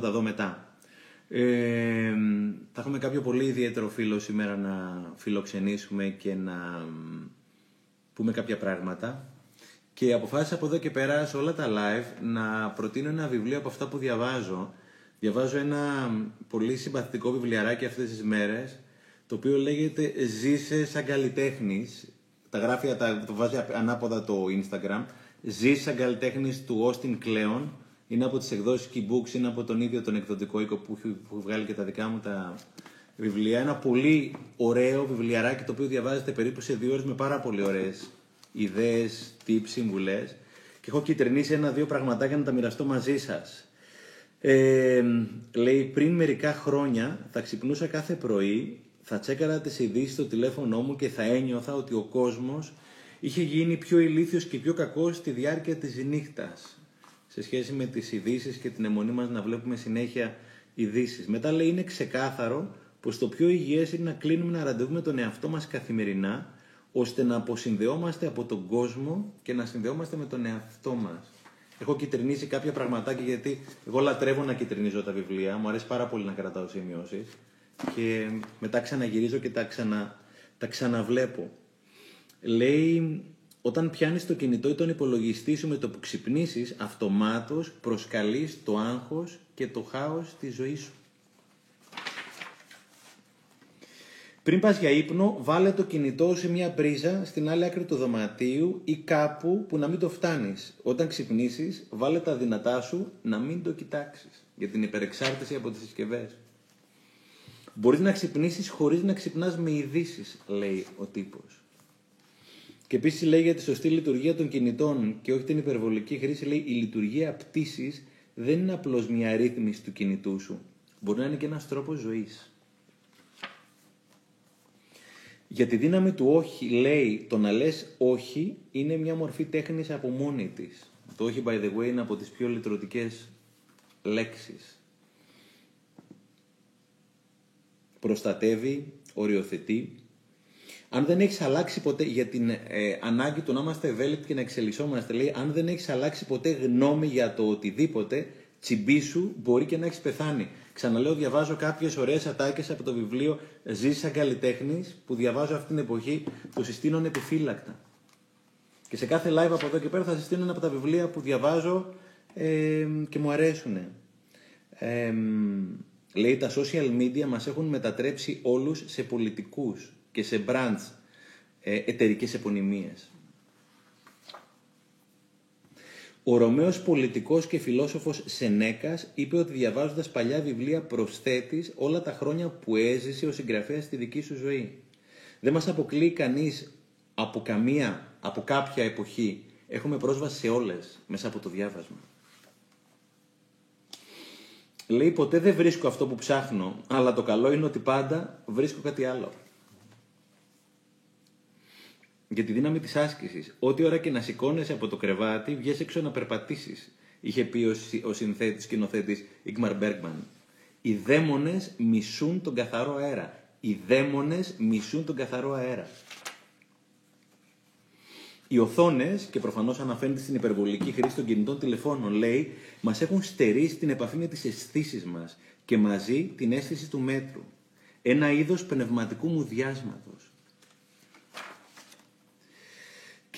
θα τα δω μετά. Ε, θα έχουμε κάποιο πολύ ιδιαίτερο φίλο σήμερα να φιλοξενήσουμε και να πούμε κάποια πράγματα. Και αποφάσισα από εδώ και πέρα σε όλα τα live να προτείνω ένα βιβλίο από αυτά που διαβάζω. Διαβάζω ένα πολύ συμπαθητικό βιβλιαράκι αυτές τις μέρες, το οποίο λέγεται «Ζήσε σαν καλλιτέχνης». Τα γράφει, τα, το βάζει ανάποδα το Instagram. «Ζήσε σαν καλλιτέχνης» του Austin Kleon. Είναι από τις εκδόσεις Keybooks, είναι από τον ίδιο τον εκδοτικό οίκο που έχει, που βγάλει και τα δικά μου τα βιβλία. Ένα πολύ ωραίο βιβλιαράκι το οποίο διαβάζεται περίπου σε δύο ώρες με πάρα πολύ ωραίες ιδέες, tips, συμβουλές και έχω κυτρινίσει ένα-δύο πραγματάκια να τα μοιραστώ μαζί σας. Ε, λέει πριν μερικά χρόνια θα ξυπνούσα κάθε πρωί, θα τσέκαρα τις ειδήσεις στο τηλέφωνό μου και θα ένιωθα ότι ο κόσμος είχε γίνει πιο ηλίθιος και πιο κακός στη διάρκεια της νύχτας σε σχέση με τις ειδήσεις και την αιμονή μας να βλέπουμε συνέχεια ειδήσεις. Μετά λέει είναι ξεκάθαρο πως το πιο υγιές είναι να κλείνουμε ένα ραντεβού με τον εαυτό μας καθημερινά ώστε να αποσυνδεόμαστε από τον κόσμο και να συνδεόμαστε με τον εαυτό μας. Έχω κυτρινίσει κάποια πραγματάκια γιατί εγώ λατρεύω να κυτρινίζω τα βιβλία. Μου αρέσει πάρα πολύ να κρατάω σημειώσεις. Και μετά ξαναγυρίζω και τα, ξανα, τα ξαναβλέπω. Λέει, όταν πιάνεις το κινητό ή τον υπολογιστή σου με το που ξυπνήσεις, αυτομάτως προσκαλείς το άγχος και το χάος στη ζωή σου. Πριν πας για ύπνο, βάλε το κινητό σε μια πρίζα στην άλλη άκρη του δωματίου ή κάπου που να μην το φτάνεις. Όταν ξυπνήσεις, βάλε τα δυνατά σου να μην το κοιτάξεις. Για την υπερεξάρτηση από τις συσκευές. Μπορείς να ξυπνήσεις χωρίς να ξυπνάς με ειδήσεις, λέει ο τύπος. Και επίσης λέει για τη σωστή λειτουργία των κινητών και όχι την υπερβολική χρήση, λέει η λειτουργία πτήση δεν είναι απλώς μια ρύθμιση του κινητού σου. Μπορεί να είναι και ένας τρόπος ζωής. Για τη δύναμη του όχι, λέει, το να λες όχι είναι μια μορφή τέχνης από μόνη της. Το όχι, by the way, είναι από τις πιο λυτρωτικές λέξεις. Προστατεύει, οριοθετεί. Αν δεν έχεις αλλάξει ποτέ, για την ε, ανάγκη του να είμαστε ευέλικτοι και να εξελισσόμαστε, λέει, αν δεν έχεις αλλάξει ποτέ γνώμη για το οτιδήποτε, τσιμπήσου μπορεί και να έχεις πεθάνει. Ξαναλέω, διαβάζω κάποιες ωραίες ατάκες από το βιβλίο Ζήσει σαν καλλιτέχνης που διαβάζω αυτή την εποχή. Το συστήνω ανεπιφύλακτα. Και σε κάθε live από εδώ και πέρα θα συστήνω ένα από τα βιβλία που διαβάζω ε, και μου αρέσουν. Ε, λέει τα social media μας έχουν μετατρέψει όλους σε πολιτικούς και σε brands, ε, εταιρικές επωνυμίες. Ο Ρωμαίος πολιτικός και φιλόσοφος Σενέκας είπε ότι διαβάζοντας παλιά βιβλία προσθέτεις όλα τα χρόνια που έζησε ο συγγραφέας στη δική σου ζωή. Δεν μας αποκλείει κανείς από καμία, από κάποια εποχή. Έχουμε πρόσβαση σε όλες μέσα από το διάβασμα. Λέει ποτέ δεν βρίσκω αυτό που ψάχνω, αλλά το καλό είναι ότι πάντα βρίσκω κάτι άλλο για τη δύναμη της άσκησης. Ό,τι ώρα και να σηκώνεσαι από το κρεβάτι, βγες έξω να περπατήσεις, είχε πει ο, ο συνθέτης σκηνοθέτης Ιγμαρ Μπέργκμαν. Οι δαίμονες μισούν τον καθαρό αέρα. Οι δαίμονες μισούν τον καθαρό αέρα. Οι οθόνες, και προφανώς αναφέρεται στην υπερβολική χρήση των κινητών τηλεφώνων, λέει, μας έχουν στερήσει την επαφή με τις αισθήσεις μας και μαζί την αίσθηση του μέτρου. Ένα είδος πνευματικού μου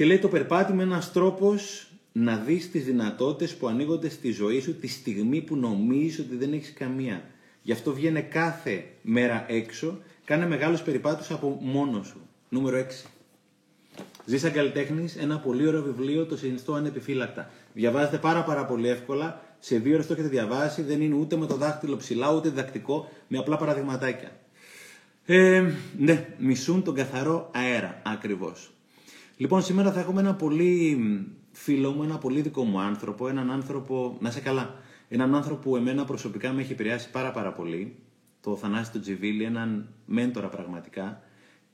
Και λέει το περπάτημα είναι ένας τρόπος να δεις τις δυνατότητες που ανοίγονται στη ζωή σου τη στιγμή που νομίζεις ότι δεν έχεις καμία. Γι' αυτό βγαίνει κάθε μέρα έξω, κάνε μεγάλους περιπάτους από μόνος σου. Νούμερο 6. Ζήσα καλλιτέχνης, ένα πολύ ωραίο βιβλίο, το συνιστώ ανεπιφύλακτα. Διαβάζετε πάρα πάρα πολύ εύκολα, σε δύο ώρες το έχετε διαβάσει, δεν είναι ούτε με το δάχτυλο ψηλά, ούτε διδακτικό, με απλά παραδειγματάκια. Ε, ναι, μισούν τον καθαρό αέρα, ακριβώς. Λοιπόν, σήμερα θα έχουμε ένα πολύ φίλο μου, ένα πολύ δικό μου άνθρωπο, έναν άνθρωπο, να σε καλά, έναν άνθρωπο που εμένα προσωπικά με έχει επηρεάσει πάρα πάρα πολύ, το Θανάση του Τζιβίλη, έναν μέντορα πραγματικά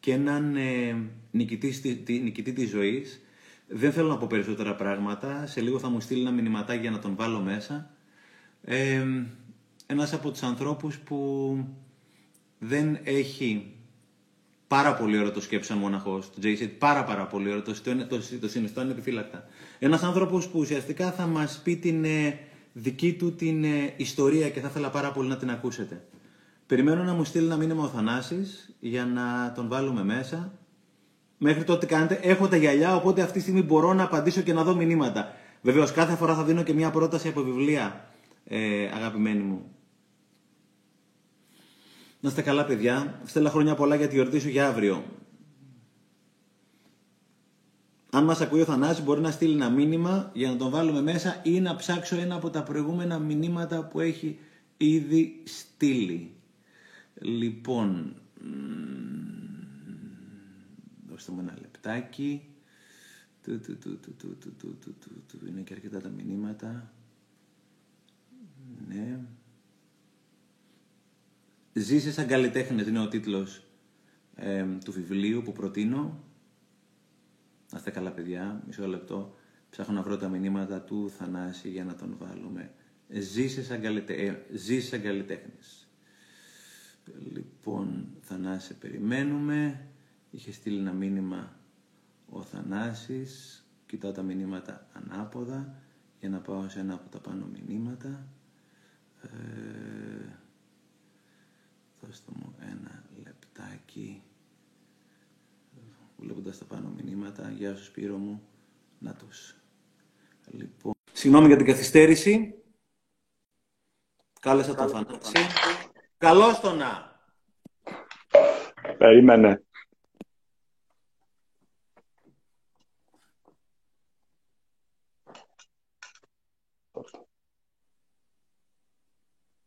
και έναν ε, νικητή, τη, νικητή της ζωής. Δεν θέλω να πω περισσότερα πράγματα, σε λίγο θα μου στείλει ένα μηνυματάκι για να τον βάλω μέσα. Ε, ένας από τους ανθρώπους που δεν έχει Πάρα πολύ ωραίο το σκέψα μοναχός του Τζέισιτ. Πάρα, πάρα πολύ ωραίο. Το, το, το, το συνιστώ ανεπιφύλακτα. Ένας άνθρωπος που ουσιαστικά θα μας πει την, ε, δική του την ε, ιστορία και θα ήθελα πάρα πολύ να την ακούσετε. Περιμένω να μου στείλει ένα μήνυμα ο Θανάσης για να τον βάλουμε μέσα. Μέχρι τότε κάνετε. Έχω τα γυαλιά, οπότε αυτή τη στιγμή μπορώ να απαντήσω και να δω μηνύματα. Βεβαίως, κάθε φορά θα δίνω και μια πρόταση από βιβλία, ε, αγαπημένοι μου. Να είστε καλά, παιδιά. Στέλνω χρόνια πολλά για τη γιορτή σου για αύριο. Αν μας ακούει ο Θανάσης μπορεί να στείλει ένα μήνυμα για να τον βάλουμε μέσα ή να ψάξω ένα από τα προηγούμενα μηνύματα που έχει ήδη στείλει. Λοιπόν, δώστε μου ένα λεπτάκι. Είναι και αρκετά τα μηνύματα. Ναι. Ζήσε σαν καλλιτέχνη είναι ο τίτλος του βιβλίου που προτείνω. Να είστε καλά παιδιά, μισό λεπτό. Ψάχνω να βρω τα μηνύματα του Θανάση για να τον βάλουμε. Ζήσε σαν, καλλιτε... ε, ζήσε σαν καλλιτέχνης. Λοιπόν, Θανάση, περιμένουμε. Είχε στείλει ένα μήνυμα ο Θανάσης. Κοιτάω τα μηνύματα ανάποδα για να πάω σε ένα από τα πάνω μηνύματα. Ε, δώστε μου ένα λεπτάκι βλέποντας τα πάνω μηνύματα. Γεια σου Σπύρο μου. Να τους. Λοιπόν, συγγνώμη για την καθυστέρηση. Κάλεσα τον Θανάση. Καλώς τον να. Περίμενε.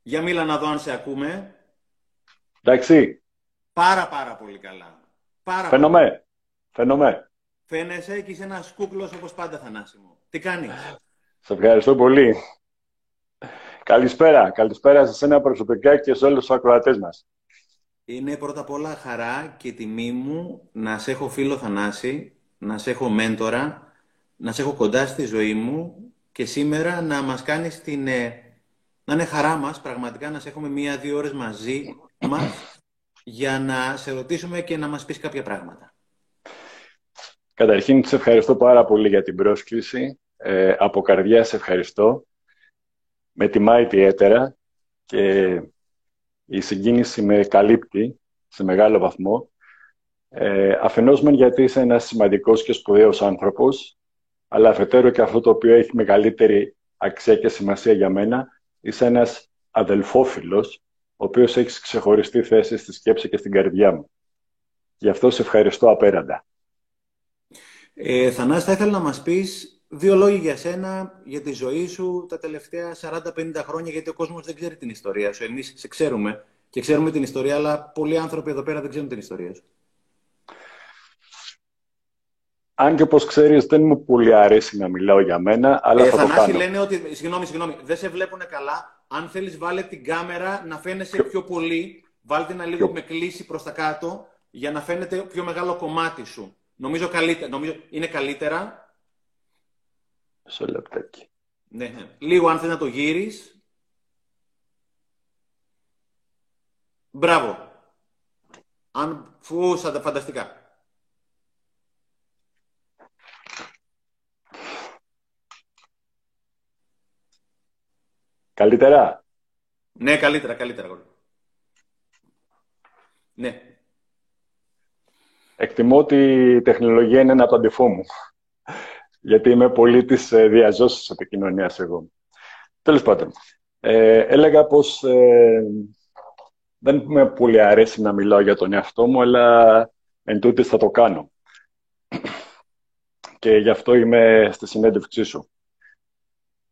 Για μίλα να δω αν σε ακούμε. Εντάξει. Πάρα πάρα πολύ καλά. Πάρα Φαίνομαι. Φαίνομαι. Φαίνεσαι και είσαι ένας κούκλος όπως πάντα Θανάσιμο. Τι κάνεις; Σε ευχαριστώ πολύ. Καλησπέρα. Καλησπέρα σε εσένα προσωπικά και σε όλους τους ακροατές μας. Είναι πρώτα απ' όλα χαρά και τιμή μου να σε έχω φίλο Θανάση, να σε έχω μέντορα, να σε έχω κοντά στη ζωή μου και σήμερα να μας κάνεις την... Ε, να είναι χαρά μας πραγματικά να σε έχουμε μία-δύο ώρες μαζί μας για να σε ρωτήσουμε και να μας πεις κάποια πράγματα. Καταρχήν, σε ευχαριστώ πάρα πολύ για την πρόσκληση. Ε, από καρδιά σε ευχαριστώ. Με τιμά ιδιαίτερα και η συγκίνηση με καλύπτει σε μεγάλο βαθμό. Ε, αφενός μεν γιατί είσαι ένας σημαντικός και σπουδαίος άνθρωπος, αλλά αφετέρου και αυτό το οποίο έχει μεγαλύτερη αξία και σημασία για μένα, είσαι ένας αδελφόφιλος, ο οποίος έχεις ξεχωριστή θέση στη σκέψη και στην καρδιά μου. Γι' αυτό σε ευχαριστώ απέραντα. Ε, Θανάσης, θα ήθελα να μας πεις δύο λόγια για σένα, για τη ζωή σου τα τελευταία 40-50 χρόνια, γιατί ο κόσμος δεν ξέρει την ιστορία σου. Εμείς σε ξέρουμε και ξέρουμε την ιστορία, αλλά πολλοί άνθρωποι εδώ πέρα δεν ξέρουν την ιστορία σου. Αν και όπως ξέρεις δεν μου πολύ αρέσει να μιλάω για μένα, αλλά ε, θα Θανάση, το κάνω. λένε ότι, συγγνώμη, συγγνώμη, δεν σε βλέπουν καλά. Αν θέλεις βάλε την κάμερα να φαίνεσαι πιο πολύ, βάλτε ένα λίγο με κλίση προς τα κάτω, για να φαίνεται πιο μεγάλο κομμάτι σου. Νομίζω, καλύτερα, νομίζω είναι καλύτερα. Σε λεπτάκι. Ναι, ναι. Λίγο αν θες να το γύρεις. Μπράβο. Αν φούσατε φανταστικά. Καλύτερα; Ναι, καλύτερα, καλύτερα. Ναι. Εκτιμώ ότι η τεχνολογία είναι ένα από τα αντιφό μου. Γιατί είμαι πολύ της ε, διαζώσης επικοινωνία εγώ. Τέλος πάντων, ε, έλεγα πως ε, δεν με πολύ αρέσει να μιλάω για τον εαυτό μου, αλλά εν τούτης θα το κάνω. Και γι' αυτό είμαι στη συνέντευξή σου.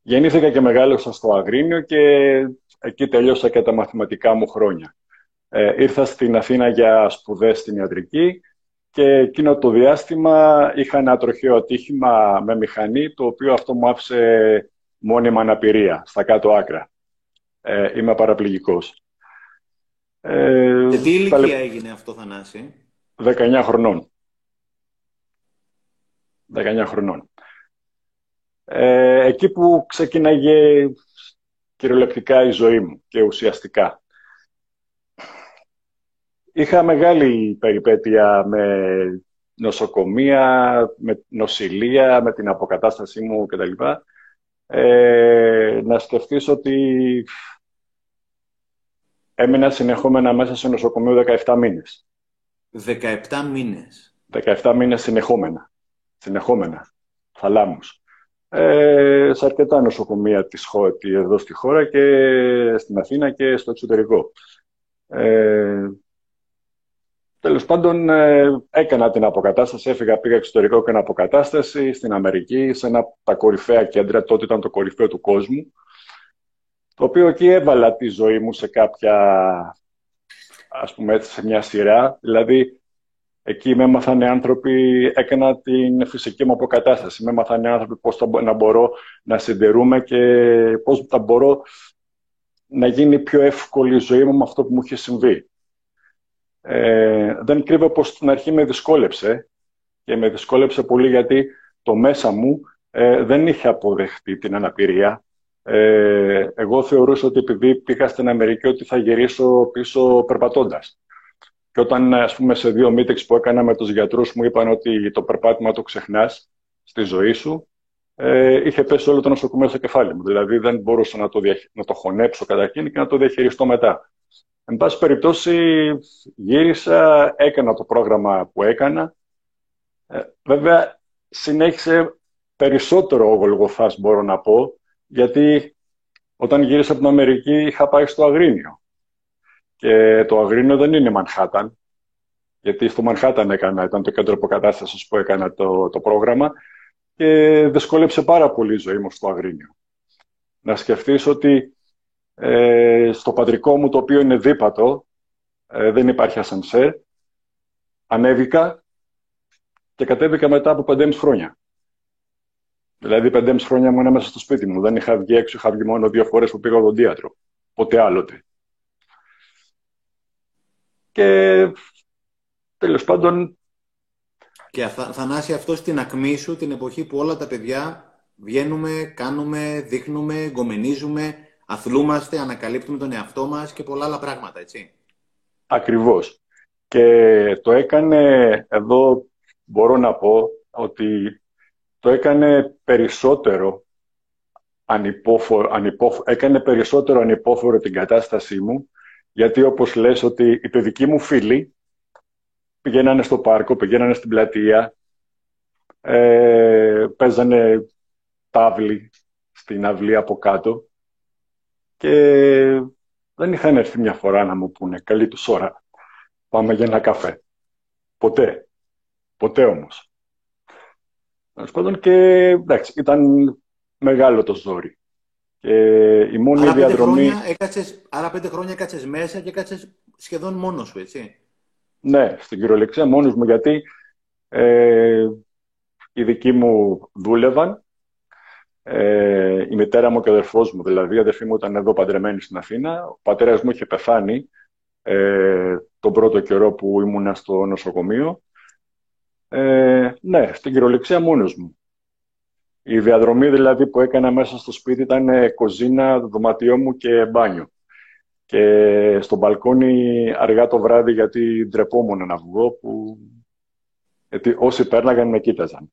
Γεννήθηκα και μεγάλωσα στο Αγρίνιο και εκεί τελειώσα και τα μαθηματικά μου χρόνια. Ε, ήρθα στην Αθήνα για σπουδές στην ιατρική και εκείνο το διάστημα είχα ένα τροχαίο ατύχημα με μηχανή, το οποίο αυτό μου άφησε μόνιμα αναπηρία, στα κάτω άκρα. Ε, είμαι παραπληγικός. Ε, και τι ηλικία έγινε αυτό, Θανάση; 19 χρονών. 19 χρονών. Ε, εκεί που ξεκίναγε κυριολεκτικά η ζωή μου και ουσιαστικά. Είχα μεγάλη περιπέτεια με νοσοκομεία, με νοσηλεία, με την αποκατάστασή μου κτλ. ε, να σκεφτείς ότι έμεινα συνεχόμενα μέσα σε νοσοκομείο 17 μήνες. 17 μήνες. 17 μήνες συνεχόμενα. Συνεχόμενα. Θαλάμους. Ε, σε αρκετά νοσοκομεία της, εδώ στη χώρα και στην Αθήνα και στο εξωτερικό. Ε, Τέλος πάντων, ε, έκανα την αποκατάσταση, έφυγα, πήγα εξωτερικό και αποκατάσταση στην Αμερική, σε ένα από τα κορυφαία κέντρα, τότε ήταν το κορυφαίο του κόσμου, το οποίο εκεί έβαλα τη ζωή μου σε κάποια, ας πούμε έτσι, σε μια σειρά. Δηλαδή, εκεί με έμαθαν άνθρωποι, έκανα την φυσική μου αποκατάσταση. Με έμαθαν άνθρωποι πώς θα, να μπορώ να συντερούμε και πώς θα μπορώ να γίνει πιο εύκολη η ζωή μου με αυτό που μου είχε συμβεί. Ε, δεν κρύβω πως στην αρχή με δυσκόλεψε και με δυσκόλεψε πολύ γιατί το μέσα μου ε, δεν είχε αποδεχτεί την αναπηρία. Ε, εγώ θεωρούσα ότι επειδή πήγα στην Αμερική ότι θα γυρίσω πίσω περπατώντας. Και όταν, ας πούμε, σε δύο meetings που έκανα με τους γιατρούς μου είπαν ότι το περπάτημα το ξεχνάς στη ζωή σου, ε, είχε πέσει όλο το νοσοκομείο στο κεφάλι μου. Δηλαδή δεν μπορούσα να το, να το χωνέψω καταρχήν και να το διαχειριστώ μετά. Εν πάση περιπτώσει, γύρισα, έκανα το πρόγραμμα που έκανα. Ε, βέβαια, συνέχισε περισσότερο ο Γολγοθάς, μπορώ να πω, γιατί όταν γύρισα από την Αμερική είχα πάει στο Αγρίνιο. Και το Αγρίνιο δεν είναι Μανχάταν, γιατί στο Μανχάταν έκανα, ήταν το κέντρο αποκατάστασης που έκανα το, το πρόγραμμα και δυσκόλεψε πάρα πολύ η ζωή μου στο Αγρίνιο. Να σκεφτείς ότι ε, στο πατρικό μου, το οποίο είναι δίπατο, ε, δεν υπάρχει ασανσέρ, ανέβηκα και κατέβηκα μετά από 5,5 χρόνια. Δηλαδή, 5,5 χρόνια μου είναι μέσα στο σπίτι μου. Δεν είχα βγει έξω, είχα βγει μόνο δύο φορές που πήγα οδοντίατρο. Ποτέ άλλοτε. Και τέλος πάντων... Και θα, Θανάση αυτό στην ακμή σου, την εποχή που όλα τα παιδιά βγαίνουμε, κάνουμε, δείχνουμε, γκομενίζουμε, αθλούμαστε, ανακαλύπτουμε τον εαυτό μας και πολλά άλλα πράγματα, έτσι. Ακριβώς. Και το έκανε, εδώ μπορώ να πω ότι το έκανε περισσότερο ανυπόφορο, ανυπόφορο, έκανε περισσότερο ανυπόφορο την κατάστασή μου, γιατί όπως λες ότι οι παιδικοί μου φίλοι πηγαίνανε στο πάρκο, πηγαίνανε στην πλατεία, ε, παίζανε τάβλη στην αυλή από κάτω και δεν είχαν έρθει μια φορά να μου πούνε καλή τους ώρα, πάμε για ένα καφέ. Ποτέ. Ποτέ όμως. Τέλος πάντων και εντάξει, ήταν μεγάλο το ζόρι. Και η μόνη άρα διαδρομή... Χρόνια έκατσες, άρα πέντε χρόνια έκατσες μέσα και έκατσες σχεδόν μόνος σου, έτσι; Ναι, στην κυριολεξία μόνος μου, γιατί ε, οι δικοί μου δούλευαν ε, η μητέρα μου και ο αδερφός μου, δηλαδή η αδερφή μου ήταν εδώ παντρεμένη στην Αθήνα. Ο πατέρας μου είχε πεθάνει ε, τον πρώτο καιρό που ήμουνα στο νοσοκομείο. Ε, ναι, στην κυριολεξία μόνος μου. Η διαδρομή δηλαδή που έκανα μέσα στο σπίτι ήταν ε, κοζίνα, δωματιό μου και μπάνιο. Και στο μπαλκόνι αργά το βράδυ γιατί ντρεπόμουν να βγω, που... γιατί όσοι πέρναγαν με κοίταζαν.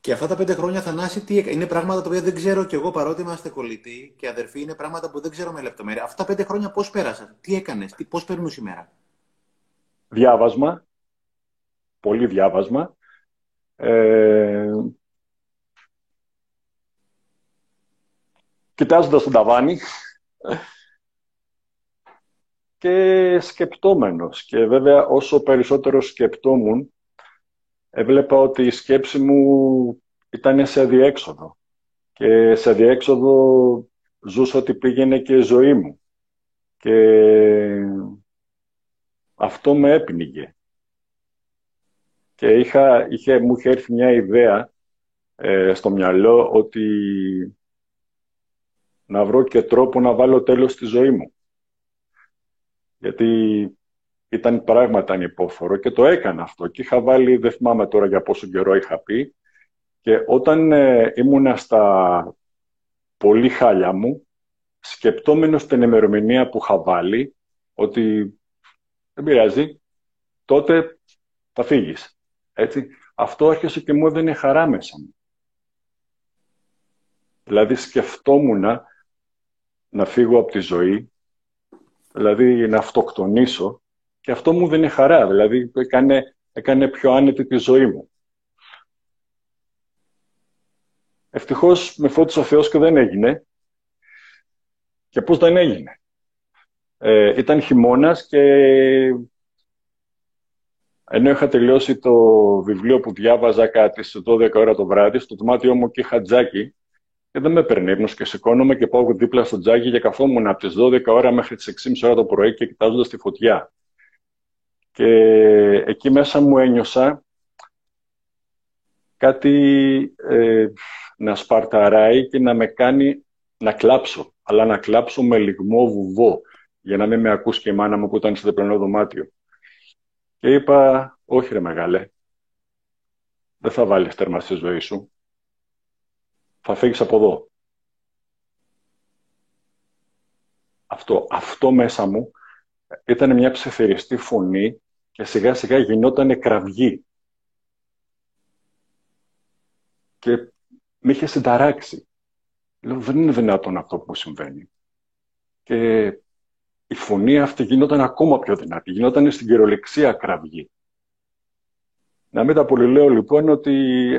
Και αυτά τα πέντε χρόνια, Θανάση, τι είναι πράγματα τα οποία δεν ξέρω κι εγώ παρότι είμαστε κολλητοί και αδερφοί, είναι πράγματα που δεν ξέρω με λεπτομέρεια. Αυτά τα πέντε χρόνια πώς πέρασαν, τι έκανες, πώς παίρνουν σήμερα. Διάβασμα. Πολύ διάβασμα. Ε... Κοιτάζοντας τον ταβάνι και σκεπτόμενος. Και βέβαια όσο περισσότερο σκεπτόμουν, έβλεπα ότι η σκέψη μου ήταν σε αδιέξοδο. Και σε αδιέξοδο ζούσα ότι πήγαινε και η ζωή μου. Και αυτό με έπνιγε. Και είχα, είχε, μου είχε έρθει μια ιδέα ε, στο μυαλό ότι να βρω και τρόπο να βάλω τέλος στη ζωή μου. Γιατί ήταν πράγματα ανυπόφορο και το έκανα αυτό. Και είχα βάλει, δεν θυμάμαι τώρα για πόσο καιρό είχα πει, και όταν ε, ήμουνα στα πολύ χάλια μου, σκεπτόμενος την ημερομηνία που είχα βάλει, ότι δεν πειράζει, τότε θα φύγεις. Έτσι. Αυτό άρχισε και μου έδινε χαρά μέσα μου. Δηλαδή σκεφτόμουν να φύγω από τη ζωή, δηλαδή να αυτοκτονήσω και αυτό μου δεν είναι χαρά, δηλαδή έκανε, έκανε πιο άνετη τη ζωή μου. Ευτυχώς με φώτισε ο Θεός και δεν έγινε. Και πώς δεν έγινε; Ε, ήταν χειμώνας και ενώ είχα τελειώσει το βιβλίο που διάβαζα κάτι στις 12 ώρα το βράδυ, στο δωμάτιό μου και είχα τζάκι και δεν με παίρνει ύπνος και σηκώνομαι και πάω δίπλα στο τζάκι και καθόμουν από τις 12 ώρα μέχρι τις 6.30 ώρα το πρωί και κοιτάζοντας τη φωτιά. Και εκεί μέσα μου ένιωσα κάτι ε, να σπαρταράει και να με κάνει να κλάψω. Αλλά να κλάψω με λιγμό βουβό, για να μην με ακούσει και η μάνα μου που ήταν στο διπλανό δωμάτιο. Και είπα, όχι ρε μεγάλε, δεν θα βάλεις τέρμα στη ζωή σου. Θα φύγεις από εδώ. Αυτό, αυτό μέσα μου ήταν μια ψευτεριστή φωνή και σιγά σιγά γινόταν κραυγή. Και με είχε συνταράξει. Λέω, δεν είναι δυνατόν αυτό που συμβαίνει. Και η φωνή αυτή γινόταν ακόμα πιο δυνατή. Γινόταν στην κυρολεξία κραυγή. Να μην τα πολυλέω λοιπόν ότι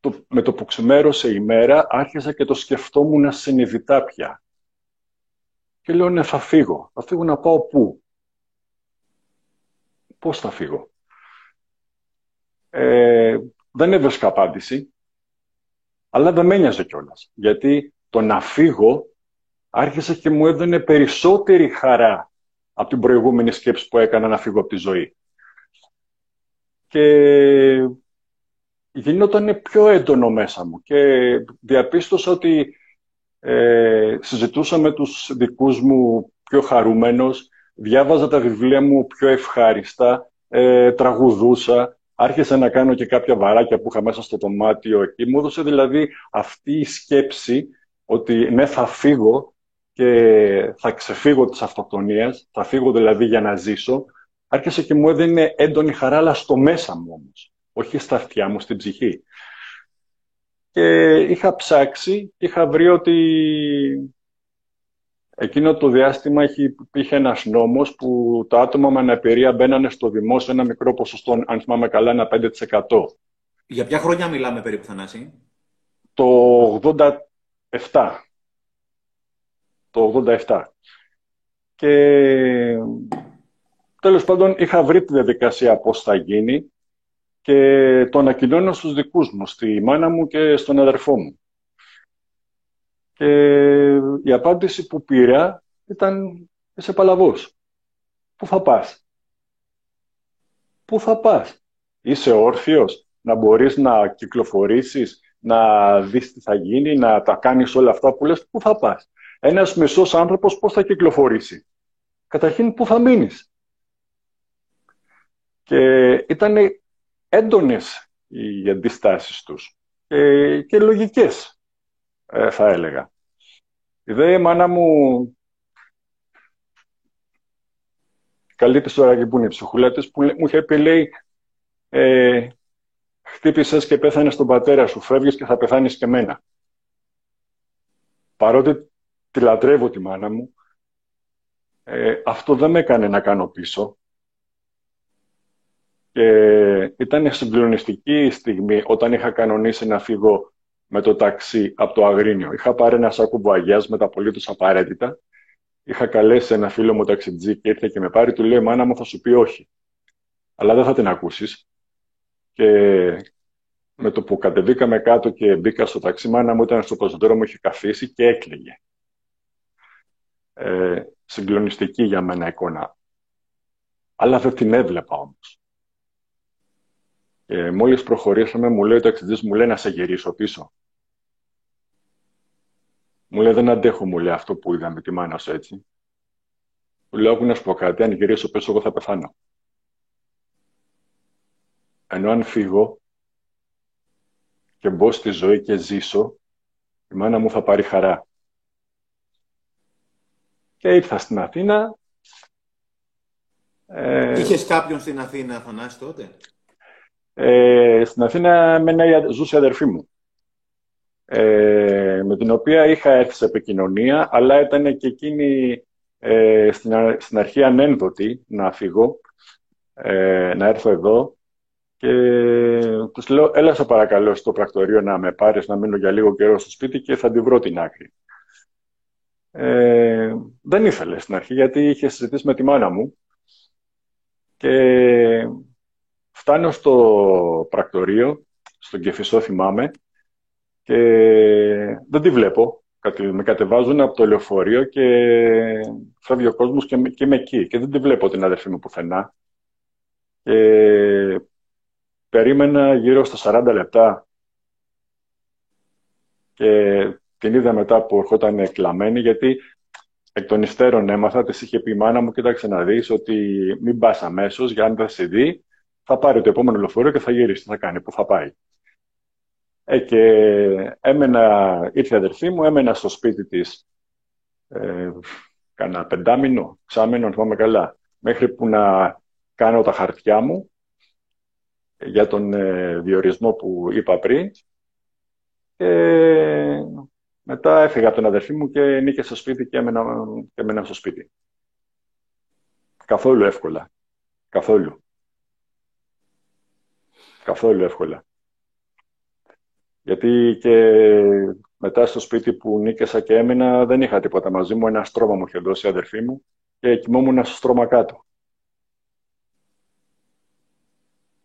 το, με το που ξημέρωσε η μέρα άρχισα και το σκεφτόμουν συνειδητά πια. Και λέω ναι θα φύγω. Θα φύγω να πάω πού; Πώς θα φύγω; Ε, δεν έβρισκα απάντηση. Αλλά δεν με ένοιαζε κιόλας. Γιατί το να φύγω άρχισε και μου έδωνε περισσότερη χαρά από την προηγούμενη σκέψη που έκανα να φύγω από τη ζωή. Και γινόταν πιο έντονο μέσα μου και διαπίστωσα ότι ε, συζητούσα με τους δικούς μου πιο χαρούμενος, διάβαζα τα βιβλία μου πιο ευχάριστα, ε, τραγουδούσα, άρχισα να κάνω και κάποια βαράκια που είχα μέσα στο δωμάτιο εκεί. Μου έδωσε δηλαδή αυτή η σκέψη ότι ναι θα φύγω και θα ξεφύγω της αυτοκτονίας, θα φύγω δηλαδή για να ζήσω. Άρχισε και μου έδινε έντονη χαρά, αλλά στο μέσα μου όμως, όχι στα αυτιά μου, στην ψυχή. Και είχα ψάξει, είχα βρει ότι Εκείνο το διάστημα υπήρχε ένας νόμος που τα άτομα με αναπηρία μπαίνανε στο δημόσιο ένα μικρό ποσοστό, αν θυμάμαι καλά, ένα 5%. Για ποια χρόνια μιλάμε περίπου, Θανάση; Το 87. Το 87. Και τέλος πάντων είχα βρει τη διαδικασία πώς θα γίνει και το ανακοινώνω στους δικούς μου, στη μάνα μου και στον αδερφό μου. Και η απάντηση που πήρα ήταν «Είσαι παλαβός. Πού θα πας» Πού θα πας; Είσαι όρθιος να μπορείς να κυκλοφορήσεις, να δεις τι θα γίνει, να τα κάνεις όλα αυτά που λες; Πού θα πας; Ένας μισός άνθρωπος πώς θα κυκλοφορήσει. Καταρχήν πού θα μείνεις. Και ήταν έντονες οι αντιστάσεις τους και, και λογικές ε, θα έλεγα. Η δε μάνα μου καλή της ώρα και που είναι η ψυχούλα της, που μου είχε πει, λέει, ε, χτύπησες και πέθανες στον πατέρα σου, φεύγεις και θα πεθάνεις και μένα. Παρότι τη λατρεύω τη μάνα μου, ε, αυτό δεν με έκανε να κάνω πίσω. Και ήταν συγκλονιστική η στιγμή όταν είχα κανονίσει να φύγω με το ταξί από το Αγρίνιο. Είχα πάρει ένα σάκο μπουαγιάς με τα απολύτως απαραίτητα. Είχα καλέσει ένα φίλο μου ταξιτζή και ήρθε και με πάρει. Του λέει: Μάνα μου, θα σου πει όχι. Αλλά δεν θα την ακούσεις. Και με το που κατεβήκαμε κάτω και μπήκα στο ταξί, μάνα μου ήταν στο πεζοδρόμιο, είχε καθίσει και έκλαιγε. Ε, συγκλονιστική για μένα εικόνα. Αλλά δεν την έβλεπα όμως. Και μόλις προχωρήσαμε, μου λέει ο ταξιτζής, μου λέει να σε γυρίσω πίσω. Μου λέει δεν αντέχω, μου λέει αυτό που είδαμε τη μάνα σου έτσι. Μου λέω, να σου πω κάτι, αν γυρίσω πίσω εγώ θα πεθάνω. Ενώ αν φύγω και μπω στη ζωή και ζήσω, η μάνα μου θα πάρει χαρά. Και ήρθα στην Αθήνα. Ε... Είχες κάποιον στην Αθήνα, Θανάση, τότε; Ε, στην Αθήνα με ζούσε η αδερφή μου. ε, με την οποία είχα έρθει σε επικοινωνία, αλλά ήταν και εκείνη ε, στην, στην αρχή ανένδοτη να φύγω, ε, να έρθω εδώ και τους λέω, έλα σε παρακαλώ στο πρακτορείο να με πάρεις να μείνω για λίγο καιρό στο σπίτι και θα τη βρω την άκρη. Ε, δεν ήθελε στην αρχή γιατί είχε συζητήσει με τη μάνα μου και φτάνω στο πρακτορείο, στον Κεφισό θυμάμαι και δεν τη βλέπω. Με κατεβάζουν από το λεωφορείο και φεύγει ο κόσμος και, και είμαι εκεί και δεν τη βλέπω την αδερφή μου πουθενά. Και περίμενα γύρω στα 40 λεπτά και την είδα μετά που ερχόταν κλαμμένη, γιατί εκ των υστέρων έμαθα, της είχε πει η μάνα μου, κοίταξε να δεις ότι μην πας αμέσως, για αν δεν σε δει, θα πάρει το επόμενο λεωφορείο και θα γυρίσει. Τι θα κάνει, πού θα πάει. Ε, και έμενα, ήρθε η αδερφή μου, έμενα στο σπίτι της ε, κανένα πεντάμινο, ξάμινο, θυμάμαι καλά, μέχρι που να κάνω τα χαρτιά μου για τον ε, διορισμό που είπα πριν. Και μετά έφυγα από τον αδερφή μου και νίκε στο σπίτι και έμενα, και έμενα στο σπίτι. Καθόλου εύκολα. Καθόλου. Καθόλου εύκολα. Γιατί και μετά στο σπίτι που νίκησα και έμενα δεν είχα τίποτα μαζί μου. Ένα στρώμα μου είχε δώσει η αδερφή μου και κοιμόμουν στο στρώμα κάτω.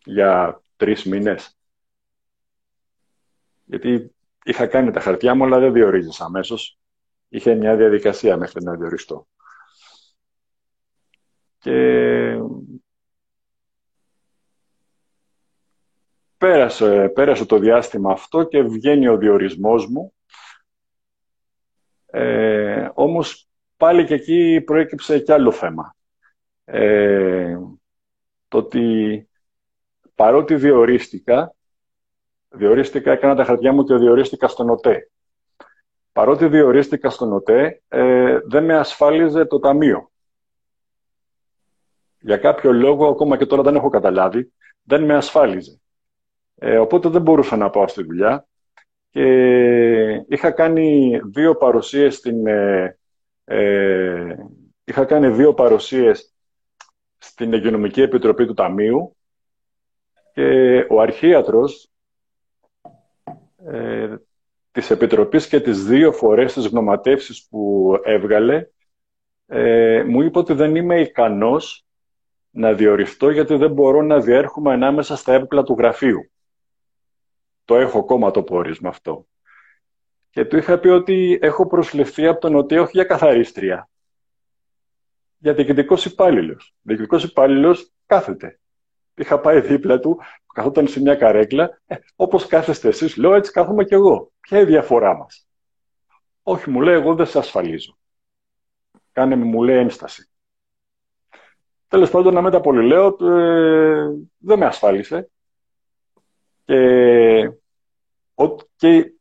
Για τρεις μήνες. Γιατί είχα κάνει τα χαρτιά μου, αλλά δεν διορίζεις αμέσως. Είχε μια διαδικασία μέχρι να διοριστώ. Και πέρασε, πέρασε το διάστημα αυτό και βγαίνει ο διορισμός μου. Ε, όμως πάλι και εκεί προέκυψε κι άλλο θέμα. Ε, το ότι παρότι διορίστηκα, διορίστηκα, έκανα τα χαρτιά μου και διορίστηκα στον ΟΤΕ. Παρότι διορίστηκα στον ΟΤΕ, ε, δεν με ασφάλιζε το ταμείο. Για κάποιο λόγο, ακόμα και τώρα δεν έχω καταλάβει, δεν με ασφάλιζε. Ε, οπότε δεν μπορούσα να πάω στη δουλειά. Και είχα κάνει δύο παρουσίες στην... Ε, ε είχα κάνει δύο παρουσίες στην Υγειονομική Επιτροπή του Ταμείου και ο αρχίατρος ε, της Επιτροπής και τις δύο φορές τις γνωματεύσεις που έβγαλε ε, μου είπε ότι δεν είμαι ικανός να διοριστώ γιατί δεν μπορώ να διέρχομαι ανάμεσα στα έπιπλα του γραφείου. Το έχω ακόμα το πόρισμα αυτό. Και του είχα πει ότι έχω προσληφθεί από τον ΟΤΕ όχι για καθαρίστρια. Για διοικητικός υπάλληλος. Διοικητικός υπάλληλος κάθεται είχα πάει δίπλα του, καθόταν σε μια καρέκλα, ε, όπως κάθεστε εσείς, λέω έτσι κάθομαι κι εγώ. Ποια είναι η διαφορά μας; Όχι, μου λέει, εγώ δεν σε ασφαλίζω. Κάνε μου λέει ένσταση. Τέλος πάντων, να μετά πολύ λέω, ε, δεν με ασφάλισε. Και, ο, και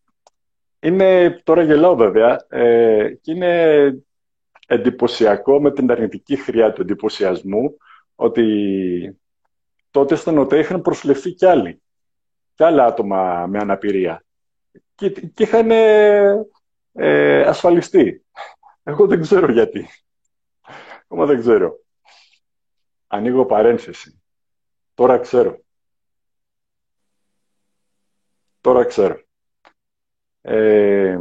είναι, τώρα γελάω βέβαια, ε, και είναι εντυπωσιακό με την αρνητική χρειά του εντυπωσιασμού ότι τότε στον ΟΤΕ είχαν προσληφθεί κι άλλοι. Κι άλλα άτομα με αναπηρία. Και, και είχαν ε, ασφαλιστεί. Εγώ δεν ξέρω γιατί. Ακόμα δεν ξέρω. Ανοίγω παρένθεση. Τώρα ξέρω. Τώρα ξέρω. Ε,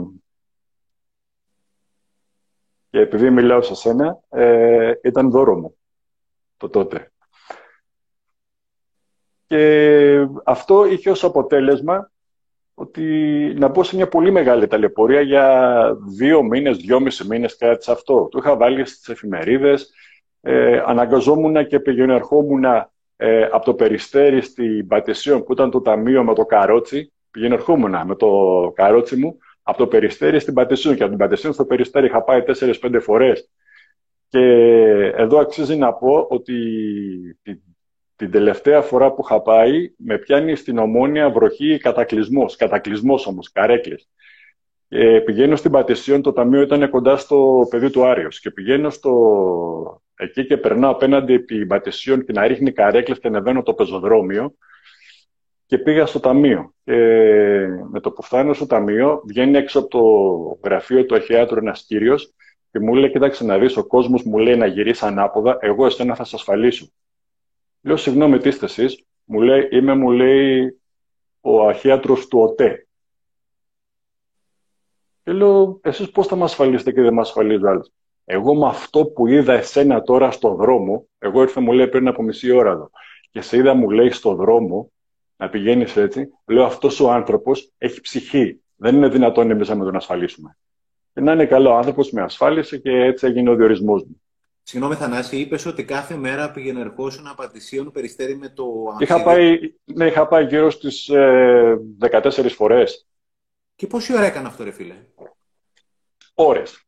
και επειδή μιλάω σε σένα, ε, ήταν δώρο μου το τότε. Και αυτό είχε ως αποτέλεσμα ότι να μπω σε μια πολύ μεγάλη ταλαιπωρία για δύο μήνες, δυόμιση μήνες κάτι σε αυτό. Το είχα βάλει στις εφημερίδες, ε, αναγκαζόμουν και πηγαίνω ερχόμουν ε, από το Περιστέρι στην Πατησίων που ήταν το ταμείο με το καρότσι. Πηγαίνω ερχόμουν με το καρότσι μου από το Περιστέρι στην Πατησίων και από την Πατησίων στο Περιστέρι είχα πάει τέσσερις-πέντε φορές. Και εδώ αξίζει να πω ότι την τελευταία φορά που είχα πάει, με πιάνει στην ομόνια βροχή κατακλυσμός. Κατακλυσμός όμως, καρέκλες. Και πηγαίνω στην Πατησίων, το ταμείο ήταν κοντά στο πεδίο του Άριος. Και πηγαίνω στο... εκεί και περνάω απέναντι την Πατησίων και να ρίχνει καρέκλες και ανεβαίνω το πεζοδρόμιο. και πήγα στο ταμείο. Και με το που φτάνω στο ταμείο, βγαίνει έξω από το γραφείο του αρχιάτρου ένας κύριος και μου λέει: Κοίταξε να δεις, ο κόσμος μου λέει να γυρίσει ανάποδα, εγώ εσένα θα σα ασφαλίσω. Λέω: Συγγνώμη, τι είστε εσείς; Μου λέει: Είμαι, μου λέει, ο αρχίατρο του ΟΤΕ. Και λέω: Εσείς πώς θα με ασφαλίσετε και δεν με ασφαλίζει ο άλλος; Εγώ με αυτό που είδα εσένα τώρα στο δρόμο, εγώ ήρθα μου λέει πριν από μισή ώρα εδώ, και σε είδα μου λέει στο δρόμο, να πηγαίνεις έτσι, λέω αυτός ο άνθρωπος έχει ψυχή. Δεν είναι δυνατόν εμείς να τον ασφαλίσουμε. Και να είναι καλό άνθρωπος με ασφάλιση και έτσι έγινε ο διορισμός μου. Συγγνώμη, Θανάση, είπες ότι κάθε μέρα πήγαινε ερχόσουν απαντησίων περιστέρι με το είχα πάει, ναι, είχα πάει γύρω στις ε, 14 φορές. Και πόση ώρα έκανε αυτό, ρε φίλε; Ώρες.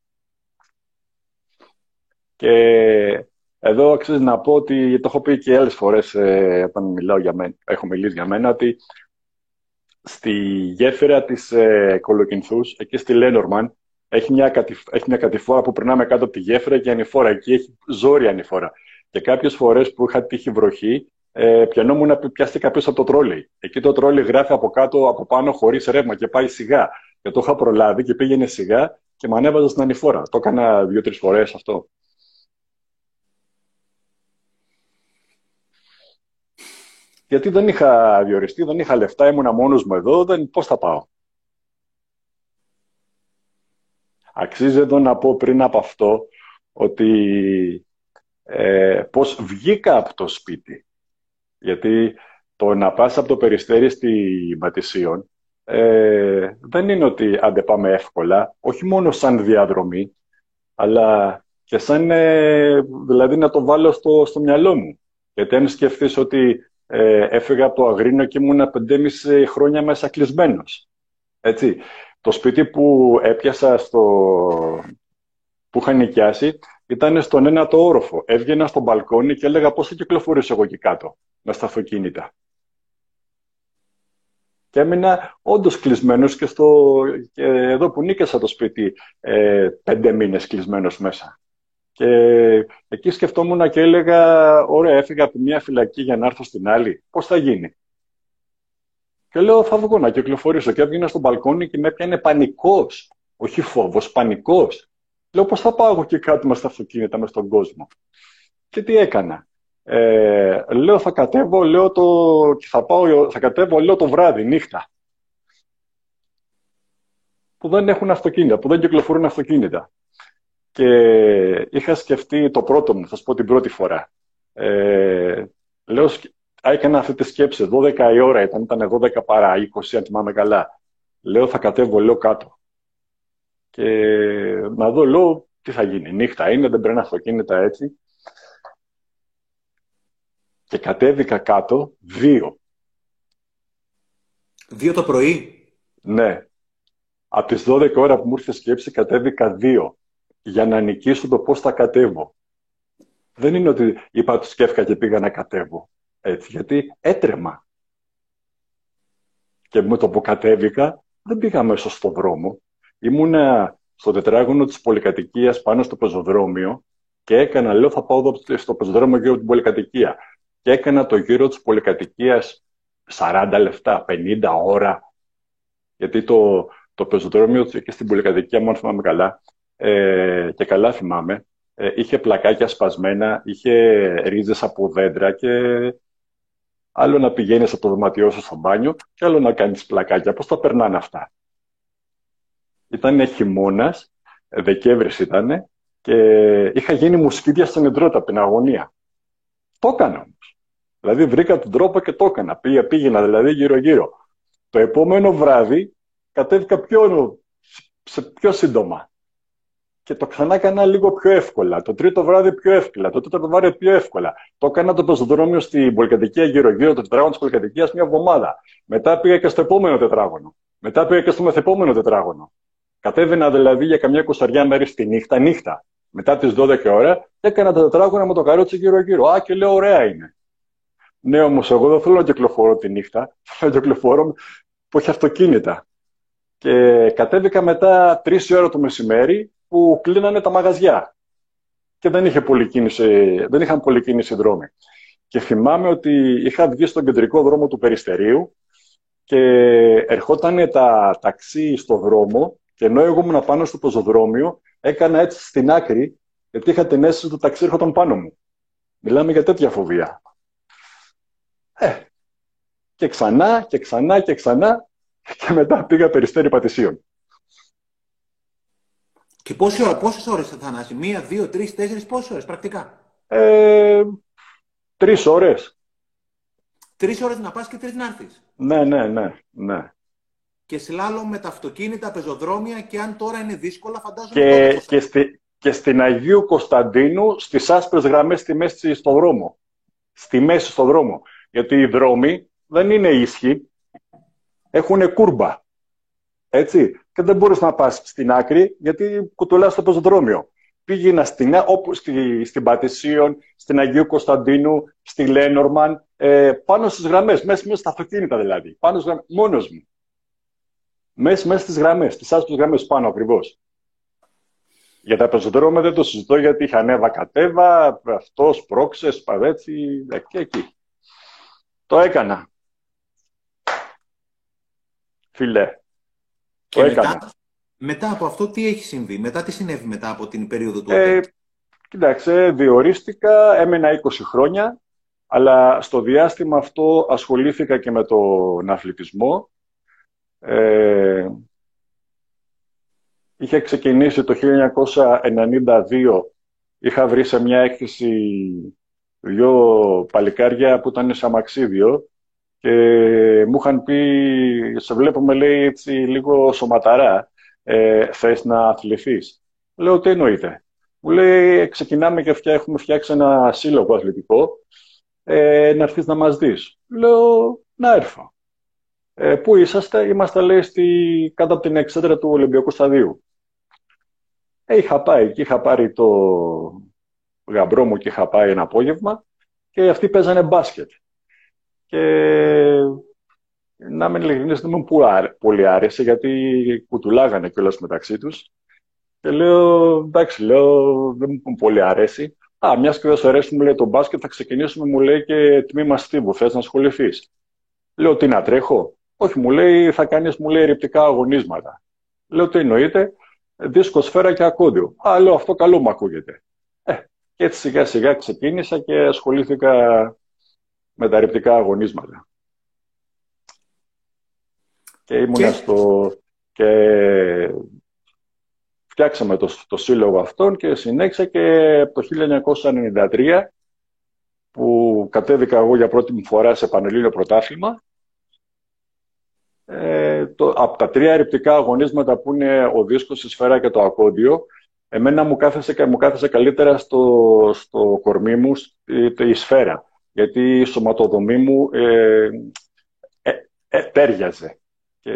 Και εδώ αξίζει να πω ότι το έχω πει και άλλες φορές ε, όταν μιλάω για μένα, έχω μιλήσει για μένα, ότι στη γέφυρα της ε, Κολοκυνθούς, εκεί στη Λένορμαν, έχει μια, κατηφ... έχει μια κατηφόρα που περνάμε κάτω από τη γέφυρα και ανηφόρα. Εκεί έχει ζόρι ανηφόρα. Και κάποιες φορές που είχα τύχει βροχή, ε, πιανόμουν πιάστηκα πίσω από το τρόλι. Εκεί το τρόλι γράφει από κάτω, από πάνω, χωρίς ρεύμα και πάει σιγά. Και το είχα προλάβει και πήγαινε σιγά και με ανέβαζα στην ανηφόρα. Το έκανα δύο-τρεις φορές αυτό. Γιατί δεν είχα διοριστεί, δεν είχα λεφτά, ήμουνα μόνος μου εδώ, δεν, πώς θα πάω. Αξίζει εδώ να πω πριν από αυτό ότι ε, πώς βγήκα από το σπίτι. Γιατί το να πας από το Περιστέρι στη Ματισίων ε, δεν είναι ότι αν πάμε εύκολα, όχι μόνο σαν διαδρομή, αλλά και σαν, ε, δηλαδή να το βάλω στο, στο μυαλό μου. Γιατί αν σκεφτείς ότι ε, έφυγα από το Αγρίνο και ήμουν 5,5 χρόνια μέσα κλεισμένος. Έτσι. Το σπίτι που έπιασα στο... που είχα νοικιάσει ήταν στον ένα το όροφο. Έβγαινα στο μπαλκόνι και έλεγα πώς θα κυκλοφορήσω εγώ εκεί κάτω με στα αυτοκίνητα. Και έμεινα όντως κλεισμένος και, στο... και εδώ που νίκασα το σπίτι ε, πέντε μήνες κλεισμένος μέσα. Και εκεί σκεφτόμουν και έλεγα, ωραία, έφυγα από μια φυλακή για να έρθω στην άλλη. Πώς θα γίνει; Και λέω, θα βγω να κυκλοφορήσω. Και έβγαινα στο μπαλκόνι και με έπιανε πανικός. Όχι φόβος, πανικός. Λέω, πώς θα πάω εγώ και κάτω με στα αυτοκίνητα, μες στον κόσμο. Και τι έκανα. Ε, λέω, θα κατέβω, λέω το... θα, πάω, θα κατέβω, λέω το βράδυ, νύχτα. Που δεν έχουν αυτοκίνητα, που δεν κυκλοφορούν αυτοκίνητα. Και είχα σκεφτεί το πρώτο μου, θα σου πω την πρώτη φορά. Ε, λέω, έκανα αυτή τη σκέψη, 12 η ώρα ήταν, ήταν 12 παρά 20, αν θυμάμαι καλά. Λέω, θα κατέβω, λέω κάτω. Και να δω, λέω, τι θα γίνει. Νύχτα είναι, δεν πρέπει αυτοκίνητα έτσι. Και κατέβηκα κάτω, δύο. Δύο το πρωί; Ναι. Από τις 12 ώρα που μου ήρθε σκέψη, κατέβηκα δύο για να νικήσω το πώς θα κατέβω. Δεν είναι ότι είπα τους σκέφκα και πήγα να κατέβω. Έτσι, γιατί έτρεμα. Και με το που κατέβηκα, δεν πήγα μέσα στον δρόμο. Ήμουνα στο τετράγωνο της πολυκατοικίας πάνω στο πεζοδρόμιο και έκανα, λέω, θα πάω στο πεζοδρόμιο γύρω από την πολυκατοικία. Και έκανα το γύρο της πολυκατοικίας 40 λεπτά, 50 ώρα. Γιατί το, το πεζοδρόμιο εκεί στην πολυκατοικία, μόνο θυμάμαι καλά, ε, και καλά θυμάμαι, ε, είχε πλακάκια σπασμένα, είχε ρίζες από δέντρα και άλλο να πηγαίνεις από το δωματιό σου στο μπάνιο και άλλο να κάνεις πλακάκια. Πώς τα περνάνε αυτά; Ήταν χειμώνας, Δεκέμβρης ήταν και είχα γίνει μουσκίδια στην εντρότα από την αγωνία. Το έκανα όμως. Δηλαδή βρήκα τον τρόπο και το έκανα. Πήγα, πήγαινα δηλαδή γύρω-γύρω. Το επόμενο βράδυ κατέβηκα πιο, σε πιο σύντομα και το ξανά έκανα λίγο πιο εύκολα. Το τρίτο βράδυ πιο εύκολα. Το τέταρτο βράδυ πιο εύκολα. Το έκανα το πεζοδρόμιο στην πολυκατοικία γύρω-γύρω, το τετράγωνο της πολυκατοικίας μια εβδομάδα. Μετά πήγα και στο επόμενο τετράγωνο. Μετά πήγα και στο μεθεπόμενο τετράγωνο. Κατέβαινα δηλαδή για καμιά κουσαριά μέρη τη νύχτα, νύχτα. Μετά τις 12 ώρα και έκανα τα τετράγωνα με το καρότσι γύρω-γύρω. Α, και λέω, ωραία είναι. Ναι, όμως εγώ δεν θέλω να κυκλοφορώ τη νύχτα. Θέλω να κυκλοφορώ που έχει αυτοκίνητα. Και κατέβηκα μετά 3 ώρα το μεσημέρι που κλείνανε τα μαγαζιά και δεν, είχε πολύ κίνηση, δεν είχαν πολύ κίνηση δρόμοι. Και θυμάμαι ότι είχα βγει στον κεντρικό δρόμο του Περιστερίου και ερχόταν τα ταξί στο δρόμο και ενώ εγώ ήμουν πάνω στο πεζοδρόμιο, έκανα έτσι στην άκρη, γιατί είχα την αίσθηση ότι το ταξί έρχονταν πάνω μου. Μιλάμε για τέτοια φοβία. Ε, και ξανά και ξανά και ξανά και μετά πήγα περιστέρι πατησίων. Και πόση ώρα, πόσες ώρες θα θανάσει, μία, δύο, τρεις, τέσσερις, πόσες ώρες πρακτικά; Ε, τρεις ώρες. Τρεις ώρες να πας και τρεις να έρθεις. Ναι, ναι, ναι, ναι. Και σλάλο με τα αυτοκίνητα, πεζοδρόμια και αν τώρα είναι δύσκολα φαντάζομαι... Και, και, στη, και στην Αγίου Κωνσταντίνου στις άσπρες γραμμές στη μέση στο δρόμο. Στη μέση στο δρόμο. Γιατί οι δρόμοι δεν είναι ίσχυοι, έχουν κούρμπα. Έτσι. Και δεν μπορείς να πας στην άκρη γιατί κουτουλάς το πεζοδρόμιο. Πήγαινα στην, όπου, στη, στην Πατησίων, στην Αγίου Κωνσταντίνου, στη Λένορμαν, ε, πάνω στις γραμμές, μέσα, μέσα στα αυτοκίνητα δηλαδή. Πάνω στις γραμμές, μόνος μου. Μέσα, μέσα στις γραμμές, στις άσπρες γραμμές πάνω ακριβώς. Για τα πεζοδρόμια δεν το συζητώ γιατί είχα ανέβα κατέβα, αυτός πρόξες, παδέτσι, εκεί, εκεί. Το έκανα. Φιλέ. Και μετά, μετά από αυτό τι έχει συμβεί, μετά τι συνέβη μετά από την περίοδο του ε, Κοιτάξτε, διορίστηκα, έμενα 20 χρόνια, αλλά στο διάστημα αυτό ασχολήθηκα και με τον αθλητισμό. Ε, είχε ξεκινήσει το 1992, είχα βρει σε μια έκθεση δυο παλικάρια που ήταν σε αμαξίδιο και μου είχαν πει, σε βλέπουμε λέει έτσι λίγο σωματαρά, ε, θες να αθληθείς. Λέω, τι εννοείται. Μου λέει, ξεκινάμε και έχουμε φτιάξει ένα σύλλογο αθλητικό, ε, να έρθεις να μας δεις. Λέω, να έρθω. Ε, πού είσαστε, είμαστε λέει στη, κάτω από την εξέδρα του Ολυμπιακού Σταδίου. Ε, είχα πάει και είχα πάρει το γαμπρό μου και είχα πάει ένα απόγευμα και αυτοί παίζανε μπάσκετ. Και να είμαι ειλικρινής, δεν μου πολύ άρεσε, γιατί κουτουλάγανε κιόλας μεταξύ τους. Και λέω, εντάξει, λέω, δεν μου πολύ αρέσει. Α, μιας και δεν σου αρέσει, μου λέει το μπάσκετ, θα ξεκινήσουμε, μου λέει και τμήμα στίβου. Θες να ασχοληθείς. Λέω, τι να τρέχω; Όχι, μου λέει, θα κάνεις, μου λέει, ρηπτικά αγωνίσματα. Λέω, τι εννοείται, δίσκο σφαίρα και ακόντιο. Α, λέω, αυτό καλό μου ακούγεται. Ε, και έτσι σιγά σιγά ξεκίνησα και ασχολήθηκα με τα ρηπτικά αγωνίσματα. Και ήμουν στο... Και φτιάξαμε το, το σύλλογο αυτόν και συνέχισα και το 1993 που κατέβηκα εγώ για πρώτη μου φορά σε πανελλήνιο πρωτάθλημα ε, το, από τα τρία ρηπτικά αγωνίσματα που είναι ο δίσκος, η σφαίρα και το ακόντιο εμένα μου κάθεσε, μου κάθεσε καλύτερα στο, στο κορμί μου η, η σφαίρα γιατί η σωματοδομή μου ε, ε, ε, τέριαζε. Και,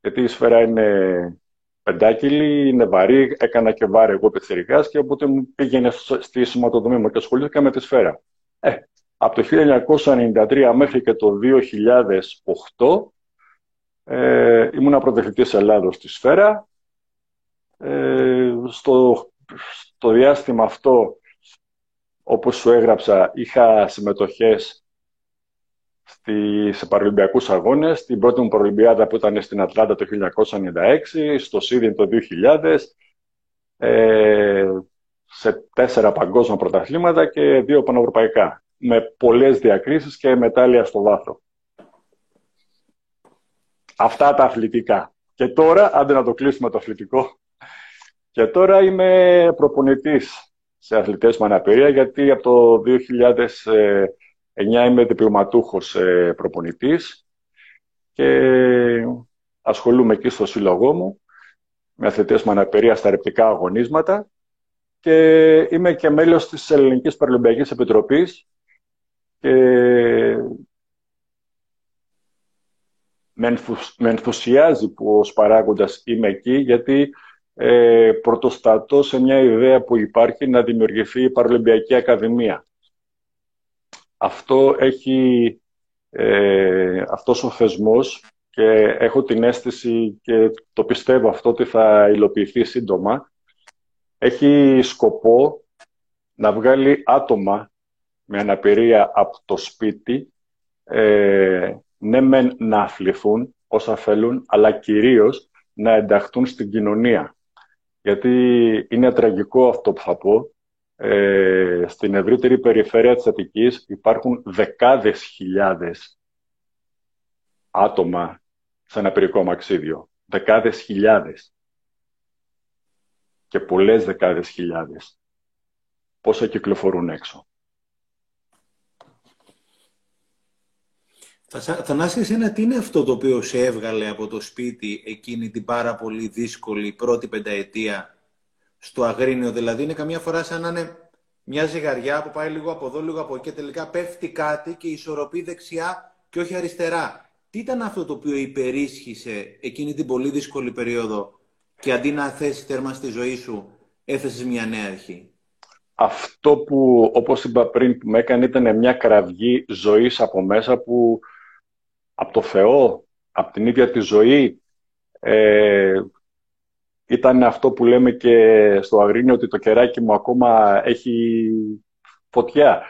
γιατί η σφαίρα είναι πεντάκυλη, είναι βαρύ, έκανα και βάρη εγώ πετσερικάς και οπότε μου πήγαινε στη σωματοδομή μου και ασχολήθηκα με τη σφαίρα. Ε, από το 1993 μέχρι και το 2008 ε, ήμουν πρωταθλητής Ελλάδος στη σφαίρα. Ε, στο, στο διάστημα αυτό όπως σου έγραψα, είχα συμμετοχές στη, σε παρολυμπιακούς αγώνες. Την πρώτη μου παρολυμπιάδα που ήταν στην Ατλάντα το 1996, στο Σίδνεϊ το 2000, ε, σε τέσσερα παγκόσμια πρωταθλήματα και δύο πανευρωπαϊκά. Με πολλές διακρίσεις και μετάλλια στο βάθρο. Αυτά τα αθλητικά. Και τώρα, άντε να το κλείσουμε το αθλητικό, και τώρα είμαι προπονητής σε αθλητές με αναπηρία, γιατί από το 2009 είμαι διπλωματούχος ε, προπονητής και ασχολούμαι εκεί στο σύλλογό μου με αθλητές με αναπηρία στα ρεπτικά αγωνίσματα και είμαι και μέλος της Ελληνικής Παραλυμπιακής Επιτροπής και με ενθουσιάζει που ως παράγοντας είμαι εκεί γιατί ε, πρωτοστατώ σε μια ιδέα που υπάρχει να δημιουργηθεί η Παρολυμπιακή Ακαδημία. Αυτό έχει, ε, αυτός ο θεσμός και έχω την αίσθηση και το πιστεύω αυτό ότι θα υλοποιηθεί σύντομα, έχει σκοπό να βγάλει άτομα με αναπηρία από το σπίτι ε, ναι μεν να αθληθούν όσα θέλουν, αλλά κυρίως να ενταχθούν στην κοινωνία. Γιατί είναι τραγικό αυτό που θα πω. Ε, στην ευρύτερη περιφέρεια της Αττικής υπάρχουν δεκάδες χιλιάδες άτομα σε ένα περικό μαξίδιο. Δεκάδες χιλιάδες. Και πολλές δεκάδες χιλιάδες. Πόσα κυκλοφορούν έξω. Θανάση, εσένα τι είναι αυτό το οποίο σε έβγαλε από το σπίτι εκείνη την πάρα πολύ δύσκολη πρώτη πενταετία στο Αγρίνιο; Δηλαδή είναι καμιά φορά σαν να είναι μια ζυγαριά που πάει λίγο από εδώ, λίγο από εκεί και τελικά πέφτει κάτι και ισορροπεί δεξιά και όχι αριστερά. Τι ήταν αυτό το οποίο υπερίσχυσε εκείνη την πολύ δύσκολη περίοδο και αντί να θέσει τέρμα στη ζωή σου, έθεσες μια νέα αρχή; Αυτό που, όπως είπα πριν, που με έκανε ήταν μια κραυγή ζωής από μέσα που από το Θεό, από την ίδια τη ζωή, ε, ήταν αυτό που λέμε και στο Αγρίνιο ότι το κεράκι μου ακόμα έχει φωτιά.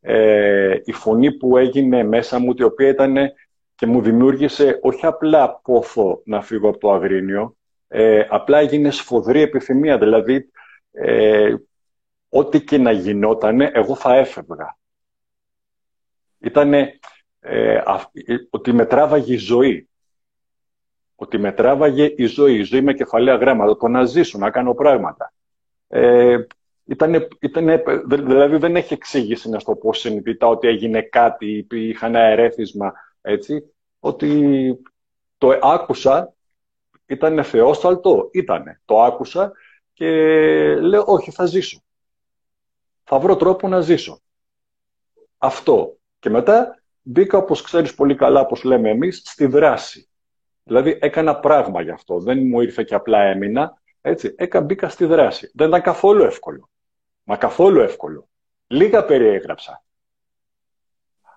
Ε, η φωνή που έγινε μέσα μου, η οποία ήταν και μου δημιούργησε όχι απλά πόθο να φύγω από το Αγρίνιο, ε, απλά έγινε σφοδρή επιθυμία. Δηλαδή, ε, ό,τι και να γινότανε, εγώ θα έφευγα. Ήτανε ε, ότι με τράβαγε η ζωή. Ότι με τράβαγε η ζωή. Η ζωή με κεφαλαία γράμματα. Το να ζήσω, να κάνω πράγματα. Ε, ήτανε, ήτανε, δηλαδή δεν έχει εξήγηση να στο πω συνειδητά ότι έγινε κάτι, είχα ένα ερέθισμα, έτσι. Ότι το άκουσα, ήταν θεόσταλτο, ήτανε. Το άκουσα και λέω όχι θα ζήσω. Θα βρω τρόπο να ζήσω. Αυτό. Και μετά μπήκα, όπως ξέρεις πολύ καλά, όπως λέμε εμείς, στη δράση. Δηλαδή έκανα πράγμα γι' αυτό. Δεν μου ήρθε και απλά έμεινα. Έτσι, έκα, μπήκα στη δράση. Δεν ήταν καθόλου εύκολο. Μα καθόλου εύκολο. Λίγα περιέγραψα.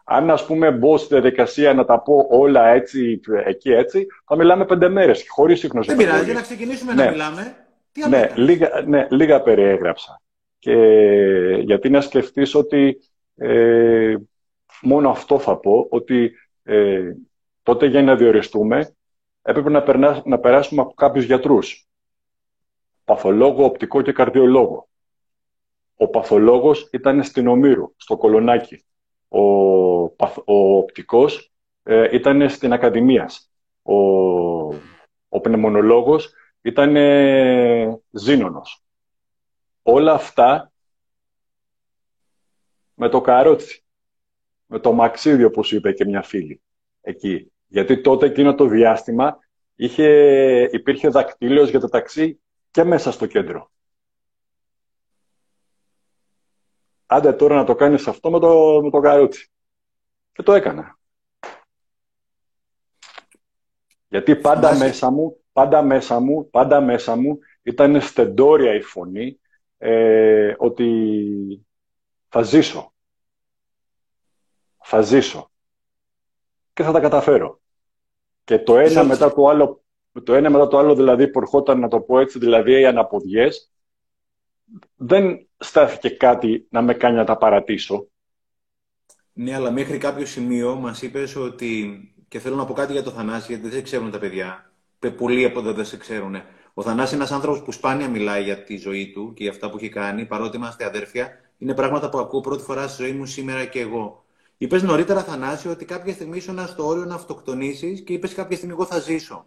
Αν, ας πούμε, μπω στη διαδικασία να τα πω όλα έτσι, εκεί έτσι, θα μιλάμε πέντε μέρες, χωρίς σύγχρονος. Δεν πειράζει, να ξεκινήσουμε να ναι. μιλάμε. Τι ναι, λίγα, ναι, λίγα περιέγραψα. Και γιατί να σκεφτείς ότι ε, μόνο αυτό θα πω, ότι ε, τότε για να διοριστούμε έπρεπε να, περνά, να περάσουμε από κάποιους γιατρούς. Παθολόγο, οπτικό και καρδιολόγο. Ο παθολόγος ήταν στην Ομήρου, στο Κολονάκι. Ο, ο οπτικός ε, ήταν στην Ακαδημίας. Ο, ο πνευμονολόγος ήταν ε, Ζήνονος. Όλα αυτά με το καρότσι με το μαξίδι, όπως είπε και μια φίλη εκεί. Γιατί τότε εκείνο το διάστημα είχε, υπήρχε δακτύλιος για το ταξί και μέσα στο κέντρο. Άντε τώρα να το κάνεις αυτό με το, με το καρότσι. Και το έκανα. Γιατί πάντα μέσα μου, πάντα μέσα μου, πάντα μέσα μου ήταν στεντόρια η φωνή ε, ότι θα ζήσω θα ζήσω και θα τα καταφέρω. Και το ένα μετά το άλλο, το ένα μετά το άλλο δηλαδή που ερχόταν να το πω έτσι, δηλαδή οι αναποδιές, δεν στάθηκε κάτι να με κάνει να τα παρατήσω. Ναι, αλλά μέχρι κάποιο σημείο μας είπες ότι, και θέλω να πω κάτι για το Θανάση, γιατί δεν σε ξέρουν τα παιδιά, πολλοί από εδώ δεν σε ξέρουν. Ο Θανάσης είναι ένας άνθρωπος που σπάνια μιλάει για τη ζωή του και για αυτά που έχει κάνει, παρότι είμαστε αδέρφια. Είναι πράγματα που ακούω πρώτη φορά στη ζωή μου σήμερα και εγώ. Είπες νωρίτερα, Θανάσιο, ότι κάποια στιγμή ήσουν στο όριο να αυτοκτονήσεις και είπες κάποια στιγμή εγώ θα ζήσω.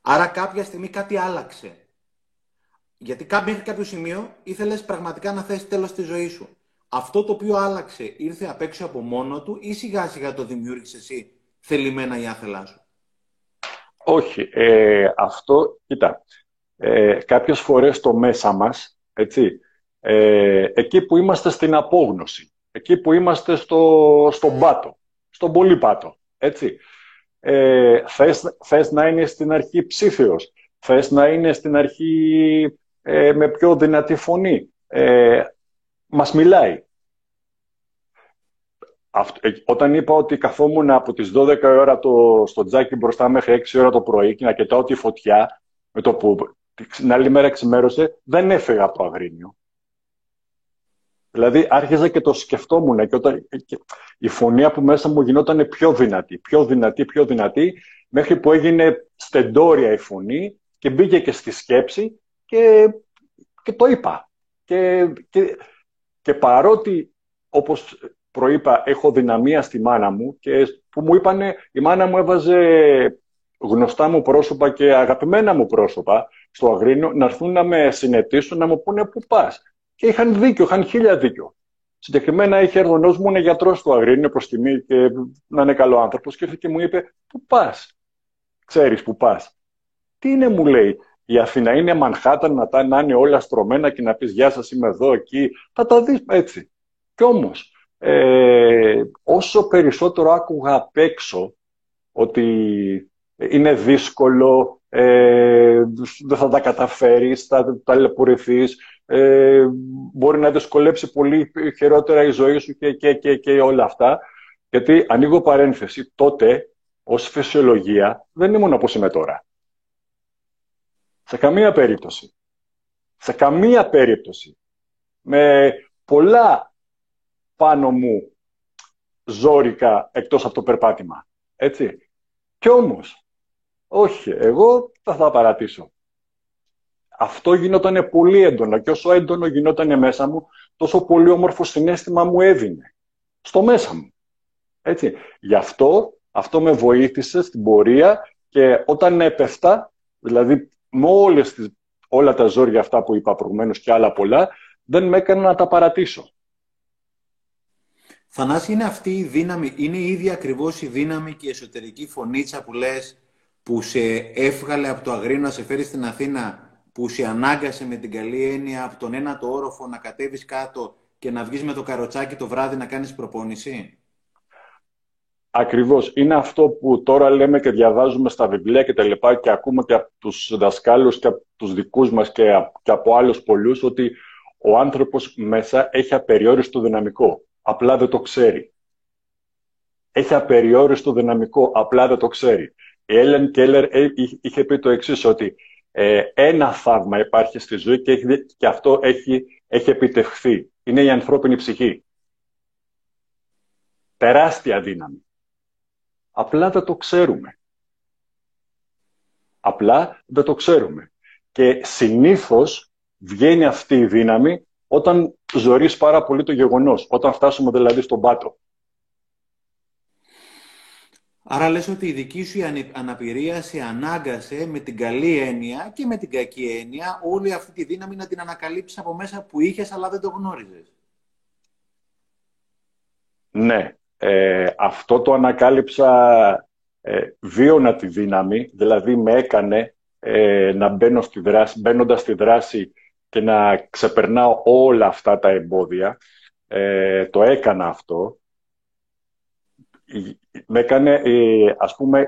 Άρα κάποια στιγμή κάτι άλλαξε. Γιατί μέχρι κάποιο σημείο ήθελες πραγματικά να θέσει τέλος στη ζωή σου. Αυτό το οποίο άλλαξε ήρθε απ' έξω από μόνο του ή σιγά σιγά το δημιούργησες εσύ θελημένα ή άθελά σου; Όχι. Ε, αυτό, κοίτα, ε, κάποιες φορές το μέσα μας, έτσι, ε, εκεί που είμαστε στην απόγνωση, εκεί που είμαστε στο, στον πάτο, στον πολύ πάτο, έτσι. Ε, θες, θες να είναι στην αρχή ψήφιος, θες να είναι στην αρχή ε, με πιο δυνατή φωνή. Ε, μας μιλάει. Αυτό, ε, όταν είπα ότι καθόμουν από τις 12 ώρα το, στο τζάκι μπροστά μέχρι 6 ώρα το πρωί και να κοιτάω τη φωτιά, με το που την άλλη μέρα ξημέρωσε, δεν έφεγα από το αγρίνιο. Δηλαδή άρχιζα και το σκεφτόμουν και, όταν, και η φωνή από μέσα μου γινόταν πιο δυνατή, πιο δυνατή, πιο δυνατή, μέχρι που έγινε στεντόρια η φωνή και μπήκε και στη σκέψη και, και το είπα. Και, και, και παρότι, όπως προείπα, έχω δυναμία στη μάνα μου και που μου είπανε, η μάνα μου έβαζε γνωστά μου πρόσωπα και αγαπημένα μου πρόσωπα στο Αγρίνιο να έρθουν να με συνετήσουν, να μου πούνε πού πας; Και είχαν δίκιο, είχαν χίλια δίκιο. Συγκεκριμένα είχε έρθει ο μου, είναι γιατρός του Αγρίνιο προς τιμή και να είναι καλό άνθρωπος. Και ήρθε και μου είπε: Πού πας, ξέρεις που πας. Τι είναι, μου λέει, η Αθήνα είναι Μανχάταν να, να είναι όλα στρωμένα και να πεις Γεια σας, είμαι εδώ, εκεί. Θα τα δεις έτσι. Κι όμως, ε, όσο περισσότερο άκουγα απ' έξω ότι είναι δύσκολο, ε, δεν θα τα καταφέρεις, θα ταλαιπωρηθείς, ε, μπορεί να δυσκολέψει πολύ χειρότερα η ζωή σου και, και, και, και όλα αυτά. Γιατί ανοίγω παρένθεση, τότε ως φυσιολογία δεν ήμουν όπως είμαι τώρα. Σε καμία περίπτωση. Σε καμία περίπτωση. Με πολλά πάνω μου ζόρικα εκτός από το περπάτημα. Έτσι. Κι όμως, όχι, εγώ θα θα παρατήσω. Αυτό γινόταν πολύ έντονο και όσο έντονο γινόταν μέσα μου, τόσο πολύ όμορφο συνέστημα μου έδινε. Στο μέσα μου. Έτσι. Γι' αυτό, αυτό με βοήθησε στην πορεία και όταν έπεφτα, δηλαδή με όλες τις, όλα τα ζόρια αυτά που είπα προηγουμένως και άλλα πολλά, δεν με έκανε να τα παρατήσω. Θανάση, είναι αυτή η δύναμη, είναι η ίδια ακριβώς η δύναμη και η εσωτερική φωνήτσα που λες που σε έβγαλε από το Αγρίνο να σε φέρει στην Αθήνα, που σε ανάγκασε με την καλή έννοια από τον ένα το όροφο να κατέβεις κάτω και να βγεις με το καροτσάκι το βράδυ να κάνεις προπόνηση; Ακριβώς. Είναι αυτό που τώρα λέμε και διαβάζουμε στα βιβλία και τα λοιπά και ακούμε και από τους δασκάλους και από τους δικούς μας και από άλλους πολλούς ότι ο άνθρωπος μέσα έχει απεριόριστο δυναμικό. Απλά δεν το ξέρει. Έχει απεριόριστο δυναμικό. Απλά δεν το ξέρει. Η Έλεν Κέλλερ είχε πει το εξής ότι ε, ένα θαύμα υπάρχει στη ζωή και, έχει, και αυτό έχει, έχει επιτευχθεί. Είναι η ανθρώπινη ψυχή. Τεράστια δύναμη. Απλά δεν το ξέρουμε. Απλά δεν το ξέρουμε. Και συνήθως βγαίνει αυτή η δύναμη όταν ζωρείς πάρα πολύ το γεγονός. Όταν φτάσουμε δηλαδή στον πάτο. Άρα λες ότι η δική σου αναπηρία σε ανάγκασε με την καλή έννοια και με την κακή έννοια όλη αυτή τη δύναμη να την ανακαλύψεις από μέσα που είχες αλλά δεν το γνώριζες. Ναι. Ε, αυτό το ανακάλυψα ε, βίωνα τη δύναμη, δηλαδή με έκανε ε, να μπαίνω στη δράση, μπαίνοντας στη δράση και να ξεπερνάω όλα αυτά τα εμπόδια. Ε, το έκανα αυτό με έκανε, ε, ας πούμε,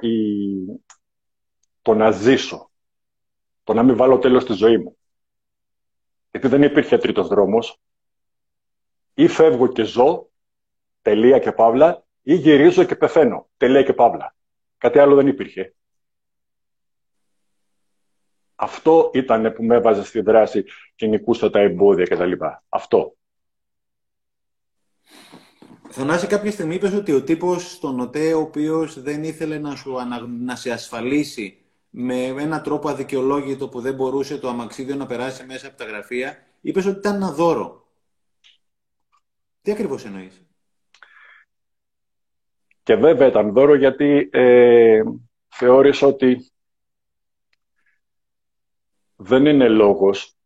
το να ζήσω. Το να μην βάλω τέλος στη ζωή μου. Γιατί δεν υπήρχε τρίτος δρόμος. Ή φεύγω και ζω, τελεία και παύλα, ή γυρίζω και πεθαίνω, τελεία και παύλα. Κάτι άλλο δεν υπήρχε. Αυτό ήταν που με έβαζε στη δράση και νικούσα τα εμπόδια κτλ. Αυτό. Θανάση, κάποια στιγμή είπες ότι ο τύπος στον ΟΤΕ, ο οποίος δεν ήθελε να, σου να σε ασφαλίσει με έναν τρόπο αδικαιολόγητο που δεν μπορούσε το αμαξίδιο να περάσει μέσα από τα γραφεία, είπες ότι ήταν ένα δώρο. Τι ακριβώς εννοείς; Και βέβαια ήταν δώρο γιατί ε, θεώρησα ότι δεν είναι λόγος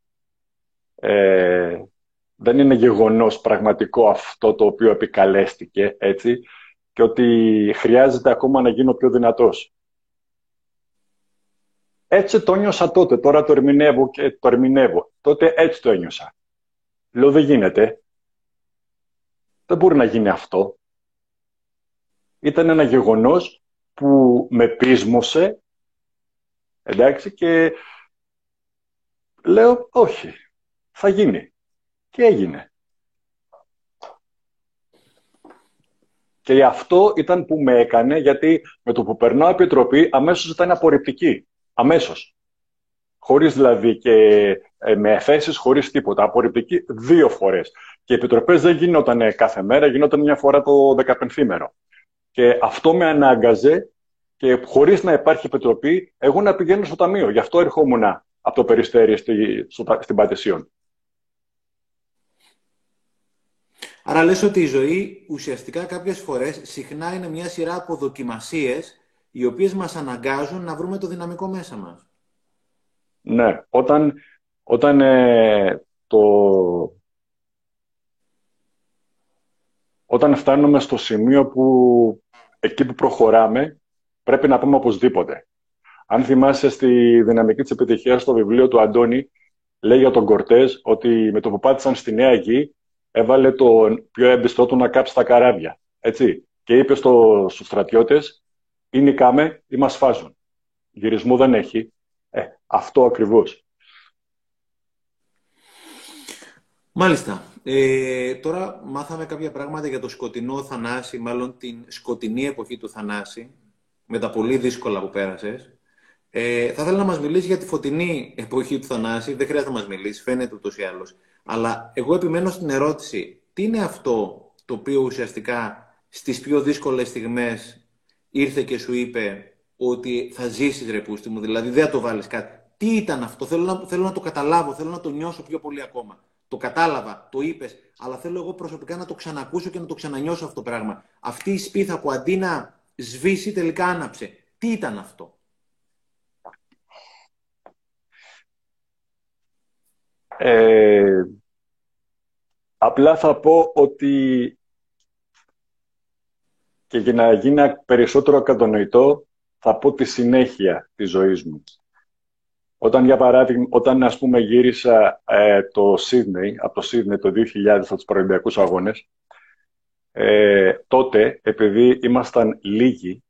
ε, δεν είναι γεγονός πραγματικό αυτό το οποίο επικαλέστηκε, έτσι, και ότι χρειάζεται ακόμα να γίνω πιο δυνατός. Έτσι το νιώσα τότε, τώρα το ερμηνεύω και το ερμηνεύω. Τότε έτσι το ένιωσα. Λέω δεν γίνεται. Δεν μπορεί να γίνει αυτό. Ήταν ένα γεγονός που με πείσμωσε, εντάξει, και λέω όχι, θα γίνει. Και έγινε; Και αυτό ήταν που με έκανε, γιατί με το που περνάω επιτροπή, αμέσως ήταν απορριπτική. Αμέσως. Χωρίς δηλαδή και ε, με εφέσεις χωρίς τίποτα. Απορριπτική δύο φορές. Και οι επιτροπές δεν γινόταν κάθε μέρα, γινόταν μια φορά το 15 Και αυτό με ανάγκαζε και χωρίς να υπάρχει επιτροπή, εγώ να πηγαίνω στο ταμείο. Γι' αυτό ερχόμουν από το περιστέρι στη, στο, στην Πατησίων. Άρα λες ότι η ζωή ουσιαστικά κάποιες φορές συχνά είναι μια σειρά από δοκιμασίες οι οποίες μας αναγκάζουν να βρούμε το δυναμικό μέσα μας. Ναι, όταν, όταν ε, το... Όταν φτάνουμε στο σημείο που εκεί που προχωράμε πρέπει να πούμε οπωσδήποτε. Αν θυμάσαι στη δυναμική της επιτυχίας στο βιβλίο του Αντώνη, λέει για τον Κορτές ότι με το που πάτησαν στη Νέα Γη έβαλε τον πιο έμπιστό του να κάψει τα καράβια. Έτσι. Και είπε στο, στους στρατιώτες, ή νικάμε ή μας φάζουν. Γυρισμού δεν έχει. Ε, αυτό ακριβώς. Μάλιστα. Ε, τώρα μάθαμε κάποια πράγματα για το σκοτεινό Θανάση, μάλλον την σκοτεινή εποχή του Θανάση, με τα πολύ δύσκολα που πέρασες. Ε, θα ήθελα να μας μιλήσει για τη φωτεινή εποχή του Θανάση. Δεν χρειάζεται να μας μιλήσει, φαίνεται ούτως ή άλλως. Αλλά εγώ επιμένω στην ερώτηση, τι είναι αυτό το οποίο ουσιαστικά στις πιο δύσκολες στιγμές ήρθε και σου είπε ότι θα ζήσεις ρε πούστη μου, δηλαδή δεν θα το βάλεις κάτι. Τι ήταν αυτό, θέλω να, θέλω να το καταλάβω, θέλω να το νιώσω πιο πολύ ακόμα. Το κατάλαβα, το είπες, αλλά θέλω εγώ προσωπικά να το ξανακούσω και να το ξανανιώσω αυτό το πράγμα. Αυτή η σπίθα που αντί να σβήσει τελικά άναψε. Τι ήταν αυτό; Ε, απλά θα πω ότι και για να γίνει περισσότερο κατανοητό θα πω τη συνέχεια της ζωής μου. Όταν, για παράδειγμα, όταν ας πούμε γύρισα ε, το Sydney, από το Sydney το 2000 από τους παραολυμπιακούς αγώνες, ε, τότε, επειδή ήμασταν λίγοι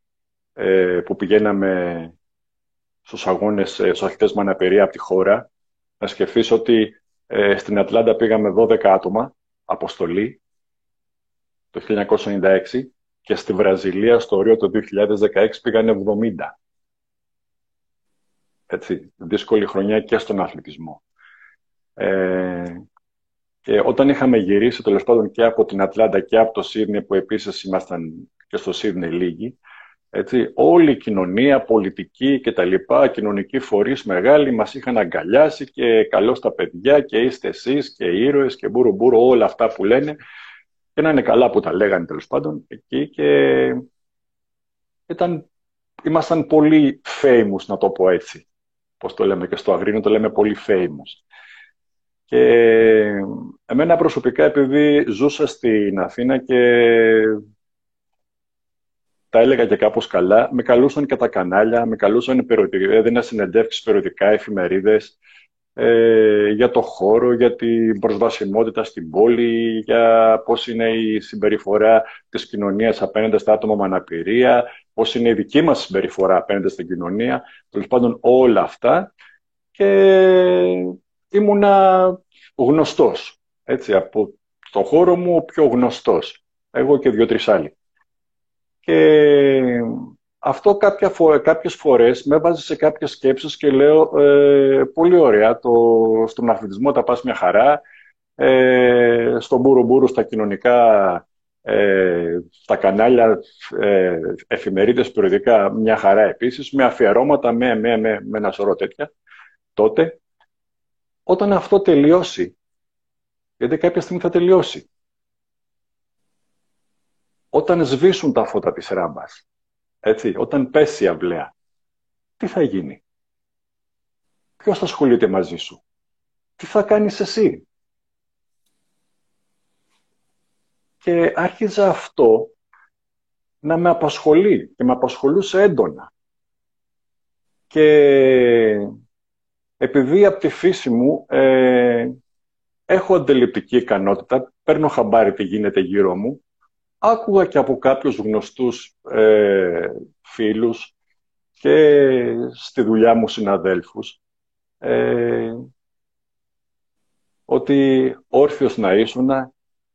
ε, που πηγαίναμε στους αγώνες, ε, στους αθλητές με αναπηρία από τη χώρα, να σκεφτείς ότι ε, στην Ατλάντα πήγαμε 12 άτομα, αποστολή, το 1996, και στη Βραζιλία, στο Ρίο το 2016, πήγανε 70. Έτσι, δύσκολη χρονιά και στον αθλητισμό. Ε, και όταν είχαμε γυρίσει, τέλος πάντων και από την Ατλάντα και από το Σίδνεϊ, που επίσης ήμασταν και στο Σίδνεϊ λίγοι, έτσι, όλη η κοινωνία, πολιτική και τα λοιπά, κοινωνικοί φορείς μεγάλοι μας είχαν αγκαλιάσει και καλώς τα παιδιά και είστε εσείς και ήρωες και μπουρου μπουρου όλα αυτά που λένε και να είναι καλά που τα λέγανε τέλος πάντων εκεί και ήταν, ήμασταν πολύ famous να το πω έτσι. Πώς το λέμε και στο Αγρίνο το λέμε πολύ famous. Και εμένα προσωπικά επειδή ζούσα στην Αθήνα και τα έλεγα και κάπως καλά. Με καλούσαν και τα κανάλια, με καλούσαν περιοδικά, έδινα συνεντεύξεις περιοδικά, εφημερίδες, ε, για το χώρο, για την προσβασιμότητα στην πόλη, για πώς είναι η συμπεριφορά της κοινωνίας απέναντι στα άτομα με αναπηρία, πώς είναι η δική μας συμπεριφορά απέναντι στην κοινωνία, τέλος πάντων όλα αυτά. Και ήμουνα γνωστός, έτσι, από το χώρο μου ο πιο γνωστός. Εγώ και δύο-τρεις άλλοι. Και αυτό κάποια φο- κάποιες φορές με έβαζε σε κάποιες σκέψεις και λέω ε, πολύ ωραία, το, στον αθλητισμό τα πας μια χαρά, ε, στον μπούρο μπούρο στα κοινωνικά, ε, στα κανάλια, ε, εφημερίδες, περιοδικά μια χαρά επίσης, με αφιερώματα, με, με, με, με ένα σωρό τέτοια. Τότε, όταν αυτό τελειώσει, γιατί κάποια στιγμή θα τελειώσει, όταν σβήσουν τα φώτα της ράμπας, έτσι, όταν πέσει η αυλαία, τι θα γίνει; Ποιος θα ασχολείται μαζί σου; Τι θα κάνεις εσύ; Και άρχιζα αυτό να με απασχολεί και με απασχολούσε έντονα. Και επειδή από τη φύση μου ε, έχω αντιληπτική ικανότητα, παίρνω χαμπάρι τι γίνεται γύρω μου, άκουγα και από κάποιους γνωστούς ε, φίλους και στη δουλειά μου συναδέλφους ε, ότι όρθιος να ήσουν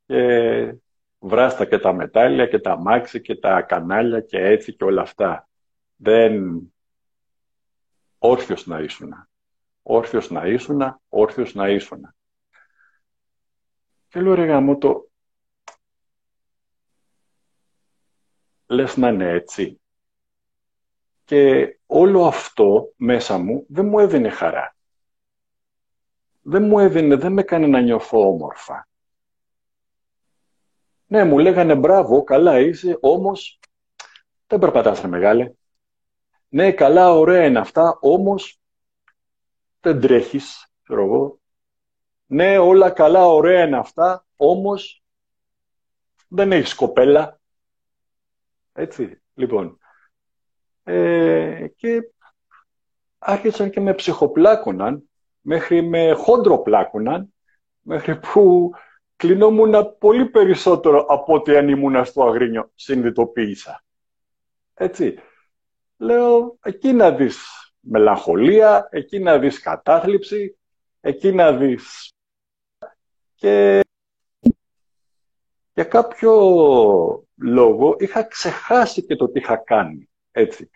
και βράστα και τα μετάλλια και τα μάξι και τα κανάλια και έτσι και όλα αυτά. Δεν όρθιος να ήσουν. όρθιος να ήσουνα, όρθιος να ήσουνα. Και λέω ρε γάμο το, λες να είναι έτσι. Και όλο αυτό μέσα μου δεν μου έδινε χαρά. Δεν μου έδινε, δεν με έκανε να νιώθω όμορφα. Ναι, μου λέγανε μπράβο, καλά είσαι, όμως δεν περπατάς ρε μεγάλε. Ναι, καλά, ωραία είναι αυτά, όμως δεν τρέχεις, ξέρω εγώ. Ναι, όλα καλά, ωραία είναι αυτά, όμως δεν έχεις κοπέλα. Έτσι, λοιπόν. Ε, και άρχισαν και με ψυχοπλάκωναν, μέχρι με χόντροπλάκωναν, μέχρι που κλεινόμουν πολύ περισσότερο από ό,τι αν ήμουν στο Αγρίνιο, συνειδητοποίησα. Έτσι. Λέω, εκεί να δεις μελαγχολία, εκεί να δεις κατάθλιψη, εκεί να δεις... Και για κάποιο λόγο είχα ξεχάσει και το τι είχα κάνει. Έτσι.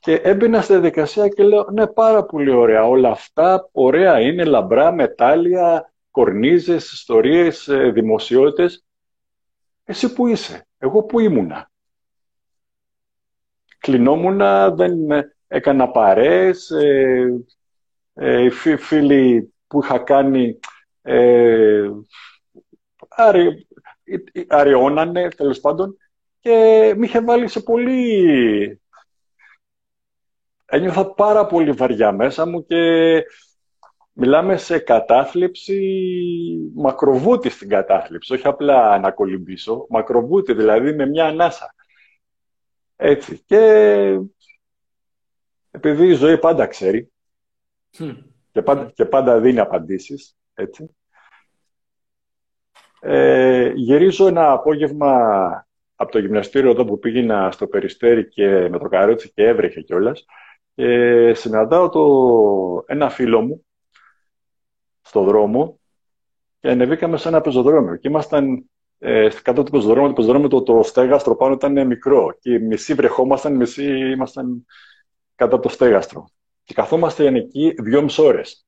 Και έμπαινα στη διαδικασία και λέω, ναι, πάρα πολύ ωραία. Όλα αυτά ωραία είναι, λαμπρά, μετάλλια, κορνίζες, ιστορίες, ε, δημοσιότητες. Εσύ που είσαι, εγώ που ήμουνα. Κλεινόμουνα, δεν έκανα παρέες, ε, ε, φίλοι που είχα κάνει ε, αραιώνανε, τέλος πάντων, και με είχε βάλει σε πολύ... Ένιωθα πάρα πολύ βαριά μέσα μου και μιλάμε σε κατάθλιψη, μακροβούτη στην κατάθλιψη, όχι απλά να κολυμπήσω, μακροβούτη δηλαδή με μια ανάσα. Έτσι. Και επειδή η ζωή πάντα ξέρει και, πάντα, και πάντα δίνει απαντήσεις, έτσι, ε, γυρίζω ένα απόγευμα από το γυμναστήριο εδώ που πήγαινα στο Περιστέρι και με το καρότσι και έβρεχε κιόλας. Και συναντάω το, ένα φίλο μου στο δρόμο και ανεβήκαμε σε ένα πεζοδρόμιο. Και ήμασταν ε, κάτω του πεζοδρόμιο, το πεζοδρόμιο το, το στέγαστρο πάνω ήταν μικρό. Και μισή βρεχόμασταν, μισή ήμασταν κάτω από το στέγαστρο. Και καθόμαστε εκεί δυόμιση ώρες.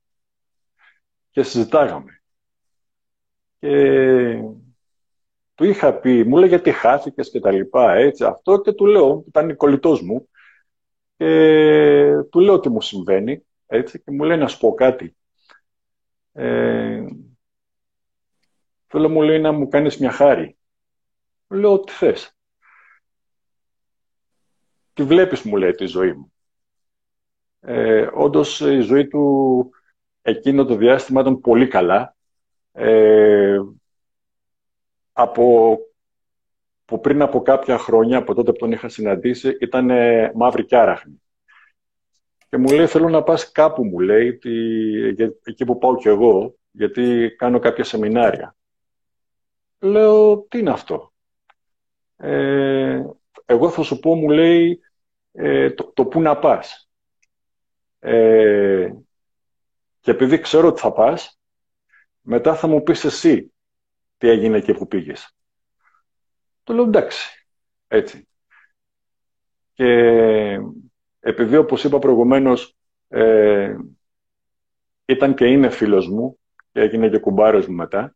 Και συζητάγαμε. Και του είχα πει, μου λέει γιατί χάθηκες και τα λοιπά, έτσι, αυτό και του λέω, ήταν κολλητός μου, και του λέω τι μου συμβαίνει, έτσι, και μου λέει να σου πω κάτι. Ε, θέλω μου λέει να μου κάνεις μια χάρη. Λέω τι θες. Τι βλέπεις μου λέει τη ζωή μου. Ε, όντως η ζωή του εκείνο το διάστημα ήταν πολύ καλά ε, από, που πριν από κάποια χρόνια, από τότε που τον είχα συναντήσει, ήταν ε, μαύρη και άραχνη. Και μου λέει, θέλω να πας κάπου, μου λέει, τι, εκεί που πάω κι εγώ, γιατί κάνω κάποια σεμινάρια. Λέω, τι είναι αυτό; Ε, εγώ θα σου πω, μου λέει, ε, το, το πού να πας. Ε, και επειδή ξέρω ότι θα πας, μετά θα μου πεις εσύ τι έγινε εκεί που πήγες. Το λέω εντάξει, έτσι. Και επειδή όπως είπα προηγουμένως ε, ήταν και είναι φίλος μου και έγινε και κουμπάρος μου μετά,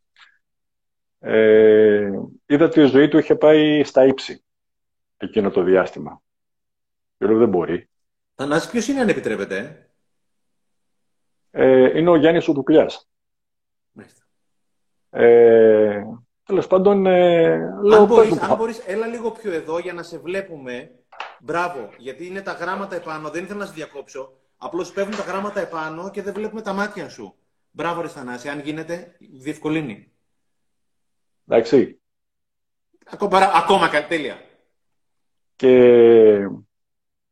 ε, είδα ότι η ζωή του είχε πάει στα ύψη εκείνο το διάστημα. Και λέω δεν μπορεί. Θανάσης ποιος είναι αν επιτρέπετε; Ε, είναι ο Γιάννης Οδουκλιάς. Ε, Τέλος πάντων, ε, λέω, αν, μπορείς, αν μπορείς, έλα λίγο πιο εδώ για να σε βλέπουμε. Μπράβο, γιατί είναι τα γράμματα επάνω. Δεν ήθελα να σε διακόψω. Απλώς πέφτουν τα γράμματα επάνω και δεν βλέπουμε τα μάτια σου. Μπράβο, ρε Θανάση. Αν γίνεται, διευκολύνει. Εντάξει. Ακόμα, ακόμα τέλεια. Και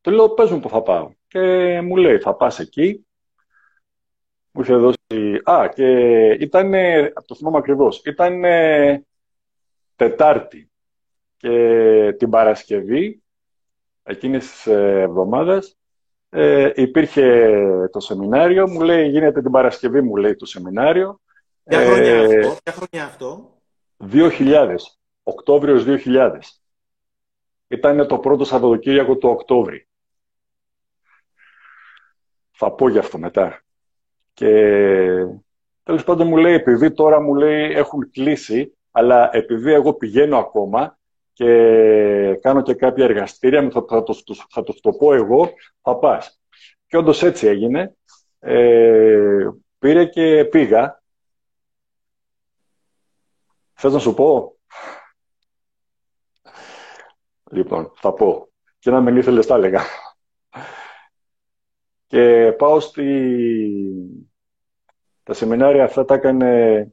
του λέω, πες μου που θα πάω. Και μου λέει, θα πας εκεί, μου είχε δώσει. Α, και ήταν. Το θυμάμαι ακριβώς. Ήταν Τετάρτη. Και την Παρασκευή, εκείνης της εβδομάδας, ε, υπήρχε το σεμινάριο. Μου λέει, γίνεται την Παρασκευή, μου λέει το σεμινάριο. Ποια χρονιά ε, αυτό, ποια χρονιά αυτό; 2000, Οκτώβριος 2000. Ήταν το πρώτο Σαββατοκύριακο του Οκτώβρη. Θα πω γι' αυτό μετά. Και τέλος πάντων μου λέει, επειδή τώρα μου λέει έχουν κλείσει, αλλά επειδή εγώ πηγαίνω ακόμα και κάνω και κάποια εργαστήρια, θα, θα, το, θα το, το πω εγώ, θα πας. Και όντως έτσι έγινε. Ε, πήρε και πήγα. Θες να σου πω; Λοιπόν, θα πω. Και να μην ήθελες τα έλεγα. Και πάω στη... Τα σεμινάρια αυτά τα έκανε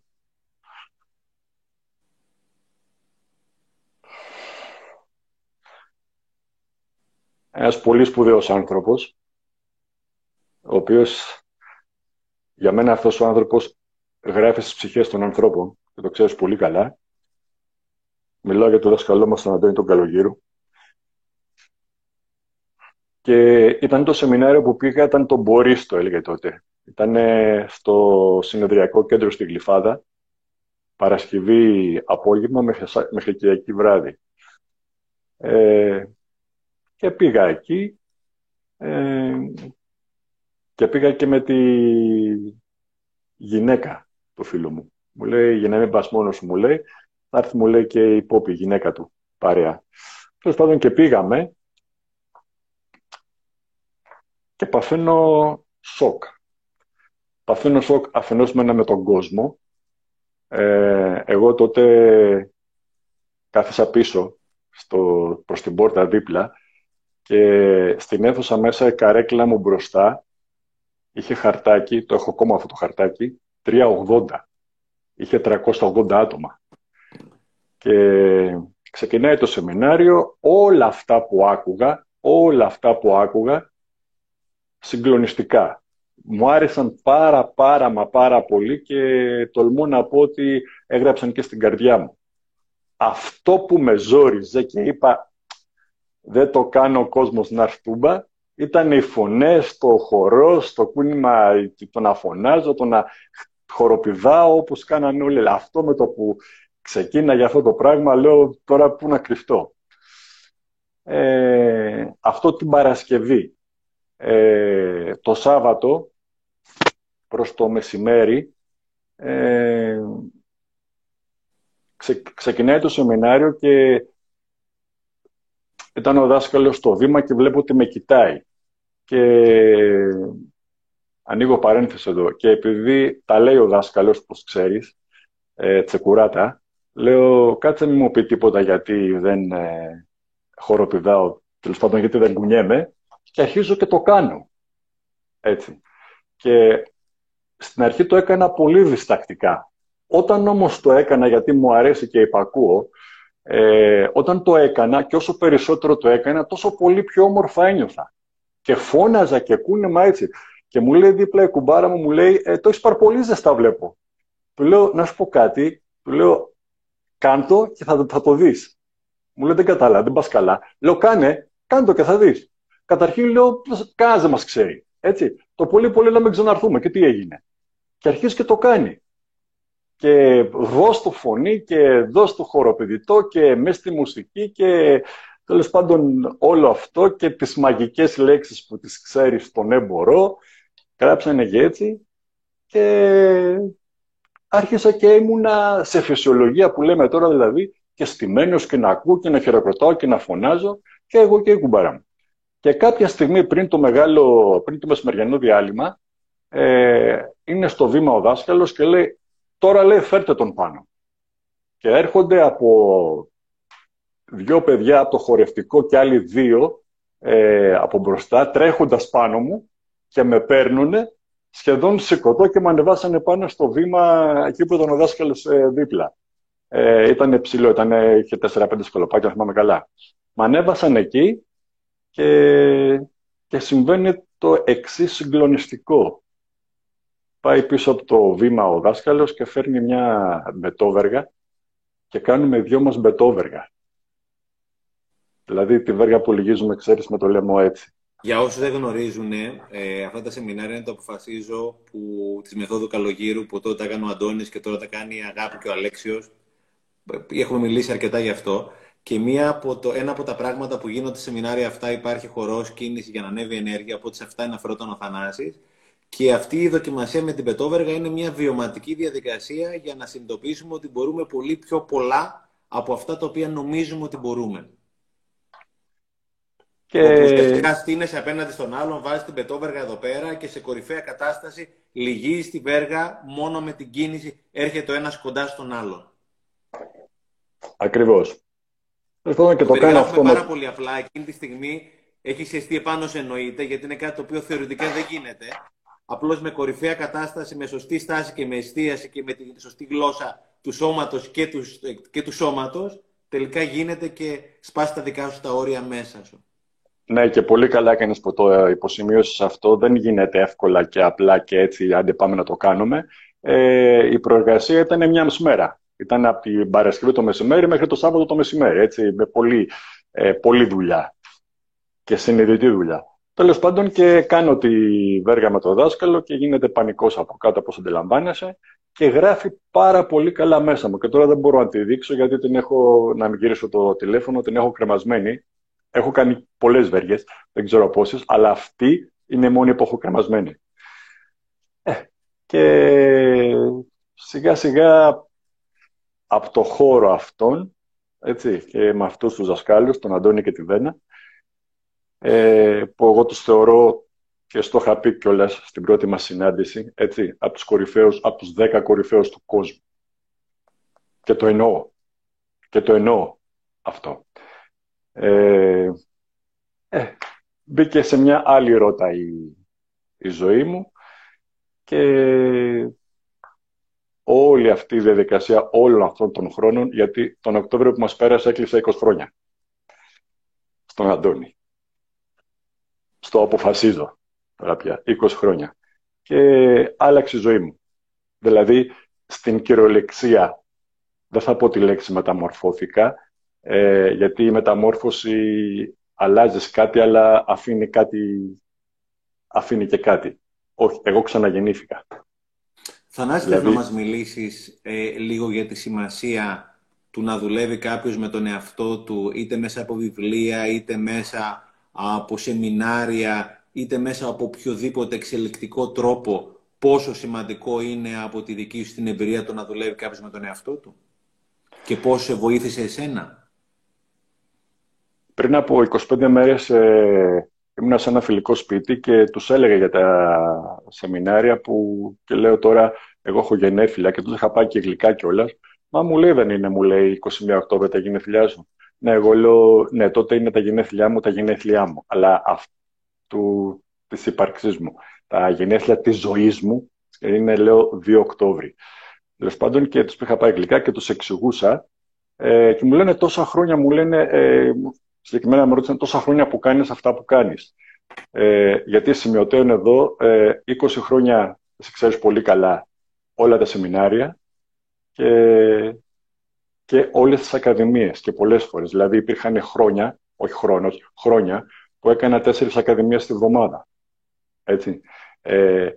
ένας πολύ σπουδαίος άνθρωπος, ο οποίος για μένα αυτός ο άνθρωπος γράφει στις ψυχές των ανθρώπων και το ξέρεις πολύ καλά. Μιλάω για το δασκαλό μας τον Αντώνη τον Καλογύρου. Και ήταν το σεμινάριο που πήγα, ήταν το Μπορίστο, έλεγε τότε. Ήταν στο συνεδριακό κέντρο στη Γλυφάδα, Παρασκευή απόγευμα μέχρι, μέχρι Κυριακή βράδυ. Ε, και πήγα εκεί ε, και πήγα και με τη γυναίκα του φίλου μου. Μου λέει, για να μην πας μόνος μου, λέει, θα έρθει, μου λέει, και η Πόπη, η γυναίκα του, παρέα. Τέλος πάντων και πήγαμε και παθαίνω σοκ. Παθαίνω σοκ αφενός μένα με τον κόσμο. Ε, εγώ τότε κάθισα πίσω στο, προς την πόρτα δίπλα και στην αίθουσα μέσα η καρέκλα μου μπροστά είχε χαρτάκι, το έχω ακόμα αυτό το χαρτάκι, 380. Είχε 380 άτομα. Και ξεκινάει το σεμινάριο, όλα αυτά που άκουγα, όλα αυτά που άκουγα, συγκλονιστικά. Μου άρεσαν πάρα πάρα μα πάρα πολύ και τολμώ να πω ότι έγραψαν και στην καρδιά μου. Αυτό που με ζόριζε και είπα δεν το κάνω ο κόσμος να έρθούμπα, ήταν οι φωνές, το χορό, το κούνημα, το να φωνάζω, το να χοροπηδάω όπως κάνανε όλοι. Αυτό με το που ξεκίνα για αυτό το πράγμα, λέω τώρα πού να κρυφτώ. Ε, αυτό την Παρασκευή. Ε, το Σάββατο, προς το μεσημέρι, ε, ξεκινάει το σεμινάριο και ήταν ο δάσκαλος στο βήμα και βλέπω ότι με κοιτάει. Και ανοίγω παρένθεση εδώ. Και επειδή τα λέει ο δάσκαλος, όπως ξέρεις, ε, τσεκουράτα, λέω κάτσε μην μου πει τίποτα γιατί δεν ε, χοροπηδάω, τέλος πάντων γιατί δεν κουνιέμαι και αρχίζω και το κάνω. Έτσι. Και στην αρχή το έκανα πολύ διστακτικά. Όταν όμως το έκανα γιατί μου αρέσει και υπακούω, ε, όταν το έκανα και όσο περισσότερο το έκανα, τόσο πολύ πιο όμορφα ένιωθα. Και φώναζα και κούνεμα έτσι. Και μου λέει δίπλα η κουμπάρα μου, μου λέει, ε, το έχεις πάρει πολύ ζεστά βλέπω. Του λέω, να σου πω κάτι, του λέω, κάντο και θα, θα το δεις. Μου λέει, δεν κατάλαβα, δεν πας καλά. Λέω, κάνε, κάντο και θα δεις. Καταρχήν λέω, κανένας δεν μας ξέρει. Έτσι. Το πολύ πολύ να μην ξαναρθούμε. Και τι έγινε. Και αρχίζει και το κάνει και δώσ' του φωνή και δώσ' του χοροπηδητό και μες στη μουσική και τέλος πάντων όλο αυτό και τις μαγικές λέξεις που τις ξέρεις στον έμπορο γράψανε και έτσι και άρχισα και ήμουνα σε φυσιολογία που λέμε τώρα δηλαδή και στημένος και να ακούω και να χειροκροτάω και να φωνάζω και εγώ και η κουμπάρα μου. Και κάποια στιγμή πριν το μεγάλο, πριν το μεσημεριανό διάλειμμα, ε, είναι στο βήμα ο δάσκαλος και λέει Τώρα λέει φέρτε τον πάνω. Και έρχονται από δύο παιδιά από το χορευτικό και άλλοι δύο ε, από μπροστά τρέχοντας πάνω μου και με παίρνουν σχεδόν σηκωτό και με ανεβάσανε πάνω στο βήμα εκεί που ήταν ο δάσκαλος ε, δίπλα. Ε, ήταν ψηλό, ήταν, είχε 4-5 σκολοπάκια, θυμάμαι καλά. Με ανέβασαν εκεί και, και συμβαίνει το εξής συγκλονιστικό πάει πίσω από το βήμα ο δάσκαλος και φέρνει μια μπετόβεργα και κάνουμε δυο μας μπετόβεργα. Δηλαδή τη βέργα που λυγίζουμε, ξέρεις, με το λέμε έτσι. Για όσους δεν γνωρίζουν, ε, αυτά τα σεμινάρια είναι το αποφασίζω που, της μεθόδου Καλογύρου που τότε τα κάνει ο Αντώνης και τώρα τα κάνει η Αγάπη και ο Αλέξιος. Έχουμε μιλήσει αρκετά γι' αυτό. Και μία από το, ένα από τα πράγματα που γίνονται σε σεμινάρια αυτά υπάρχει χορός, κίνηση για να ανέβει ενέργεια, οπότε σε αυτά είναι αφαιρόταν ο Θανάσης. Και αυτή η δοκιμασία με την πετόβεργα είναι μια βιωματική διαδικασία για να συνειδητοποιήσουμε ότι μπορούμε πολύ πιο πολλά από αυτά τα οποία νομίζουμε ότι μπορούμε. Και... Ουσιαστικά στείνεσαι απέναντι στον άλλον, βάζει την πετόβεργα εδώ πέρα και σε κορυφαία κατάσταση λυγίζει τη βέργα μόνο με την κίνηση, έρχεται ο ένας κοντά στον άλλον. Ακριβώς. Λοιπόν, και το, το κάνω αυτό. πάρα πολύ απλά. Εκείνη τη στιγμή έχει συστεί επάνω σε εννοείται, γιατί είναι κάτι το οποίο θεωρητικά δεν γίνεται. Απλώς με κορυφαία κατάσταση, με σωστή στάση και με εστίαση και με τη σωστή γλώσσα του σώματος και τους, και του σώματος, τελικά γίνεται και σπάσει τα δικά σου τα όρια μέσα σου. Ναι, και πολύ καλά έκανες που το υποσημείωσες αυτό. Δεν γίνεται εύκολα και απλά και έτσι, άντε πάμε να το κάνουμε. Ε, η προεργασία ήταν μια μέρα. Ήταν από την Παρασκευή το μεσημέρι μέχρι το Σάββατο το μεσημέρι. Έτσι, με πολύ, ε, πολύ δουλειά και συνειδητή δουλειά. Τέλος πάντων και κάνω τη βέργα με το δάσκαλο και γίνεται πανικός από κάτω όπως αντιλαμβάνεσαι και γράφει πάρα πολύ καλά μέσα μου. Και τώρα δεν μπορώ να τη δείξω γιατί την έχω, να μην γυρίσω το τηλέφωνο, την έχω κρεμασμένη. Έχω κάνει πολλές βέργες, δεν ξέρω πόσες, αλλά αυτή είναι η μόνη που έχω κρεμασμένη. Ε, και σιγά σιγά από το χώρο αυτόν, έτσι, και με αυτούς τους δασκάλους, τον Αντώνη και τη Βένα, ε, που εγώ τους θεωρώ και στο είχα πει κιόλας στην πρώτη μας συνάντηση, έτσι, από τους κορυφαίους, από τους δέκα κορυφαίους του κόσμου. Και το εννοώ. Και το εννοώ αυτό. Ε, ε, μπήκε σε μια άλλη ρότα η, η ζωή μου και όλη αυτή η διαδικασία όλων αυτών των χρόνων, γιατί τον Οκτώβριο που μας πέρασε έκλεισε 20 χρόνια. Στον Αντώνη. Στο αποφασίζω τώρα πια, 20 χρόνια. Και άλλαξε η ζωή μου. Δηλαδή, στην κυριολεξία, δεν θα πω τη λέξη μεταμορφώθηκα, ε, γιατί η μεταμόρφωση αλλάζει κάτι, αλλά αφήνει, κάτι, αφήνει και κάτι. Όχι, εγώ ξαναγεννήθηκα. Θανάση, δηλαδή... να μας μιλήσεις ε, λίγο για τη σημασία του να δουλεύει κάποιος με τον εαυτό του, είτε μέσα από βιβλία, είτε μέσα από σεμινάρια, είτε μέσα από οποιοδήποτε εξελικτικό τρόπο, πόσο σημαντικό είναι από τη δική σου την εμπειρία το να δουλεύει κάποιος με τον εαυτό του; Και πώς σε βοήθησε εσένα; Πριν από 25 μέρες ε, ήμουν σε ένα φιλικό σπίτι και τους έλεγα για τα σεμινάρια που και λέω τώρα εγώ έχω γενέθλια και τους είχα πάει και γλυκά κιόλας. Μα μου λέει δεν είναι, μου λέει 21 Οκτώβρη τα γενέθλιά σου. Ναι, εγώ λέω, ναι, τότε είναι τα γενέθλιά μου, τα γενέθλιά μου. Αλλά αυτού της ύπαρξής μου. Τα γενέθλια της ζωής μου είναι, λέω, 2 Οκτώβρη. Τέλος πάντων και τους είχα πάει γλυκά και τους εξηγούσα ε, και μου λένε τόσα χρόνια, μου λένε, ε, συγκεκριμένα με ρώτησαν τόσα χρόνια που κάνεις αυτά που κάνεις. Ε, γιατί σημειωτέων εδώ ε, 20 χρόνια, σε ξέρεις πολύ καλά, όλα τα σεμινάρια και, και όλες τις ακαδημίες και πολλές φορές. Δηλαδή υπήρχαν χρόνια, όχι χρόνος, χρόνια, που έκανα τέσσερις ακαδημίες τη βδομάδα. Έτσι. Ε,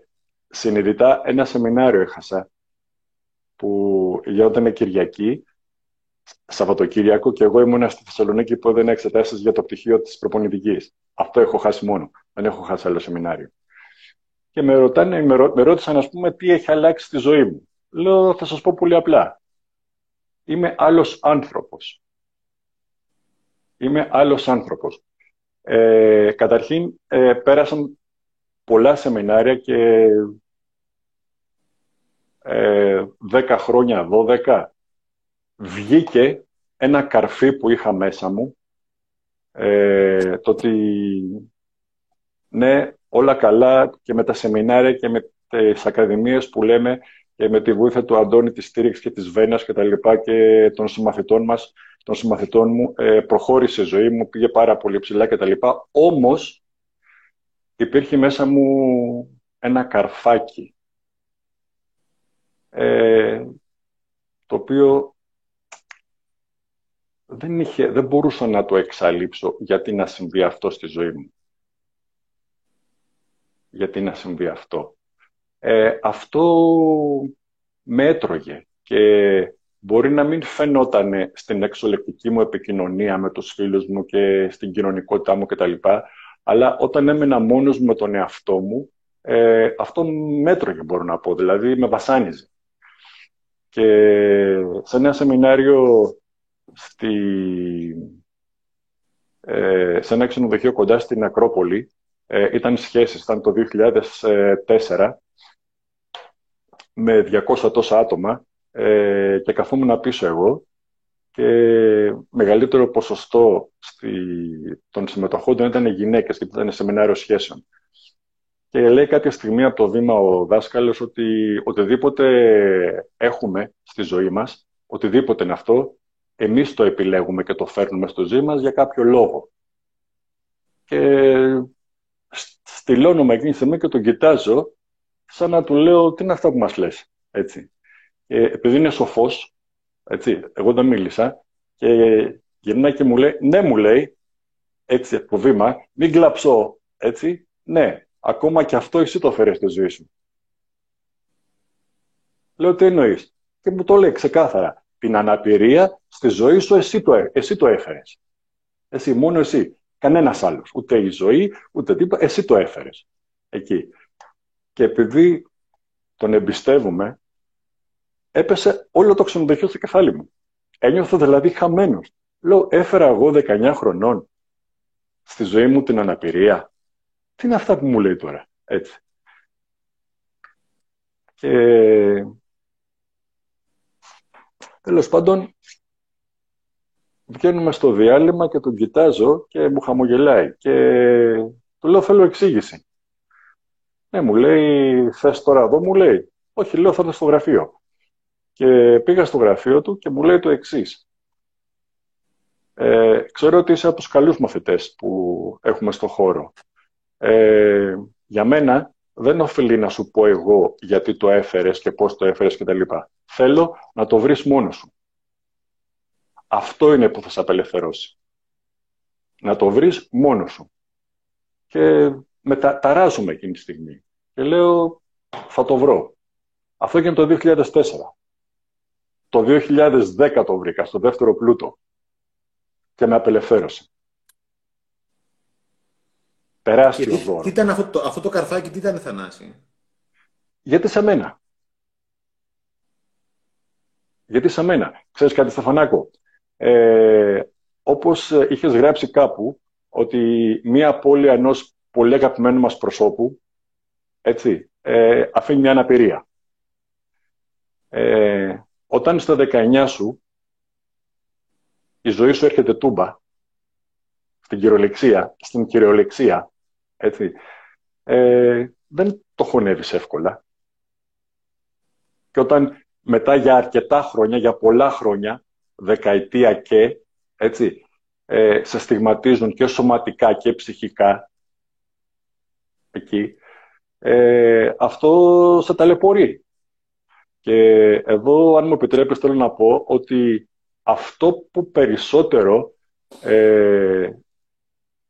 συνειδητά ένα σεμινάριο έχασα που γινόταν Κυριακή, Σαββατοκύριακο και εγώ ήμουν στη Θεσσαλονίκη που έδωνα εξετάσεις για το πτυχίο της προπονητικής. Αυτό έχω χάσει μόνο. Δεν έχω χάσει άλλο σεμινάριο και με, ρωτάνε, με, ρω, με ρώτησαν, ας πούμε, τι έχει αλλάξει στη ζωή μου. Λέω, θα σας πω πολύ απλά. Είμαι άλλος άνθρωπος. Είμαι άλλος άνθρωπος. Ε, καταρχήν, ε, πέρασαν πολλά σεμινάρια και ε, 10 χρόνια, 12, βγήκε ένα καρφί που είχα μέσα μου, ε, το ότι ναι, όλα καλά και με τα σεμινάρια και με τις ακαδημίες που λέμε και με τη βοήθεια του Αντώνη, της στήριξης και της Βένας και τα λοιπά και των συμμαθητών μας, των συμμαθητών μου, ε, προχώρησε η ζωή μου, πήγε πάρα πολύ ψηλά και τα λοιπά. Όμως υπήρχε μέσα μου ένα καρφάκι ε, το οποίο δεν, είχε, δεν μπορούσα να το εξαλείψω γιατί να συμβεί αυτό στη ζωή μου γιατί να συμβεί αυτό. Ε, αυτό με έτρωγε και μπορεί να μην φαινόταν στην εξολεκτική μου επικοινωνία με τους φίλους μου και στην κοινωνικότητά μου κτλ. Αλλά όταν έμενα μόνος με τον εαυτό μου, ε, αυτό μέτρωγε μπορώ να πω, δηλαδή με βασάνιζε. Και σε ένα σεμινάριο στη, ε, σε ένα ξενοδοχείο κοντά στην Ακρόπολη, ε, ήταν σχέσεις, ήταν το 2004, με 200 τόσα άτομα ε, και καθόμουν πίσω εγώ και μεγαλύτερο ποσοστό στη, των συμμετοχών ήταν γυναίκες, γιατί ήταν σεμινάριο σχέσεων. Και λέει κάποια στιγμή από το βήμα ο δάσκαλος ότι οτιδήποτε έχουμε στη ζωή μας, οτιδήποτε είναι αυτό, εμείς το επιλέγουμε και το φέρνουμε στο ζωή μας για κάποιο λόγο. Και στυλώνομαι εκείνη τη στιγμή και τον κοιτάζω σαν να του λέω τι είναι αυτά που μας λες; Έτσι. Και επειδή είναι σοφός, έτσι, εγώ δεν μίλησα και γυρνάει και μου λέει, ναι μου λέει, έτσι από βήμα, μην κλαψώ, έτσι, ναι, ακόμα και αυτό εσύ το φέρεις στη ζωή σου. Λέω τι εννοείς; Και μου το λέει ξεκάθαρα. Την αναπηρία στη ζωή σου εσύ το, εσύ το έφερες. Εσύ, μόνο εσύ. Κανένας άλλος. Ούτε η ζωή, ούτε τίποτα. Εσύ το έφερες. Εκεί. Και επειδή τον εμπιστεύομαι, έπεσε όλο το ξενοδοχείο στο κεφάλι μου. Ένιωθω δηλαδή χαμένος. Λέω, έφερα εγώ 19 χρονών στη ζωή μου την αναπηρία. Τι είναι αυτά που μου λέει τώρα, έτσι. Και τέλος πάντων βγαίνουμε στο διάλειμμα και τον κοιτάζω και μου χαμογελάει και του λέω θέλω εξήγηση. Ναι, μου λέει, θες τώρα εδώ, μου λέει. Όχι, λέω, θα στο γραφείο. Και πήγα στο γραφείο του και μου λέει το εξής. Ε, ξέρω ότι είσαι από τους καλούς μαθητές που έχουμε στο χώρο. Ε, για μένα δεν οφείλει να σου πω εγώ γιατί το έφερες και πώς το έφερες κτλ. Θέλω να το βρεις μόνος σου. Αυτό είναι που θα σε απελευθερώσει. Να το βρεις μόνος σου. Και μεταταράζομαι εκείνη τη στιγμή. Και λέω, θα το βρω. Αυτό έγινε το 2004. Το 2010 το βρήκα, στο δεύτερο πλούτο. Και με απελευθέρωσε. Τεράστιο δώρος. Τι ήταν αυτό το, αυτό το καρφάκι, τι ήταν Θανάση; Γιατί σε μένα. Γιατί σε μένα. Ξέρεις κάτι, Στεφανάκο; Ε, όπως είχες γράψει κάπου, ότι μία απώλεια ενός πολύ αγαπημένου μας προσώπου, έτσι, ε, αφήνει μια αναπηρία. Ε, όταν στα 19 σου η ζωή σου έρχεται τούμπα, στην κυριολεξία, στην κυριολεξία, έτσι, ε, δεν το χωνεύεις εύκολα. Και όταν μετά για αρκετά χρόνια, για πολλά χρόνια, δεκαετία και, έτσι, ε, σε στιγματίζουν και σωματικά και ψυχικά, εκεί, ε, αυτό σε ταλαιπωρεί. Και εδώ, αν μου επιτρέπεις, θέλω να πω ότι αυτό που περισσότερο ε,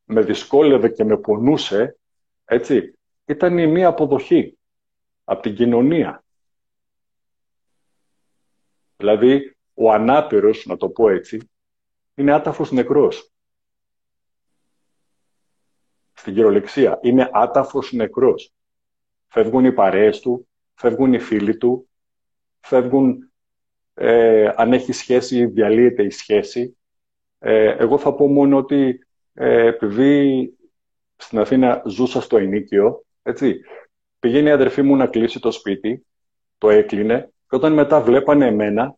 με δυσκόλευε και με πονούσε, έτσι, ήταν η μία αποδοχή από την κοινωνία. Δηλαδή, ο ανάπηρος, να το πω έτσι, είναι άταφος νεκρός στην κυριολεξία. Είναι άταφος νεκρός. Φεύγουν οι παρέες του, φεύγουν οι φίλοι του, φεύγουν ε, αν έχει σχέση, διαλύεται η σχέση. Ε, εγώ θα πω μόνο ότι ε, επειδή στην Αθήνα ζούσα στο ενίκιο, έτσι, πηγαίνει η αδερφή μου να κλείσει το σπίτι, το έκλεινε και όταν μετά βλέπανε εμένα,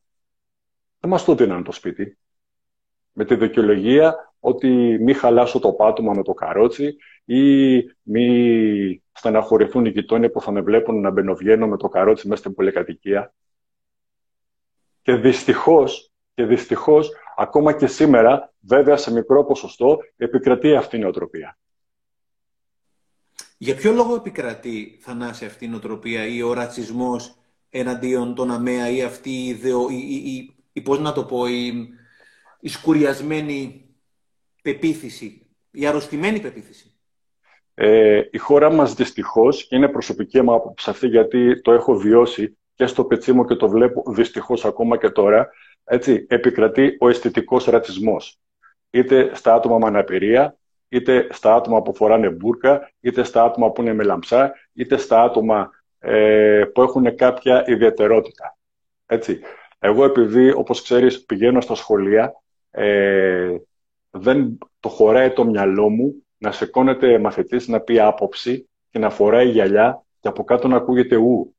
δεν μας το δίνανε το σπίτι. Με τη δικαιολογία ότι μη χαλάσω το πάτωμα με το καρότσι ή μη στεναχωρηθούν οι γειτόνιοι που θα με βλέπουν να μπαινοβγαίνω με το καρότσι μέσα στην πολυκατοικία. Και δυστυχώς, και δυστυχώς, ακόμα και σήμερα, βέβαια σε μικρό ποσοστό, επικρατεί αυτή η νοοτροπία. Για ποιο λόγο επικρατεί, Θανάση, αυτή η νοοτροπία ή ο ρατσισμός εναντίον των ΑΜΕΑ ή αυτή η, ιδεο, η, η, η, πώς να το πω, η, η σκουριασμένη πεποίθηση, η αρρωστημένη πεποίθηση; Ε, η χώρα μας δυστυχώς, και είναι προσωπική μου άποψη αυτή γιατί το έχω βιώσει και στο πετσί μου και το βλέπω δυστυχώς ακόμα και τώρα, έτσι, επικρατεί ο αισθητικός ρατσισμός. Είτε στα άτομα με αναπηρία, είτε στα άτομα που φοράνε μπουρκα, είτε στα άτομα που είναι με λαμψά, είτε στα άτομα ε, που έχουν κάποια ιδιαιτερότητα. Έτσι. Εγώ επειδή, όπως ξέρεις, πηγαίνω στα σχολεία, ε, δεν το χωράει το μυαλό μου να σηκώνεται μαθητής να πει άποψη και να φοράει γυαλιά και από κάτω να ακούγεται ου.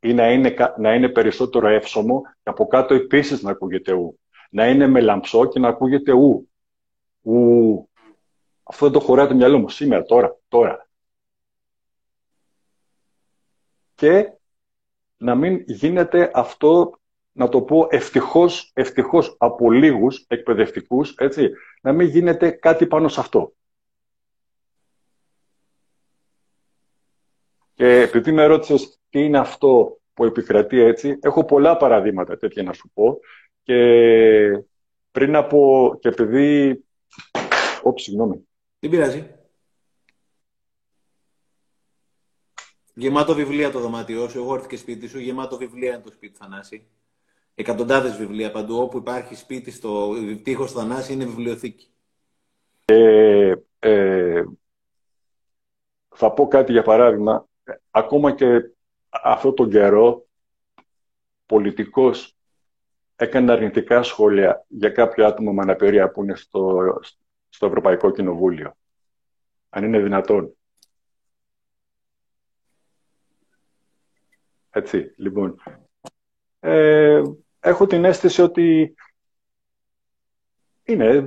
Ή να είναι, να είναι περισσότερο εύσωμο και από κάτω επίσης να ακούγεται ου. Να είναι με λαμψό και να ακούγεται ου. ου. Αυτό δεν το χωράει το μυαλό μου σήμερα, τώρα, τώρα. Και να μην γίνεται αυτό, να το πω ευτυχώς, ευτυχώς από λίγους εκπαιδευτικούς, έτσι, να μην γίνεται κάτι πάνω σε αυτό. Και επειδή με ρώτησες τι είναι αυτό που επικρατεί έτσι, έχω πολλά παραδείγματα τέτοια να σου πω. Και πριν από. και επειδή. Ωπ, συγγνώμη. Τι πειράζει; Γεμάτο βιβλία το δωμάτιό σου. Εγώ έρθει και σπίτι σου. Γεμάτο βιβλία είναι το σπίτι Θανάση. Εκατοντάδες βιβλία παντού. Όπου υπάρχει σπίτι στο τείχος Θανάση είναι βιβλιοθήκη. Ε, ε, θα πω κάτι για παράδειγμα ακόμα και αυτό τον καιρό πολιτικός έκανε αρνητικά σχόλια για κάποιο άτομο με αναπηρία που είναι στο, στο Ευρωπαϊκό Κοινοβούλιο. Αν είναι δυνατόν. Έτσι, λοιπόν. Ε, έχω την αίσθηση ότι είναι,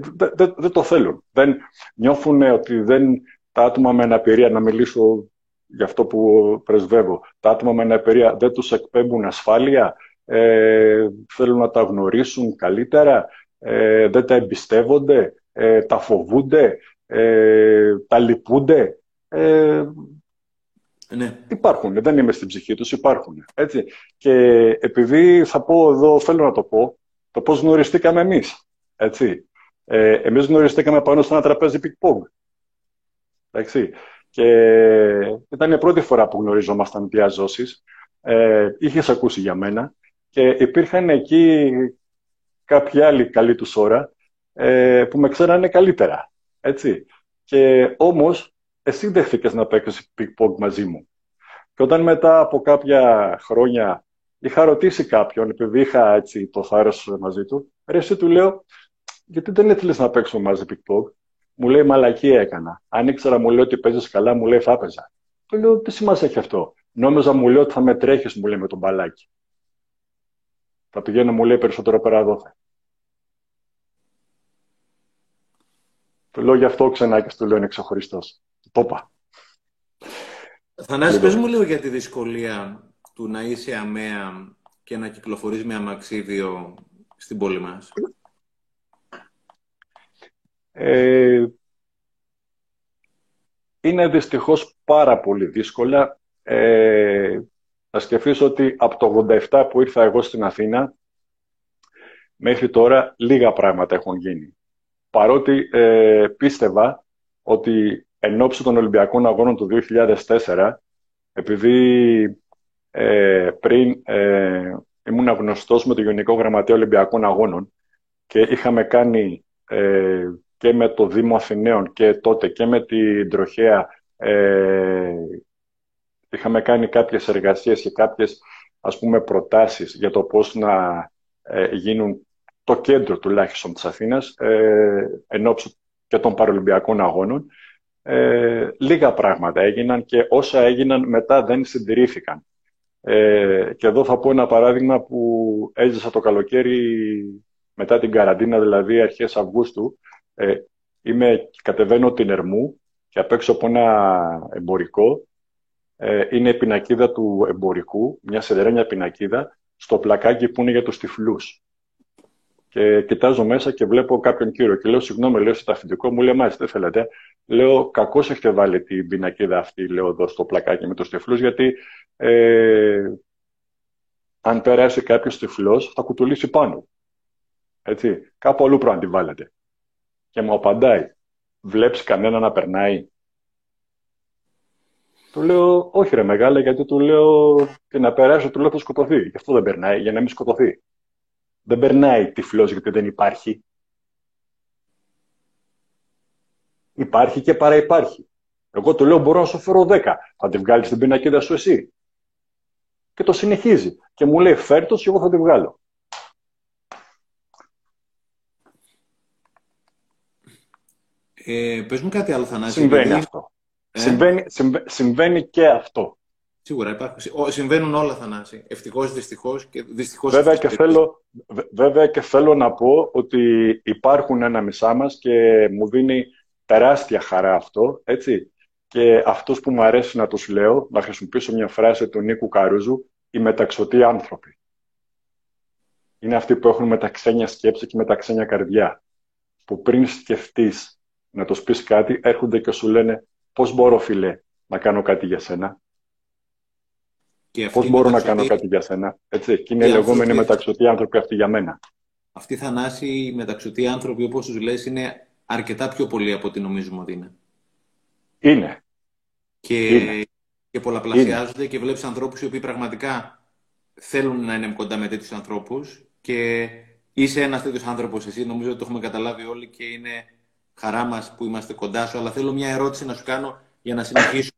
δεν το θέλουν. Δεν νιώθουν ότι δεν, τα άτομα με αναπηρία, να μιλήσω για αυτό που πρεσβεύω. Τα άτομα με αναπηρία δεν τους εκπέμπουν ασφάλεια, ε, θέλουν να τα γνωρίσουν καλύτερα, ε, δεν τα εμπιστεύονται, ε, τα φοβούνται, ε, τα λυπούνται. Ε, ναι. Υπάρχουν, δεν είμαι στην ψυχή τους, υπάρχουν. Έτσι. Και επειδή θα πω εδώ, θέλω να το πω, το πώς γνωριστήκαμε εμείς. Έτσι. Ε, εμείς γνωριστήκαμε πάνω σε ένα τραπέζι πινγκ-πονγκ. Εντάξει. Και ήταν η πρώτη φορά που γνωριζόμασταν διά ζώσης. Ε, είχες ακούσει για μένα και υπήρχαν εκεί κάποιοι άλλοι καλή τους ώρα ε, που με ξέρανε καλύτερα. Έτσι. Και όμως εσύ δέχτηκες να παίξεις πικ μαζί μου. Και όταν μετά από κάποια χρόνια είχα ρωτήσει κάποιον, επειδή είχα έτσι, το θάρρος μαζί του, ρε εσύ του λέω, γιατί δεν ήθελες να παίξουμε μαζί πικ μου λέει μαλακία έκανα. Αν ήξερα μου λέει ότι παίζεις καλά, μου λέει θα έπαιζα. Του λέω τι σημασία έχει αυτό; Νόμιζα μου λέει ότι θα με τρέχεις, μου λέει με τον μπαλάκι. Θα πηγαίνω, μου λέει περισσότερο πέρα εδώ. Του λέω γι' αυτό ξανά και του λέω είναι ξεχωριστός. Το είπα. Θανάση, λοιπόν. πες μου λίγο για τη δυσκολία του να είσαι αμαία και να κυκλοφορείς με αμαξίδιο στην πόλη μας. Ε, είναι δυστυχώς πάρα πολύ δύσκολα. Ε, θα σκεφτείς ότι από το 87 που ήρθα εγώ στην Αθήνα, μέχρι τώρα λίγα πράγματα έχουν γίνει. Παρότι ε, πίστευα ότι εν ώψη των Ολυμπιακών Αγώνων του 2004, επειδή ε, πριν ε, ήμουν γνωστός με το Γενικό Γραμματέα Ολυμπιακών Αγώνων και είχαμε κάνει ε, και με το Δήμο Αθηναίων και τότε και με την Τροχέα ε, είχαμε κάνει κάποιες εργασίες και κάποιες ας πούμε προτάσεις για το πώς να ε, γίνουν το κέντρο τουλάχιστον της Αθήνας ε, εν και των παρολυμπιακών αγώνων. Ε, λίγα πράγματα έγιναν και όσα έγιναν μετά δεν συντηρήθηκαν. Ε, και εδώ θα πω ένα παράδειγμα που έζησα το καλοκαίρι μετά την καραντίνα, δηλαδή αρχές Αυγούστου, ε, είμαι, κατεβαίνω την Ερμού και απ' έξω από ένα εμπορικό ε, είναι η πινακίδα του εμπορικού, μια σεδερένια πινακίδα, στο πλακάκι που είναι για τους τυφλούς. Και κοιτάζω μέσα και βλέπω κάποιον κύριο και λέω: Συγγνώμη, λέω στο αφεντικό μου, λέει: Μάλιστα, δεν θέλετε. Λέω: Κακώς έχετε βάλει την πινακίδα αυτή, λέω εδώ στο πλακάκι με τους τυφλούς, γιατί ε, αν περάσει κάποιος τυφλός, θα κουτουλήσει πάνω. Έτσι. Κάπου αλλού πρέπει να τη βάλετε και μου απαντάει, βλέπεις κανένα να περνάει; Του λέω, όχι ρε μεγάλα, γιατί του λέω και να περάσει, του λέω θα σκοτωθεί. Γι' αυτό δεν περνάει, για να μην σκοτωθεί. Δεν περνάει τυφλός γιατί δεν υπάρχει. Υπάρχει και παρά υπάρχει. Εγώ του λέω: Μπορώ να σου φέρω 10. Θα τη βγάλεις την πινακίδα σου εσύ. Και το συνεχίζει. Και μου λέει: Φέρτο και εγώ θα τη βγάλω. Ε, πες μου κάτι άλλο, Θανάση. Συμβαίνει αυτό. Ε; Συμβαίνει, συμβαίνει και αυτό. Σίγουρα υπάρχουν. Συμβαίνουν όλα, Θανάση. Ευτυχώς, δυστυχώς. Και δυστυχώς, βέβαια, και θέλω, βέβαια και θέλω να πω ότι υπάρχουν ένα μισά μας και μου δίνει τεράστια χαρά αυτό. Έτσι. Και αυτός που μου αρέσει να τους λέω, να χρησιμοποιήσω μια φράση του Νίκου Καρούζου, οι μεταξωτοί άνθρωποι. Είναι αυτοί που έχουν μεταξένια σκέψη και μεταξένια καρδιά. Που πριν σκεφτείς να τους πεις κάτι, έρχονται και σου λένε πώς μπορώ, φιλέ, να κάνω κάτι για σένα; Πώς μπορώ να κάνω κάτι για σένα; Έτσι. Και είναι οι λεγόμενοι μεταξωτοί άνθρωποι αυτοί για μένα. Αυτοί οι θανάσιοι μεταξωτοί άνθρωποι, όπως τους λες, είναι αρκετά πιο πολλοί από ό,τι νομίζουμε ότι είναι. Είναι. Και, είναι. και πολλαπλασιάζονται και βλέπεις ανθρώπους οι οποίοι πραγματικά θέλουν να είναι κοντά με τέτοιους ανθρώπους και είσαι ένας τέτοιος άνθρωπος εσύ, νομίζω ότι το έχουμε καταλάβει όλοι και είναι χαρά μας που είμαστε κοντά σου, αλλά θέλω μια ερώτηση να σου κάνω για να συνεχίσουμε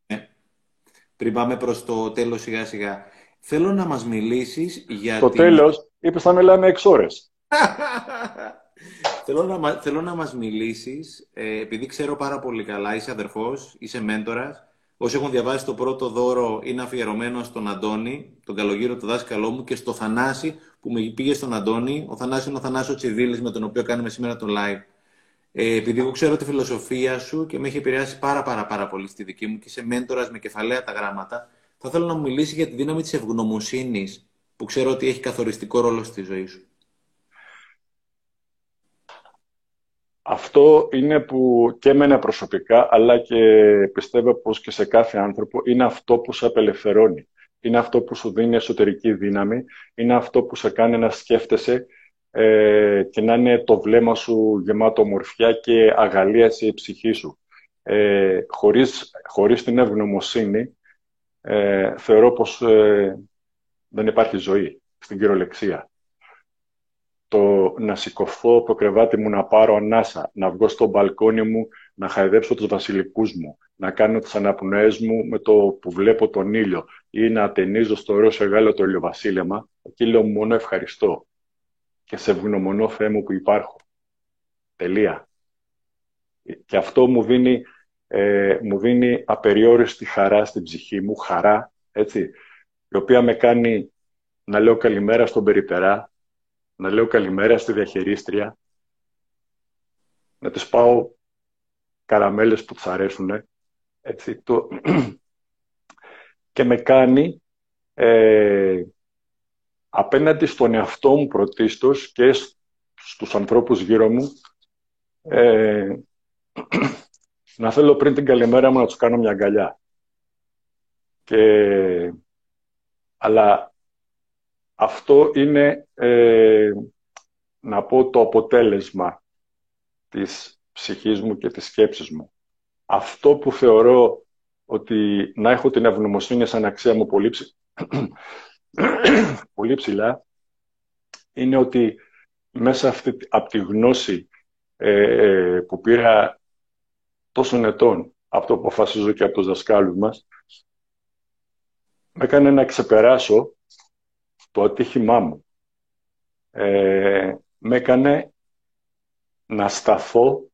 πριν πάμε προς το τέλος σιγά σιγά. Θέλω να μας μιλήσεις για Το τέλος, είπες να μιλάμε έξι ώρες. θέλω, να, θέλω να μας μιλήσεις, ε, επειδή ξέρω πάρα πολύ καλά, είσαι αδερφός, είσαι μέντορας. Όσοι έχουν διαβάσει το πρώτο δώρο είναι αφιερωμένο στον Αντώνη, τον καλογύρο του δάσκαλό μου και στο Θανάση που με πήγε στον Αντώνη. Ο Θανάσης είναι ο Θανάσης Τσιβίλης με τον οποίο κάνουμε σήμερα το live. Ε, επειδή εγώ ξέρω τη φιλοσοφία σου και με έχει επηρεάσει πάρα, πάρα, πάρα πολύ στη δική μου και είσαι μέντορας με κεφαλαία τα γράμματα, θα θέλω να μου μιλήσει για τη δύναμη της ευγνωμοσύνης που ξέρω ότι έχει καθοριστικό ρόλο στη ζωή σου. Αυτό είναι που και εμένα προσωπικά, αλλά και πιστεύω πως και σε κάθε άνθρωπο, είναι αυτό που σε απελευθερώνει. Είναι αυτό που σου δίνει εσωτερική δύναμη, είναι αυτό που σε κάνει να σκέφτεσαι ε, και να είναι το βλέμμα σου γεμάτο ομορφιά και αγαλίαση η ψυχή σου. Ε, χωρίς, χωρίς την ευγνωμοσύνη, ε, θεωρώ πως ε, δεν υπάρχει ζωή στην κυριολεξία. Το να σηκωθώ από το κρεβάτι μου να πάρω ανάσα, να βγω στο μπαλκόνι μου, να χαϊδέψω τους βασιλικούς μου, να κάνω τις αναπνοές μου με το που βλέπω τον ήλιο ή να ταινίζω στο ωραίο σε το ηλιοβασίλεμα, εκεί λέω μόνο ευχαριστώ και σε ευγνωμονώ Θεέ μου που υπάρχω. Τελεία. Και αυτό μου δίνει, ε, μου δίνει απεριόριστη χαρά στην ψυχή μου, χαρά, έτσι, η οποία με κάνει να λέω καλημέρα στον περιπερά, να λέω καλημέρα στη διαχειρίστρια, να τις πάω καραμέλες που τους αρέσουν, έτσι, το... και με κάνει ε, απέναντι στον εαυτό μου πρωτίστως και στους ανθρώπους γύρω μου ε, να θέλω πριν την καλημέρα μου να τους κάνω μια αγκαλιά. Και... Αλλά αυτό είναι, ε, να πω, το αποτέλεσμα της ψυχής μου και της σκέψης μου. Αυτό που θεωρώ ότι να έχω την ευγνωμοσύνη σαν αξία μου πολύ, πολύ ψηλά είναι ότι μέσα αυτή, από τη γνώση ε, που πήρα τόσων ετών από το αποφασίζω και από τους δασκάλους μας με έκανε να ξεπεράσω το ατύχημά μου. Ε, με έκανε να σταθώ,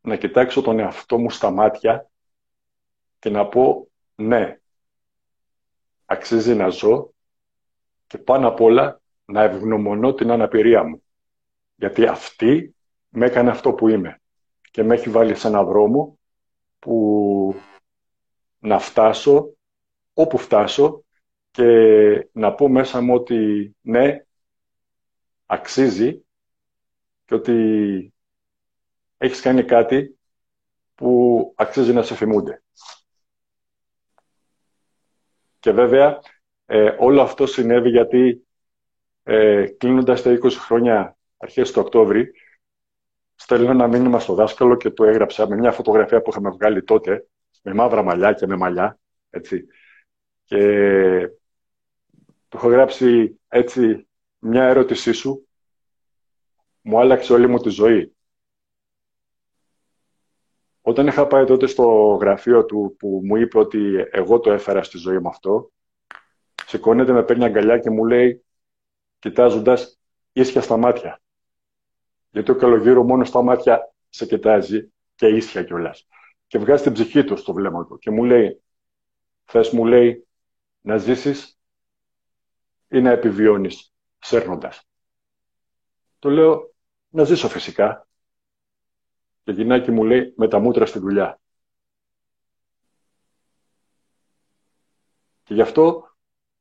να κοιτάξω τον εαυτό μου στα μάτια και να πω ναι, αξίζει να ζω και πάνω απ' όλα να ευγνωμονώ την αναπηρία μου. Γιατί αυτή με έκανε αυτό που είμαι και με έχει βάλει σε έναν δρόμο που να φτάσω όπου φτάσω και να πω μέσα μου ότι ναι, αξίζει και ότι έχεις κάνει κάτι που αξίζει να σε θυμούνται. Και βέβαια, ε, όλο αυτό συνέβη γιατί ε, κλείνοντας τα 20 χρόνια αρχές του Οκτώβρη, στέλνω ένα μήνυμα στο δάσκαλο και το έγραψα με μια φωτογραφία που είχαμε βγάλει τότε, με μαύρα μαλλιά και με μαλλιά, έτσι. Και του έχω γράψει έτσι μια ερώτησή σου, μου άλλαξε όλη μου τη ζωή. Όταν είχα πάει τότε στο γραφείο του που μου είπε ότι εγώ το έφερα στη ζωή μου αυτό, σηκώνεται, με παίρνει αγκαλιά και μου λέει, κοιτάζοντα ίσια στα μάτια. Γιατί ο καλογύρο μόνο στα μάτια σε κοιτάζει και ίσια κιόλας. Και βγάζει την ψυχή του στο βλέμμα του και μου λέει, θες μου λέει, να ζήσεις ή να επιβιώνεις σέρνοντας. Το λέω, να ζήσω φυσικά. Και γυνάκι μου λέει, με τα μούτρα στη δουλειά. Και γι' αυτό,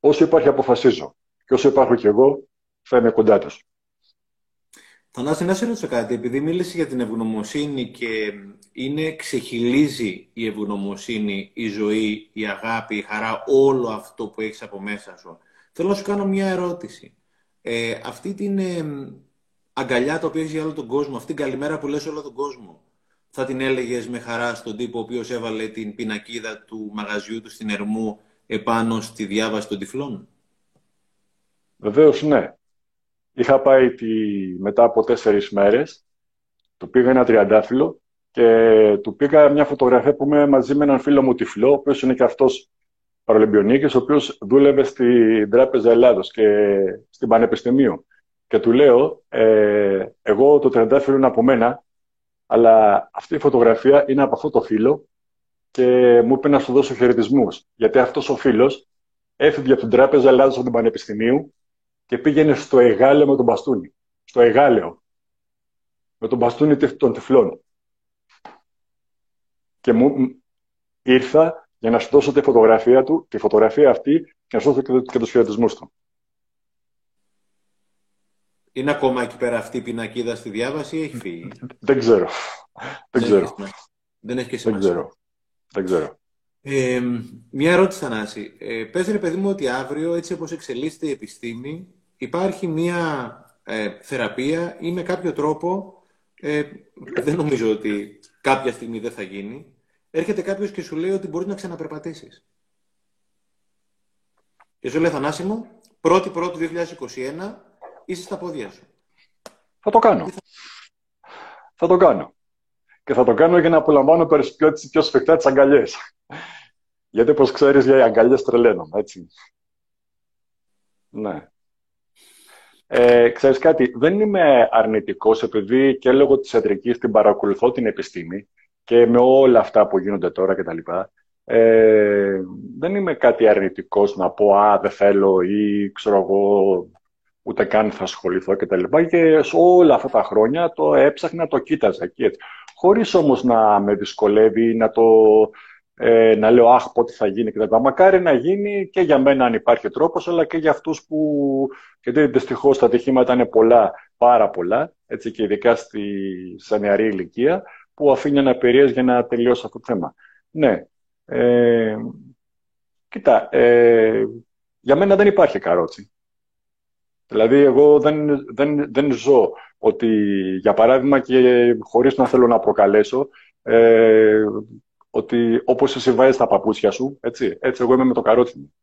όσο υπάρχει αποφασίζω και όσο υπάρχω κι εγώ, θα είμαι κοντά τους. Θανάση, να σε ρωτήσω κάτι. Επειδή μίλησες για την ευγνωμοσύνη και είναι, ξεχυλίζει η ευγνωμοσύνη, η ζωή, η αγάπη, η χαρά, όλο αυτό που έχεις από μέσα σου. Θέλω να σου κάνω μια ερώτηση. Ε, αυτή την ε, αγκαλιά το οποίο έχει για όλο τον κόσμο, αυτή την καλημέρα που λες όλο τον κόσμο, θα την έλεγες με χαρά στον τύπο ο οποίος έβαλε την πινακίδα του μαγαζιού του στην Ερμού επάνω στη διάβαση των τυφλών; Βεβαίως ναι. Είχα πάει τη... μετά από τέσσερις μέρες, του πήγα ένα τριαντάφυλλο και του πήγα μια φωτογραφία που είμαι μαζί με έναν φίλο μου τυφλό, ο οποίος είναι και αυτός παρολυμπιονίκης, ο οποίος δούλευε στην Τράπεζα Ελλάδος και στην Πανεπιστημίου. Και του λέω, ε, εγώ το τριαντάφυλλο είναι από μένα, αλλά αυτή η φωτογραφία είναι από αυτό το φίλο και μου είπε να σου δώσω χαιρετισμούς. Γιατί αυτός ο φίλος έφυγε από την Τράπεζα Ελλάδο από την Πανεπιστημίου και πήγαινε στο Εγάλεο με τον μπαστούνι. Στο Εγάλεο. Με τον μπαστούνι των τυφλών. Και μου ήρθα για να σου δώσω τη φωτογραφία του, τη φωτογραφία αυτή και να σου δώσω και, τους χαιρετισμούς του. Είναι ακόμα εκεί πέρα αυτή η πινακίδα στη διάβαση ή έχει φύγει; Δεν ξέρω. Δεν, ξέρω. Δεν έχεις και σημασία. Δεν ξέρω. Δεν ξέρω. Ε, μια ερώτηση, Θανάση. Ε, πες ρε παιδί μου ότι αύριο, έτσι όπως εξελίσσεται η επιστήμη, υπάρχει μια ε, θεραπεία ή με κάποιο τρόπο, ε, δεν νομίζω ότι κάποια στιγμή δεν θα γίνει, έρχεται κάποιος και σου λέει ότι μπορείς να ξαναπερπατήσεις. Και σου λέει, Θανάση μου, 1η Πρώτη 2021, είσαι στα πόδια σου. Θα το κάνω. Θα... το κάνω. Και θα το κάνω για να απολαμβάνω πιο, πιο σφιχτά τις αγκαλιές. Γιατί, όπως ξέρεις, για οι αγκαλιές τρελαίνομαι, έτσι. Ναι. Ε, ξέρεις κάτι, δεν είμαι αρνητικός επειδή και λόγω της ιατρικής την παρακολουθώ την επιστήμη και με όλα αυτά που γίνονται τώρα κτλ. Ε, δεν είμαι κάτι αρνητικός να πω «Α, δεν θέλω» ή ξέρω εγώ ούτε καν θα ασχοληθώ κτλ. Και, και σε όλα αυτά τα χρόνια το έψαχνα, το κοίταζα εκεί έτσι. Χωρίς όμως να με δυσκολεύει να το ε, να λέω αχ πότε θα γίνει κτλ. Μακάρι να γίνει και για μένα αν υπάρχει τρόπος, αλλά και για αυτούς που, γιατί δυστυχώς τα ατυχήματα είναι πολλά, πάρα πολλά, έτσι και ειδικά στη, σε νεαρή ηλικία, που αφήνει αναπηρίες για να τελειώσει αυτό το θέμα. Ναι. Ε, κοίτα, ε, για μένα δεν υπάρχει καρότσι. Δηλαδή, εγώ δεν, δεν, δεν ζω ότι, για παράδειγμα, και χωρίς να θέλω να προκαλέσω, ε, ότι όπως εσύ βάζεις τα παπούτσια σου, έτσι, έτσι εγώ είμαι με το καρότσι μου.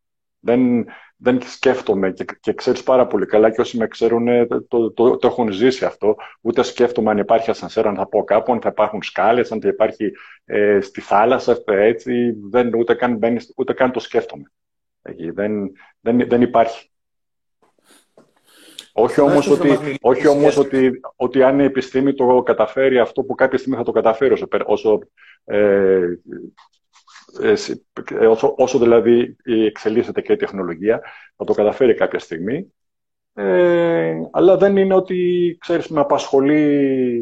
Δεν, δεν σκέφτομαι και, και ξέρεις πάρα πολύ καλά και όσοι με ξέρουν το, το, το, έχουν ζήσει αυτό. Ούτε σκέφτομαι αν υπάρχει ασανσέρ, αν θα πω κάπου, αν θα υπάρχουν σκάλες, αν θα υπάρχει ε, στη θάλασσα, έτσι. Δεν, ούτε, καν, ούτε καν το σκέφτομαι. Δεν, δεν, δεν υπάρχει. Όχι όμως, ότι, όχι όμως ότι, ότι αν η επιστήμη το καταφέρει αυτό που κάποια στιγμή θα το καταφέρει όσο, όσο, ε, ε, όσο, όσο δηλαδή εξελίσσεται και η τεχνολογία, θα το καταφέρει κάποια στιγμή. Ε, αλλά δεν είναι ότι, ξέρεις, με απασχολεί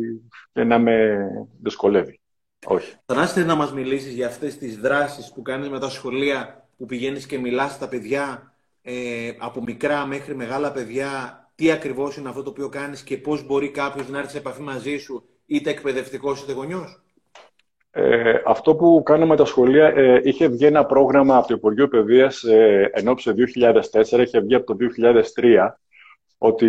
και να με δυσκολεύει. Όχι. Θα να μας μιλήσεις για αυτές τις δράσεις που κάνεις με τα σχολεία, που πηγαίνεις και μιλάς στα παιδιά, ε, από μικρά μέχρι μεγάλα παιδιά, τι ακριβώς είναι αυτό το οποίο κάνεις και πώς μπορεί κάποιος να έρθει σε επαφή μαζί σου, είτε εκπαιδευτικός είτε γονιός; Ε, αυτό που κάνω με τα σχολεία, ε, είχε βγει ένα πρόγραμμα από το Υπουργείο Παιδείας ε, εν 2004, είχε βγει από το 2003, ότι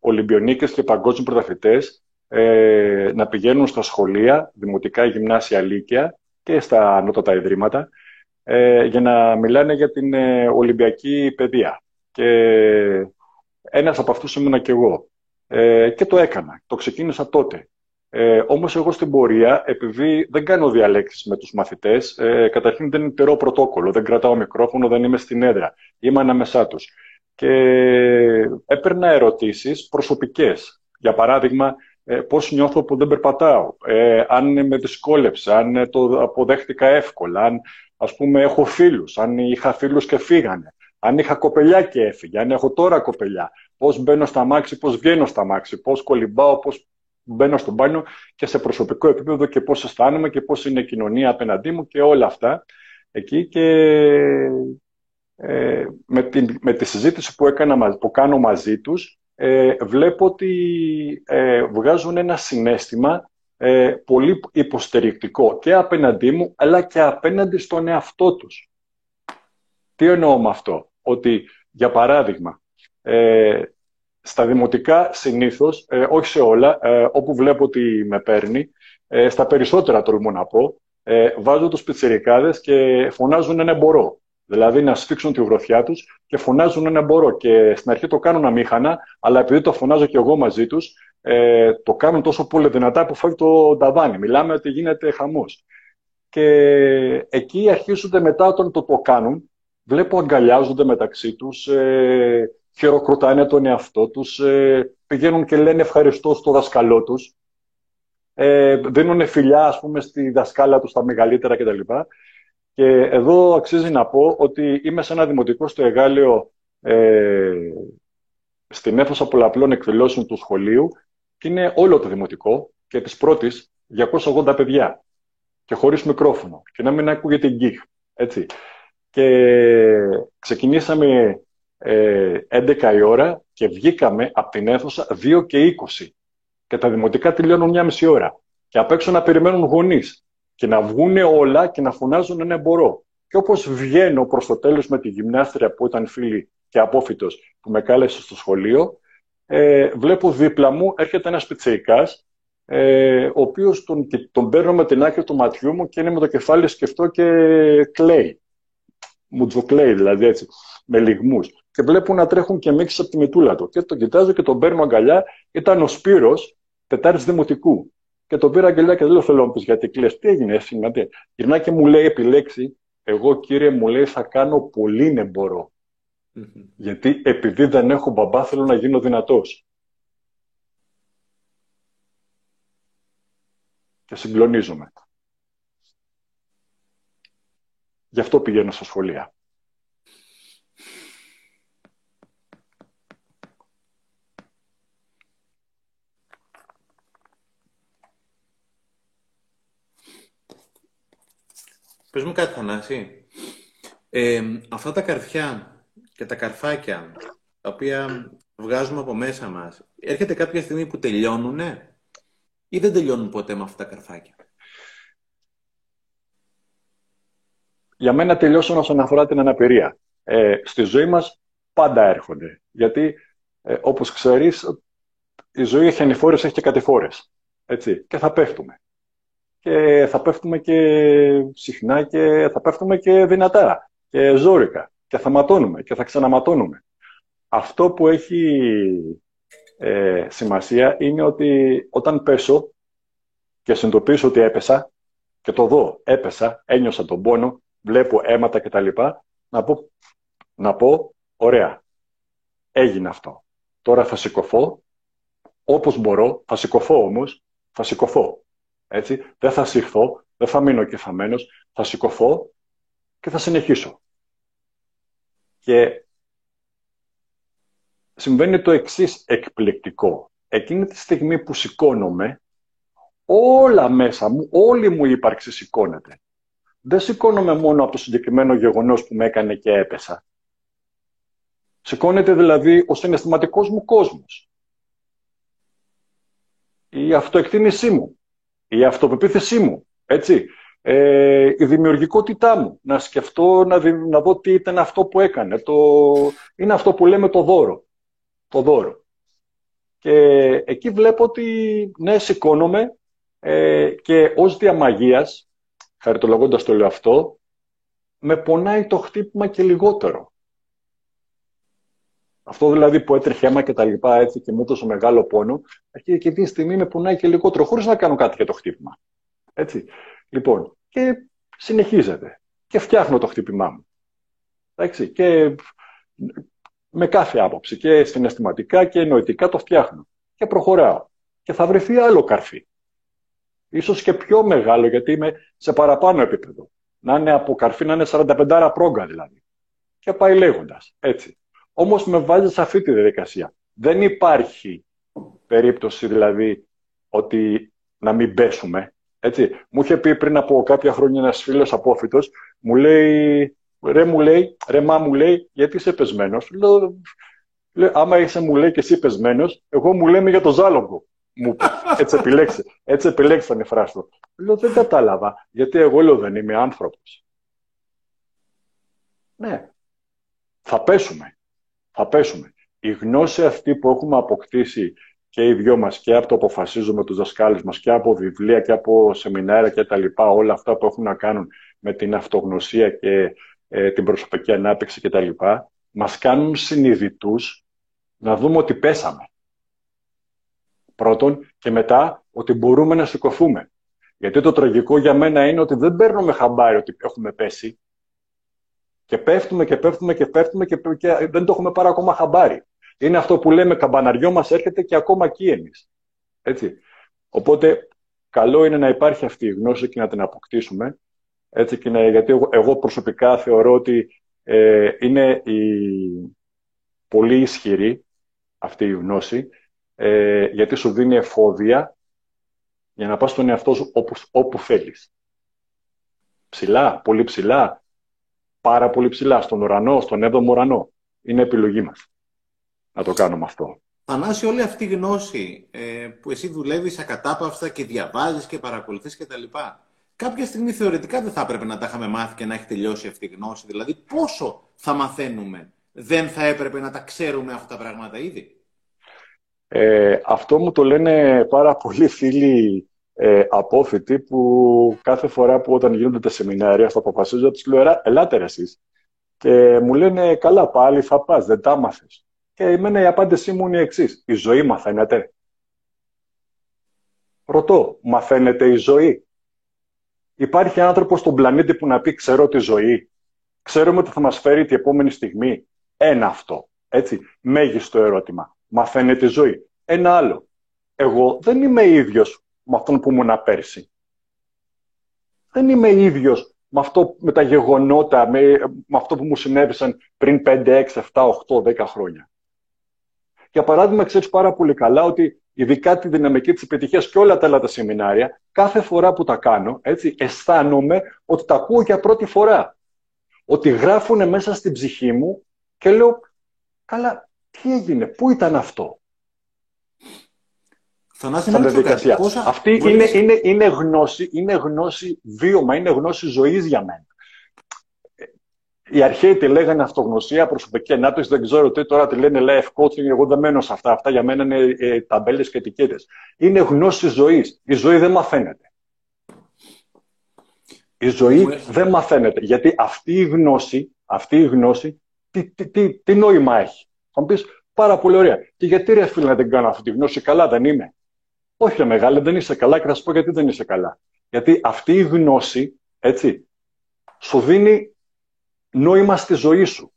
Ολυμπιονίκες και παγκόσμιοι πρωταθλητές ε, να πηγαίνουν στα σχολεία, δημοτικά, γυμνάσια, λύκεια και στα ανώτατα ιδρύματα, ε, για να μιλάνε για την ε, Ολυμπιακή παιδεία. Και ένας από αυτούς ήμουνα και εγώ. Ε, και το έκανα. Το ξεκίνησα τότε. Ε, Όμως, εγώ στην πορεία, επειδή δεν κάνω διαλέξεις με τους μαθητές, ε, καταρχήν δεν είναι τερό πρωτόκολλο, δεν κρατάω μικρόφωνο, δεν είμαι στην έδρα. Είμαι ανάμεσά τους. Και έπαιρνα ερωτήσεις προσωπικές. Για παράδειγμα, ε, πώς νιώθω που δεν περπατάω, ε, αν με δυσκόλεψε, αν το αποδέχτηκα εύκολα, αν ας πούμε έχω φίλους, αν είχα φίλους και φύγανε, αν είχα κοπελιά και έφυγε, αν έχω τώρα κοπελιά, πώς μπαίνω στα μάξι, πώς βγαίνω στα μάξι, πώς κολυμπάω, πώς μπαίνω στο μπάνιο και σε προσωπικό επίπεδο και πώς αισθάνομαι και πώς είναι η κοινωνία απέναντί μου και όλα αυτά εκεί και ε, με, τη, με τη συζήτηση που, έκανα, που κάνω μαζί τους ε, βλέπω ότι ε, βγάζουν ένα συνέστημα ε, πολύ υποστηρικτικό και απέναντί μου, αλλά και απέναντι στον εαυτό τους. Τι εννοώ με αυτό, ότι για παράδειγμα, ε, στα δημοτικά συνήθως, ε, όχι σε όλα, ε, όπου βλέπω ότι με παίρνει, στα περισσότερα τολμώ να πω, βάζω τους πιτσιρικάδες και φωνάζουν ένα μπορώ. Δηλαδή να σφίξουν τη γροθιά τους και φωνάζουν ένα μπορώ. Και στην αρχή το κάνουν αμήχανα, αλλά επειδή το φωνάζω και εγώ μαζί τους, ε, το κάνουν τόσο πολύ δυνατά που φεύγει το ταβάνι. Μιλάμε ότι γίνεται χαμός. Και εκεί αρχίζονται μετά όταν το το κάνουν, βλέπω αγκαλιάζονται μεταξύ τους, ε, χειροκροτάνε τον εαυτό τους, ε, πηγαίνουν και λένε ευχαριστώ στο δασκαλό τους. Ε, δίνουν φιλιά, ας πούμε, στη δασκάλα τους τα μεγαλύτερα κτλ. Και εδώ αξίζει να πω ότι είμαι σε ένα δημοτικό στο Εγάλεο ε, στην αίθουσα πολλαπλών εκδηλώσεων του σχολείου και είναι όλο το δημοτικό και της πρώτης 280 παιδιά και χωρίς μικρόφωνο και να μην ακούγεται γκίχ, έτσι. Και ξεκινήσαμε ε, 11 η ώρα και βγήκαμε από την αίθουσα 2 και 20 και τα δημοτικά τελειώνουν μια μισή ώρα και απ' έξω να περιμένουν γονείς και να βγουν όλα και να φωνάζουν ένα μπορώ. Και όπως βγαίνω προς το τέλος με τη γυμνάστρια που ήταν φίλη και απόφυτος που με κάλεσε στο σχολείο, ε, βλέπω δίπλα μου έρχεται ένας πιτσεϊκάς, ε, ο οποίος τον, τον παίρνω με την άκρη του ματιού μου και είναι με το κεφάλι σκεφτό και κλαίει. Μουτζοκλαίει δηλαδή έτσι, με λιγμούς. Και βλέπω να τρέχουν και μίξεις από τη μητούλα του. Και τον κοιτάζω και τον παίρνω αγκαλιά. Ήταν ο Σπύρος, τετάρτης δημοτικού. Και τον πήρα αγκαλιά και δεν λέω θέλω να γιατί κλαις. Τι έγινε, εσύ, τι. Γυρνά και μου λέει επιλέξει, εγώ κύριε μου λέει θα κάνω πολύ ναι μπορώ. Γιατί επειδή δεν έχω μπαμπά θέλω να γίνω δυνατός. Και συγκλονίζομαι. Γι' αυτό πηγαίνω στα σχολεία. Πες μου κάτι, Θανάση. Ε, αυτά τα καρφιά και τα καρφάκια, τα οποία βγάζουμε από μέσα μας, έρχεται κάποια στιγμή που τελειώνουνε ή δεν τελειώνουν ποτέ με αυτά τα καρφάκια; Για μένα τελειώσουν όσον αφορά την αναπηρία. Ε, στη ζωή μας πάντα έρχονται. Γιατί, ε, όπως ξέρεις, η ζωή έχει ανηφόρες, έχει και κατηφόρες. Έτσι. Και θα πέφτουμε και θα πέφτουμε και συχνά και θα πέφτουμε και δυνατά και ζόρικα και θα ματώνουμε και θα ξαναματώνουμε. Αυτό που έχει ε, σημασία είναι ότι όταν πέσω και συνειδητοποιήσω ότι έπεσα και το δω, έπεσα, ένιωσα τον πόνο, βλέπω αίματα κτλ. Να πω, να πω, ωραία, έγινε αυτό. Τώρα θα σηκωθώ, όπως μπορώ, θα σηκωθώ όμως, θα σηκωθώ. Έτσι. Δεν θα συχθώ, δεν θα μείνω κεφαμένος, θα σηκωθώ και θα συνεχίσω. Και συμβαίνει το εξής εκπληκτικό. Εκείνη τη στιγμή που σηκώνομαι, όλα μέσα μου, όλη μου η ύπαρξη σηκώνεται. Δεν σηκώνομαι μόνο από το συγκεκριμένο γεγονός που με έκανε και έπεσα. Σηκώνεται δηλαδή ο συναισθηματικός μου κόσμος. Η αυτοεκτίμησή μου η αυτοπεποίθησή μου, έτσι, ε, η δημιουργικότητά μου, να σκεφτώ, να, να δω τι ήταν αυτό που έκανε. Το, είναι αυτό που λέμε το δώρο. Το δώρο. Και εκεί βλέπω ότι, ναι, σηκώνομαι ε, και ως διαμαγείας, χαριτολογώντας το λέω αυτό, με πονάει το χτύπημα και λιγότερο. Αυτό δηλαδή που έτρεχε αίμα και τα λοιπά έτσι και μου έδωσε μεγάλο πόνο, και εκείνη τη στιγμή με πονάει και λιγότερο, χωρίς να κάνω κάτι για το χτύπημα. Έτσι. Λοιπόν, και συνεχίζεται. Και φτιάχνω το χτύπημά μου. Εντάξει. Και με κάθε άποψη και συναισθηματικά και νοητικά το φτιάχνω. Και προχωράω. Και θα βρεθεί άλλο καρφί. Ίσως και πιο μεγάλο γιατί είμαι σε παραπάνω επίπεδο. Να είναι από καρφί να είναι 45 πρόγκα δηλαδή. Και πάει λέγοντας. Έτσι. Όμως με βάζει σε αυτή τη διαδικασία. Δεν υπάρχει περίπτωση δηλαδή ότι να μην πέσουμε. Έτσι. Μου είχε πει πριν από κάποια χρόνια ένας φίλος απόφυτος, μου λέει, ρε μου λέει, ρε μα μου λέει, γιατί είσαι πεσμένος; Λέω, λέω, άμα είσαι μου λέει και εσύ πεσμένος, εγώ μου λέμε για το ζάλογο. Μου έτσι επιλέξε. Έτσι επιλέξε τα νεφρά σου. Λέω, δεν κατάλαβα. Γιατί εγώ λέω δεν είμαι άνθρωπος. Ναι. Θα πέσουμε. Θα πέσουμε. Η γνώση αυτή που έχουμε αποκτήσει και οι δυο μας και από το αποφασίζουμε τους δασκάλους μας και από βιβλία και από σεμινάρια και τα λοιπά, όλα αυτά που έχουν να κάνουν με την αυτογνωσία και ε, την προσωπική ανάπτυξη και τα λοιπά, μας κάνουν συνειδητούς να δούμε ότι πέσαμε. Πρώτον και μετά ότι μπορούμε να σηκωθούμε. Γιατί το τραγικό για μένα είναι ότι δεν παίρνουμε χαμπάρι ότι έχουμε πέσει και πέφτουμε και πέφτουμε και πέφτουμε και, και δεν το έχουμε πάρει ακόμα χαμπάρι. Είναι αυτό που λέμε καμπαναριό μας έρχεται και ακόμα εκεί εμείς. Έτσι. Οπότε καλό είναι να υπάρχει αυτή η γνώση και να την αποκτήσουμε. Έτσι, και να, γιατί εγώ, προσωπικά θεωρώ ότι ε, είναι η, πολύ ισχυρή αυτή η γνώση ε, γιατί σου δίνει εφόδια για να πας στον εαυτό σου όπου, όπου θέλεις. Ψηλά, πολύ ψηλά, πάρα πολύ ψηλά, στον ουρανό, στον 7ο ουρανό. Είναι επιλογή μας να το κάνουμε αυτό. Θανάση, όλη αυτή η γνώση ε, που εσύ δουλεύεις ακατάπαυστα και διαβάζεις και παρακολουθείς και τα λοιπά, κάποια στιγμή θεωρητικά δεν θα έπρεπε να τα είχαμε μάθει και να έχει τελειώσει αυτή η γνώση. Δηλαδή, πόσο θα μαθαίνουμε, δεν θα έπρεπε να τα ξέρουμε αυτά τα πράγματα ήδη; Ε, αυτό μου το λένε πάρα πολλοί φίλοι ε, απόφοιτοι που κάθε φορά που όταν γίνονται τα σεμινάρια στο αποφασίζω τους λέω ελάτε εσείς. Και μου λένε καλά πάλι θα πας, δεν τα μάθες. Και εμένα η απάντησή μου είναι η εξής. Η ζωή μαθαίνεται. Ρωτώ, μαθαίνεται η ζωή; Υπάρχει άνθρωπος στον πλανήτη που να πει ξέρω τη ζωή. Ξέρουμε ότι θα μας φέρει την επόμενη στιγμή. Ένα αυτό. Έτσι. Μέγιστο ερώτημα. Μαθαίνεται η ζωή. Ένα άλλο. Εγώ δεν είμαι ίδιος με αυτόν που ήμουν πέρσι. Δεν είμαι ίδιος με, αυτό, με τα γεγονότα, με, με αυτό που μου συνέβησαν πριν 5, 6, 7, 8, 10 χρόνια. Για παράδειγμα, ξέρεις πάρα πολύ καλά ότι ειδικά τη δυναμική της επιτυχίας και όλα τα άλλα τα σεμινάρια, κάθε φορά που τα κάνω, έτσι, αισθάνομαι ότι τα ακούω για πρώτη φορά. Ότι γράφουν μέσα στην ψυχή μου και λέω, καλά, τι έγινε, πού ήταν αυτό; Στα διαδικασίας. Αυτή είναι, είναι, είναι, γνώση, είναι γνώση βίωμα, είναι γνώση ζωής για μένα. Οι αρχαίοι τη λέγανε αυτογνωσία, προσωπική ανάπτυξη, δεν ξέρω τι τώρα τη λένε life coaching. Εγώ δεν μένω σε αυτά. Αυτά για μένα είναι ε, ταμπέλες και ετικέτες. Είναι γνώση ζωής. Η ζωή δεν μαθαίνεται. Η ζωή δεν μαθαίνεται. Γιατί αυτή η γνώση, αυτή η γνώση τι, τι, τι, τι νόημα έχει; Θα μου πεις πάρα πολύ ωραία. Και γιατί ρε φίλε να την κάνω αυτή τη γνώση, καλά δεν είμαι. Όχι, ρε μεγάλε, δεν είσαι καλά και θα σου πω γιατί δεν είσαι καλά. Γιατί αυτή η γνώση, έτσι, σου δίνει νόημα στη ζωή σου.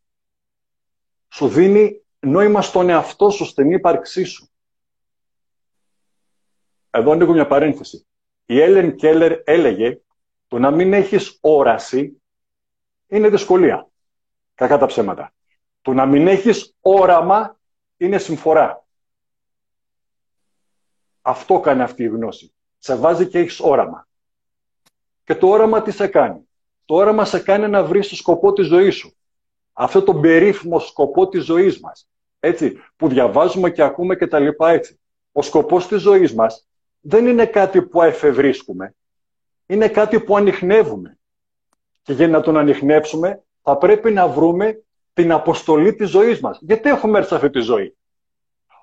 Σου δίνει νόημα στον εαυτό σου, στην ύπαρξή σου. Εδώ ανοίγω μια παρένθεση. Η Έλεν Κέλλερ έλεγε το να μην έχεις όραση είναι δυσκολία. Κακά τα ψέματα. Το να μην έχεις όραμα είναι συμφορά. Αυτό κάνει αυτή η γνώση. Σε βάζει και έχεις όραμα. Και το όραμα τι σε κάνει; Το όραμα σε κάνει να βρεις το σκοπό της ζωής σου. Αυτό το περίφημο σκοπό της ζωής μας. Έτσι, που διαβάζουμε και ακούμε και τα λοιπά έτσι. Ο σκοπός της ζωής μας δεν είναι κάτι που εφευρίσκουμε. Είναι κάτι που ανοιχνεύουμε. Και για να τον ανοιχνεύσουμε θα πρέπει να βρούμε την αποστολή της ζωής μας. Γιατί έχουμε έρθει σε αυτή τη ζωή;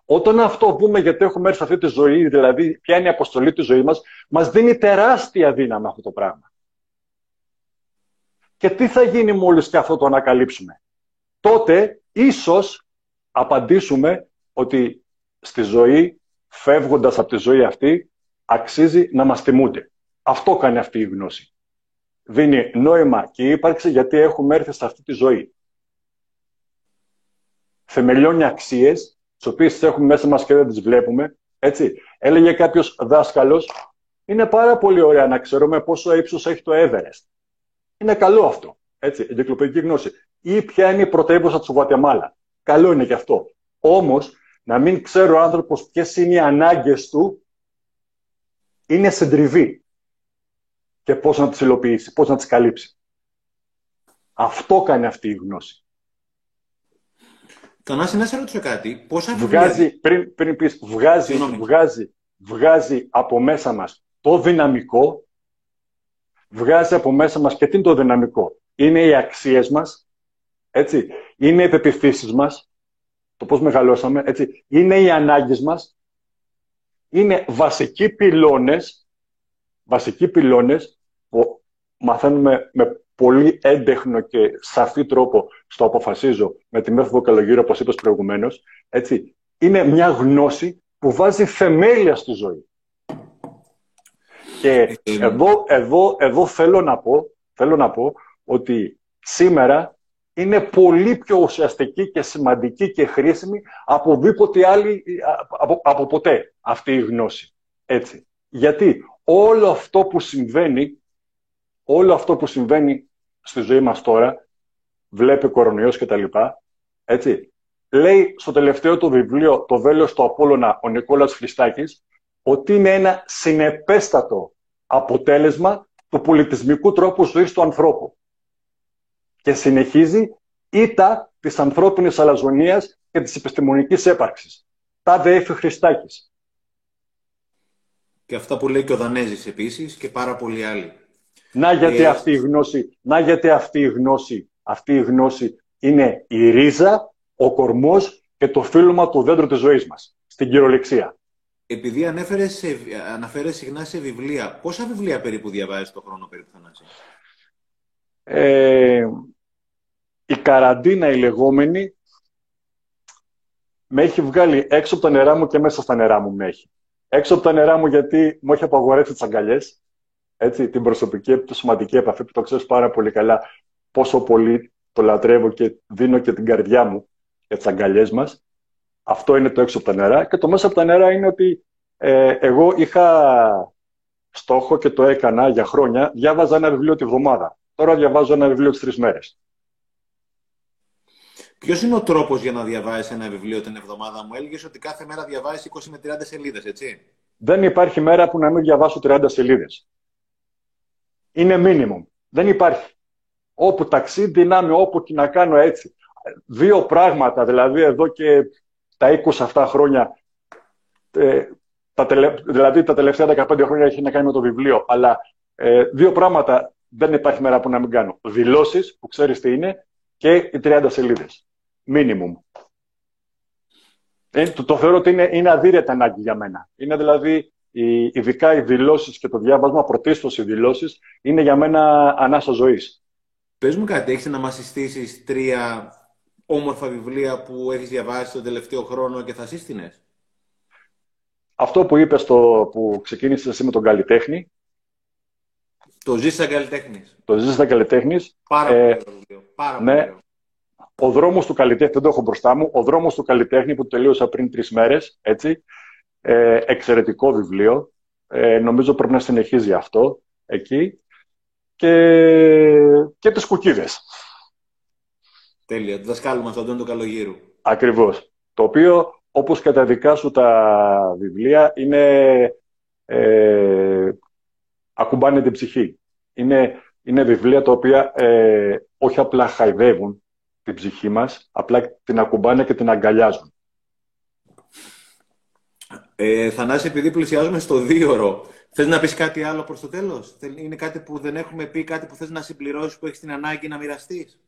Όταν αυτό πούμε γιατί έχουμε έρθει σε αυτή τη ζωή, δηλαδή ποια είναι η αποστολή της ζωής μας, μας δίνει τεράστια δύναμη αυτό το πράγμα. Και τι θα γίνει μόλις και αυτό το ανακαλύψουμε; Τότε, ίσως, απαντήσουμε ότι στη ζωή, φεύγοντας από τη ζωή αυτή, αξίζει να μας τιμούνται. Αυτό κάνει αυτή η γνώση. Δίνει νόημα και ύπαρξη γιατί έχουμε έρθει σε αυτή τη ζωή. Θεμελιώνει αξίες, τις οποίες έχουμε μέσα μας και δεν τις βλέπουμε. Έτσι. Έλεγε κάποιος δάσκαλος, είναι πάρα πολύ ωραία να ξέρουμε πόσο ύψος έχει το Everest. Είναι καλό αυτό. Έτσι, εγκυκλοπαιδική γνώση. Ή ποια είναι η πρωτεύουσα της Γουατεμάλα. Καλό είναι και αυτό. Όμως, να μην ξέρει ο άνθρωπος ποιες είναι οι ανάγκες του, είναι συντριβή. Και πώς να τις υλοποιήσει, πώς να τις καλύψει. Αυτό κάνει αυτή η γνώση. Θανάση, να σε ρωτήσω κάτι. Πόσα βγάζει, πριν, πριν πεις, βγάζει, βγάζει, βγάζει από μέσα μας το δυναμικό, βγάζει από μέσα μας και τι είναι το δυναμικό είναι οι αξίες μας, έτσι. είναι οι πεπιθήσεις μας, το πώς μεγαλώσαμε, έτσι. είναι οι ανάγκες μας, είναι βασικοί πυλώνες, βασικοί πυλώνες που μαθαίνουμε με πολύ έντεχνο και σαφή τρόπο στο αποφασίζω με τη μέθοδο καλογύρω, όπως είπες προηγουμένως, έτσι. είναι μια γνώση που βάζει θεμέλια στη ζωή. Και ε, εδώ, εδώ, εδώ θέλω να πω, θέλω να πω ότι σήμερα είναι πολύ πιο ουσιαστική και σημαντική και χρήσιμη από οπουδήποτε άλλη, από, από ποτέ αυτή η γνώση. Έτσι. Γιατί όλο αυτό που συμβαίνει, όλο αυτό που συμβαίνει στη ζωή μας τώρα, βλέπει κορονοϊός και τα λοιπά, έτσι, λέει στο τελευταίο του βιβλίο «Το βέλος του Απόλλωνα» ο Νικόλας Χριστάκης, ότι είναι ένα συνεπέστατο αποτέλεσμα του πολιτισμικού τρόπου ζωής του ανθρώπου και συνεχίζει ήττα της ανθρώπινης αλαζονίας και της επιστημονικής έπαρξης. Τα Εφη Χριστάκης. Και αυτά που λέει και ο Δανέζης επίσης και πάρα πολλοί άλλοι. Να γιατί, ε, αυτή, η γνώση, να γιατί αυτή η γνώση, αυτή η γνώση είναι η ρίζα, ο κορμός και το φύλλωμα του δέντρου της ζωής μας, στην κυριολεξία. Επειδή ανέφερες, αναφέρες συχνά σε βιβλία, πόσα βιβλία περίπου διαβάζεις το χρόνο περίπου, Θανάση; Ε, η καραντίνα η λεγόμενη με έχει βγάλει έξω από τα νερά μου και μέσα στα νερά μου με έχει. Έξω από τα νερά μου γιατί μου έχει απαγορεύσει τις αγκαλιές. Έτσι, την προσωπική, τη σωματική επαφή που το ξέρεις πάρα πολύ καλά πόσο πολύ το λατρεύω και δίνω και την καρδιά μου για τις αγκαλιές μας. Αυτό είναι το έξω από τα νερά. Και το μέσα από τα νερά είναι ότι ε, εγώ είχα στόχο και το έκανα για χρόνια. Διάβαζα ένα βιβλίο τη βδομάδα. Τώρα διαβάζω ένα βιβλίο τις τρεις μέρες. Ποιος είναι ο τρόπος για να διαβάσεις ένα βιβλίο την εβδομάδα μου, έλεγες ότι κάθε μέρα διαβάζει 20 με 30 σελίδες, έτσι; Δεν υπάρχει μέρα που να μην διαβάσω 30 σελίδες. Είναι minimum. Δεν υπάρχει. Όπου ταξίδι δυνάμει, όπου και να κάνω έτσι. Δύο πράγματα, δηλαδή εδώ και τα 20 αυτά χρόνια, ε, τα τελε... δηλαδή τα τελευταία 15 χρόνια έχει να κάνει με το βιβλίο, αλλά ε, δύο πράγματα δεν υπάρχει μέρα που να μην κάνω. Δηλώσεις, που ξέρεις τι είναι, και οι 30 σελίδες. Minimum. Ε, το, το θεωρώ ότι είναι, είναι αδύρετη ανάγκη για μένα. Είναι δηλαδή, οι, ειδικά οι δηλώσεις και το διάβασμα, πρωτίστως οι δηλώσεις, είναι για μένα ανάσα ζωής. Πες μου κάτι, έχεις να μα συστήσει τρία όμορφα βιβλία που έχεις διαβάσει τον τελευταίο χρόνο και θα σύστηνες; Αυτό που είπες που ξεκίνησες εσύ με τον καλλιτέχνη. Το ζεις σαν καλλιτέχνης. Το ζεις σαν καλλιτέχνης. Πάρα ε, πολύ βιβλίο. Πάρα ναι, ο δρόμος του καλλιτέχνη, δεν το έχω μπροστά μου, ο δρόμος του καλλιτέχνη που τελείωσα πριν τρεις μέρες, έτσι. Ε, εξαιρετικό βιβλίο. Ε, νομίζω πρέπει να συνεχίζει αυτό εκεί. Και, και τις κουκίδες. Τέλεια. Το δασκάλου μας, τον Αντώνη του Καλογύρου. Ακριβώς. Το οποίο, όπως και τα δικά σου τα βιβλία, είναι... Ε, ακουμπάνε την ψυχή. Είναι, είναι βιβλία τα οποία ε, όχι απλά χαϊδεύουν, την ψυχή μας, απλά την ακουμπάνε και την αγκαλιάζουν. Ε, Θανάση, επειδή πλησιάζουμε στο δίωρο, θες να πεις κάτι άλλο προς το τέλος; Είναι κάτι που δεν έχουμε πει, κάτι που θες να συμπληρώσεις, που έχεις την ανάγκη να μοιραστείς;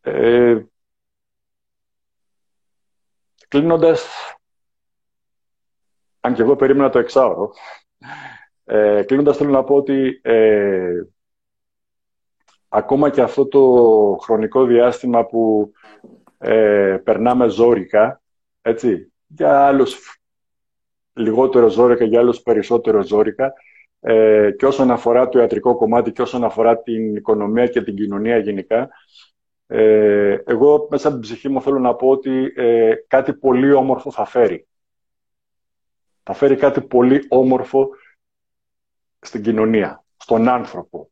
Ε, κλείνοντας, αν και εγώ περίμενα το εξάωρο, ε, κλείνοντας θέλω να πω ότι ε, ακόμα και αυτό το χρονικό διάστημα που ε, περνάμε ζώρικα, έτσι, για άλλους λιγότερο ζώρικα, για άλλους περισσότερο ζώρικα, ε, και όσον αφορά το ιατρικό κομμάτι και όσον αφορά την οικονομία και την κοινωνία γενικά, ε, εγώ μέσα από την ψυχή μου θέλω να πω ότι ε, κάτι πολύ όμορφο θα φέρει. Θα φέρει κάτι πολύ όμορφο στην κοινωνία, στον άνθρωπο.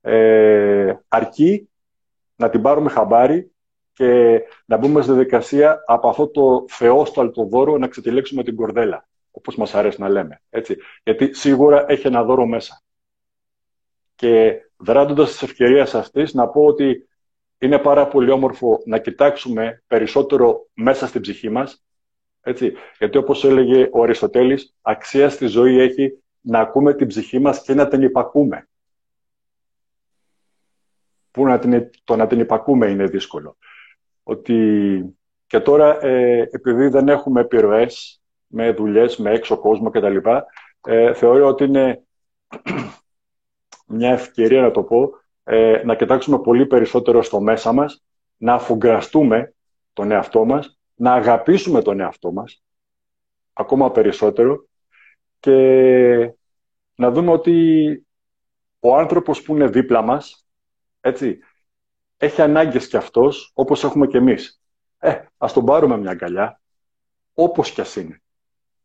Ε, αρκεί να την πάρουμε χαμπάρι και να μπούμε στη διαδικασία από αυτό το θεόσταλτο δώρο να ξετυλίξουμε την κορδέλα, όπως μας αρέσει να λέμε. Έτσι. Γιατί σίγουρα έχει ένα δώρο μέσα. Και δράτοντας τις ευκαιρίες αυτής, να πω ότι είναι πάρα πολύ όμορφο να κοιτάξουμε περισσότερο μέσα στην ψυχή μας, έτσι. Γιατί όπως έλεγε ο Αριστοτέλης, αξία στη ζωή έχει να ακούμε την ψυχή μας και να την υπακούμε. Που να την, το να την υπακούμε είναι δύσκολο. Ότι και τώρα, ε, επειδή δεν έχουμε επιρροές με δουλειές, με έξω κόσμο κτλ., ε, θεωρώ ότι είναι μια ευκαιρία, να το πω, ε, να κοιτάξουμε πολύ περισσότερο στο μέσα μας, να αφουγκραστούμε τον εαυτό μας, να αγαπήσουμε τον εαυτό μας, ακόμα περισσότερο, και να δούμε ότι ο άνθρωπος που είναι δίπλα μας, έτσι, έχει ανάγκες κι αυτός, όπως έχουμε κι εμείς. Ε, ας τον πάρουμε μια αγκαλιά, όπως κι ας είναι.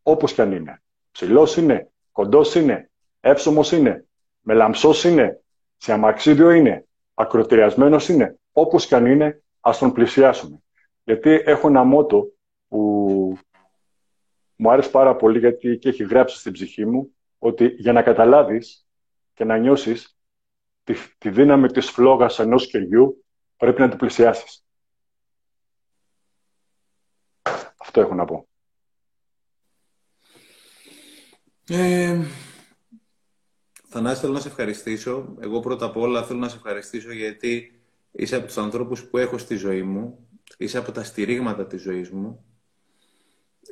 Όπως κι αν είναι. Ψηλός είναι, κοντός είναι, εύσωμος είναι, μελαμψός είναι, σε αμαξίδιο είναι, ακροτηριασμένος είναι, όπως κι αν είναι, ας τον πλησιάσουμε. Γιατί έχω ένα μότο που μου άρεσε πάρα πολύ γιατί και έχει γράψει στην ψυχή μου ότι για να καταλάβεις και να νιώσεις τη, τη δύναμη της φλόγας ενός κεριού πρέπει να την πλησιάσεις. Αυτό έχω να πω. Ε, Θανάση, θέλω να σε ευχαριστήσω. Εγώ πρώτα απ' όλα θέλω να σε ευχαριστήσω γιατί είσαι από τους ανθρώπους που έχω στη ζωή μου. Είσαι από τα στηρίγματα της ζωής μου.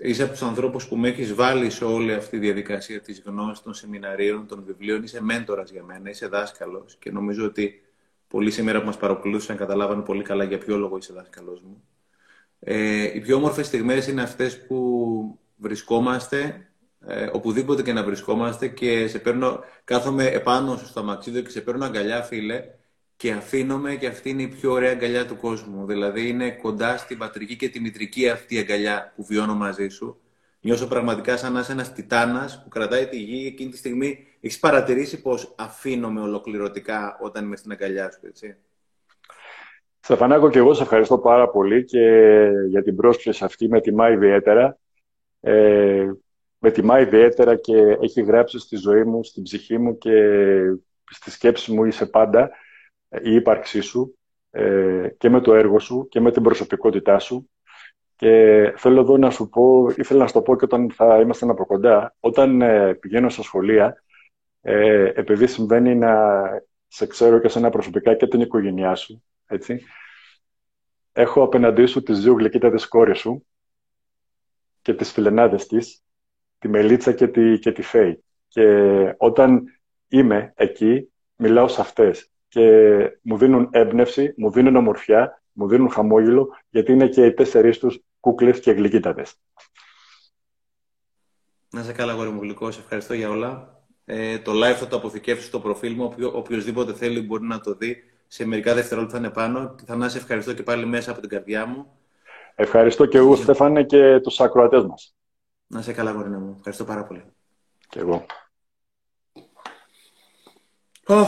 Είσαι από τους ανθρώπους που με έχεις βάλει σε όλη αυτή τη διαδικασία της γνώσης, των σεμιναρίων, των βιβλίων. Είσαι μέντορας για μένα, είσαι δάσκαλος και νομίζω ότι πολλοί σήμερα που μας παρακολούθησαν καταλάβανε πολύ καλά για ποιο λόγο είσαι δάσκαλος μου. Ε, οι πιο όμορφες στιγμές είναι αυτές που βρισκόμαστε ε, οπουδήποτε και να βρισκόμαστε και σε παίρνω, κάθομαι επάνω σου στο μαξίδιο και σε παίρνω αγκαλιά, φίλε, και αφήνομαι και αυτή είναι η πιο ωραία αγκαλιά του κόσμου. Δηλαδή είναι κοντά στην πατρική και τη μητρική αυτή αγκαλιά που βιώνω μαζί σου. Νιώσω πραγματικά σαν να είσαι ένας τιτάνας που κρατάει τη γη εκείνη τη στιγμή. Έχεις παρατηρήσει πώ αφήνομαι ολοκληρωτικά όταν είμαι στην αγκαλιά σου, έτσι; Στεφανάκο, και εγώ σε ευχαριστώ πάρα πολύ και για την πρόσκληση αυτή με τιμά ιδιαίτερα. Ε, με τιμά ιδιαίτερα και έχει γράψει στη ζωή μου, στην ψυχή μου και στη σκέψη μου είσαι πάντα η ύπαρξή σου ε, και με το έργο σου και με την προσωπικότητά σου. Και θέλω εδώ να σου πω, ήθελα να σου το πω και όταν θα είμαστε από κοντά, όταν ε, πηγαίνω στα σχολεία, ε, επειδή συμβαίνει να σε ξέρω και σένα προσωπικά και την οικογένειά σου, έτσι, έχω απέναντί σου τις δύο γλυκύτατες κόρες σου και τις φιλενάδες της τη Μελίτσα και τη, και τη Φέη. Και όταν είμαι εκεί, μιλάω σε αυτές και μου δίνουν έμπνευση, μου δίνουν ομορφιά, μου δίνουν χαμόγελο, γιατί είναι και οι τέσσερις τους κούκλες και γλυκύτατες. Να είσαι καλά, γόρι μου γλυκό. Σε ευχαριστώ για όλα. Ε, το live θα το αποθηκεύσω στο προφίλ μου. Οποιο, οποιοςδήποτε θέλει μπορεί να το δει. Σε μερικά δευτερόλεπτα θα είναι πάνω. Θα να σε ευχαριστώ και πάλι μέσα από την καρδιά μου. Ευχαριστώ και εγώ, Στέφανε, και τους ακροατές μας. Να είσαι καλά, γορίνα μου. Ευχαριστώ πάρα πολύ. Και εγώ. Oh.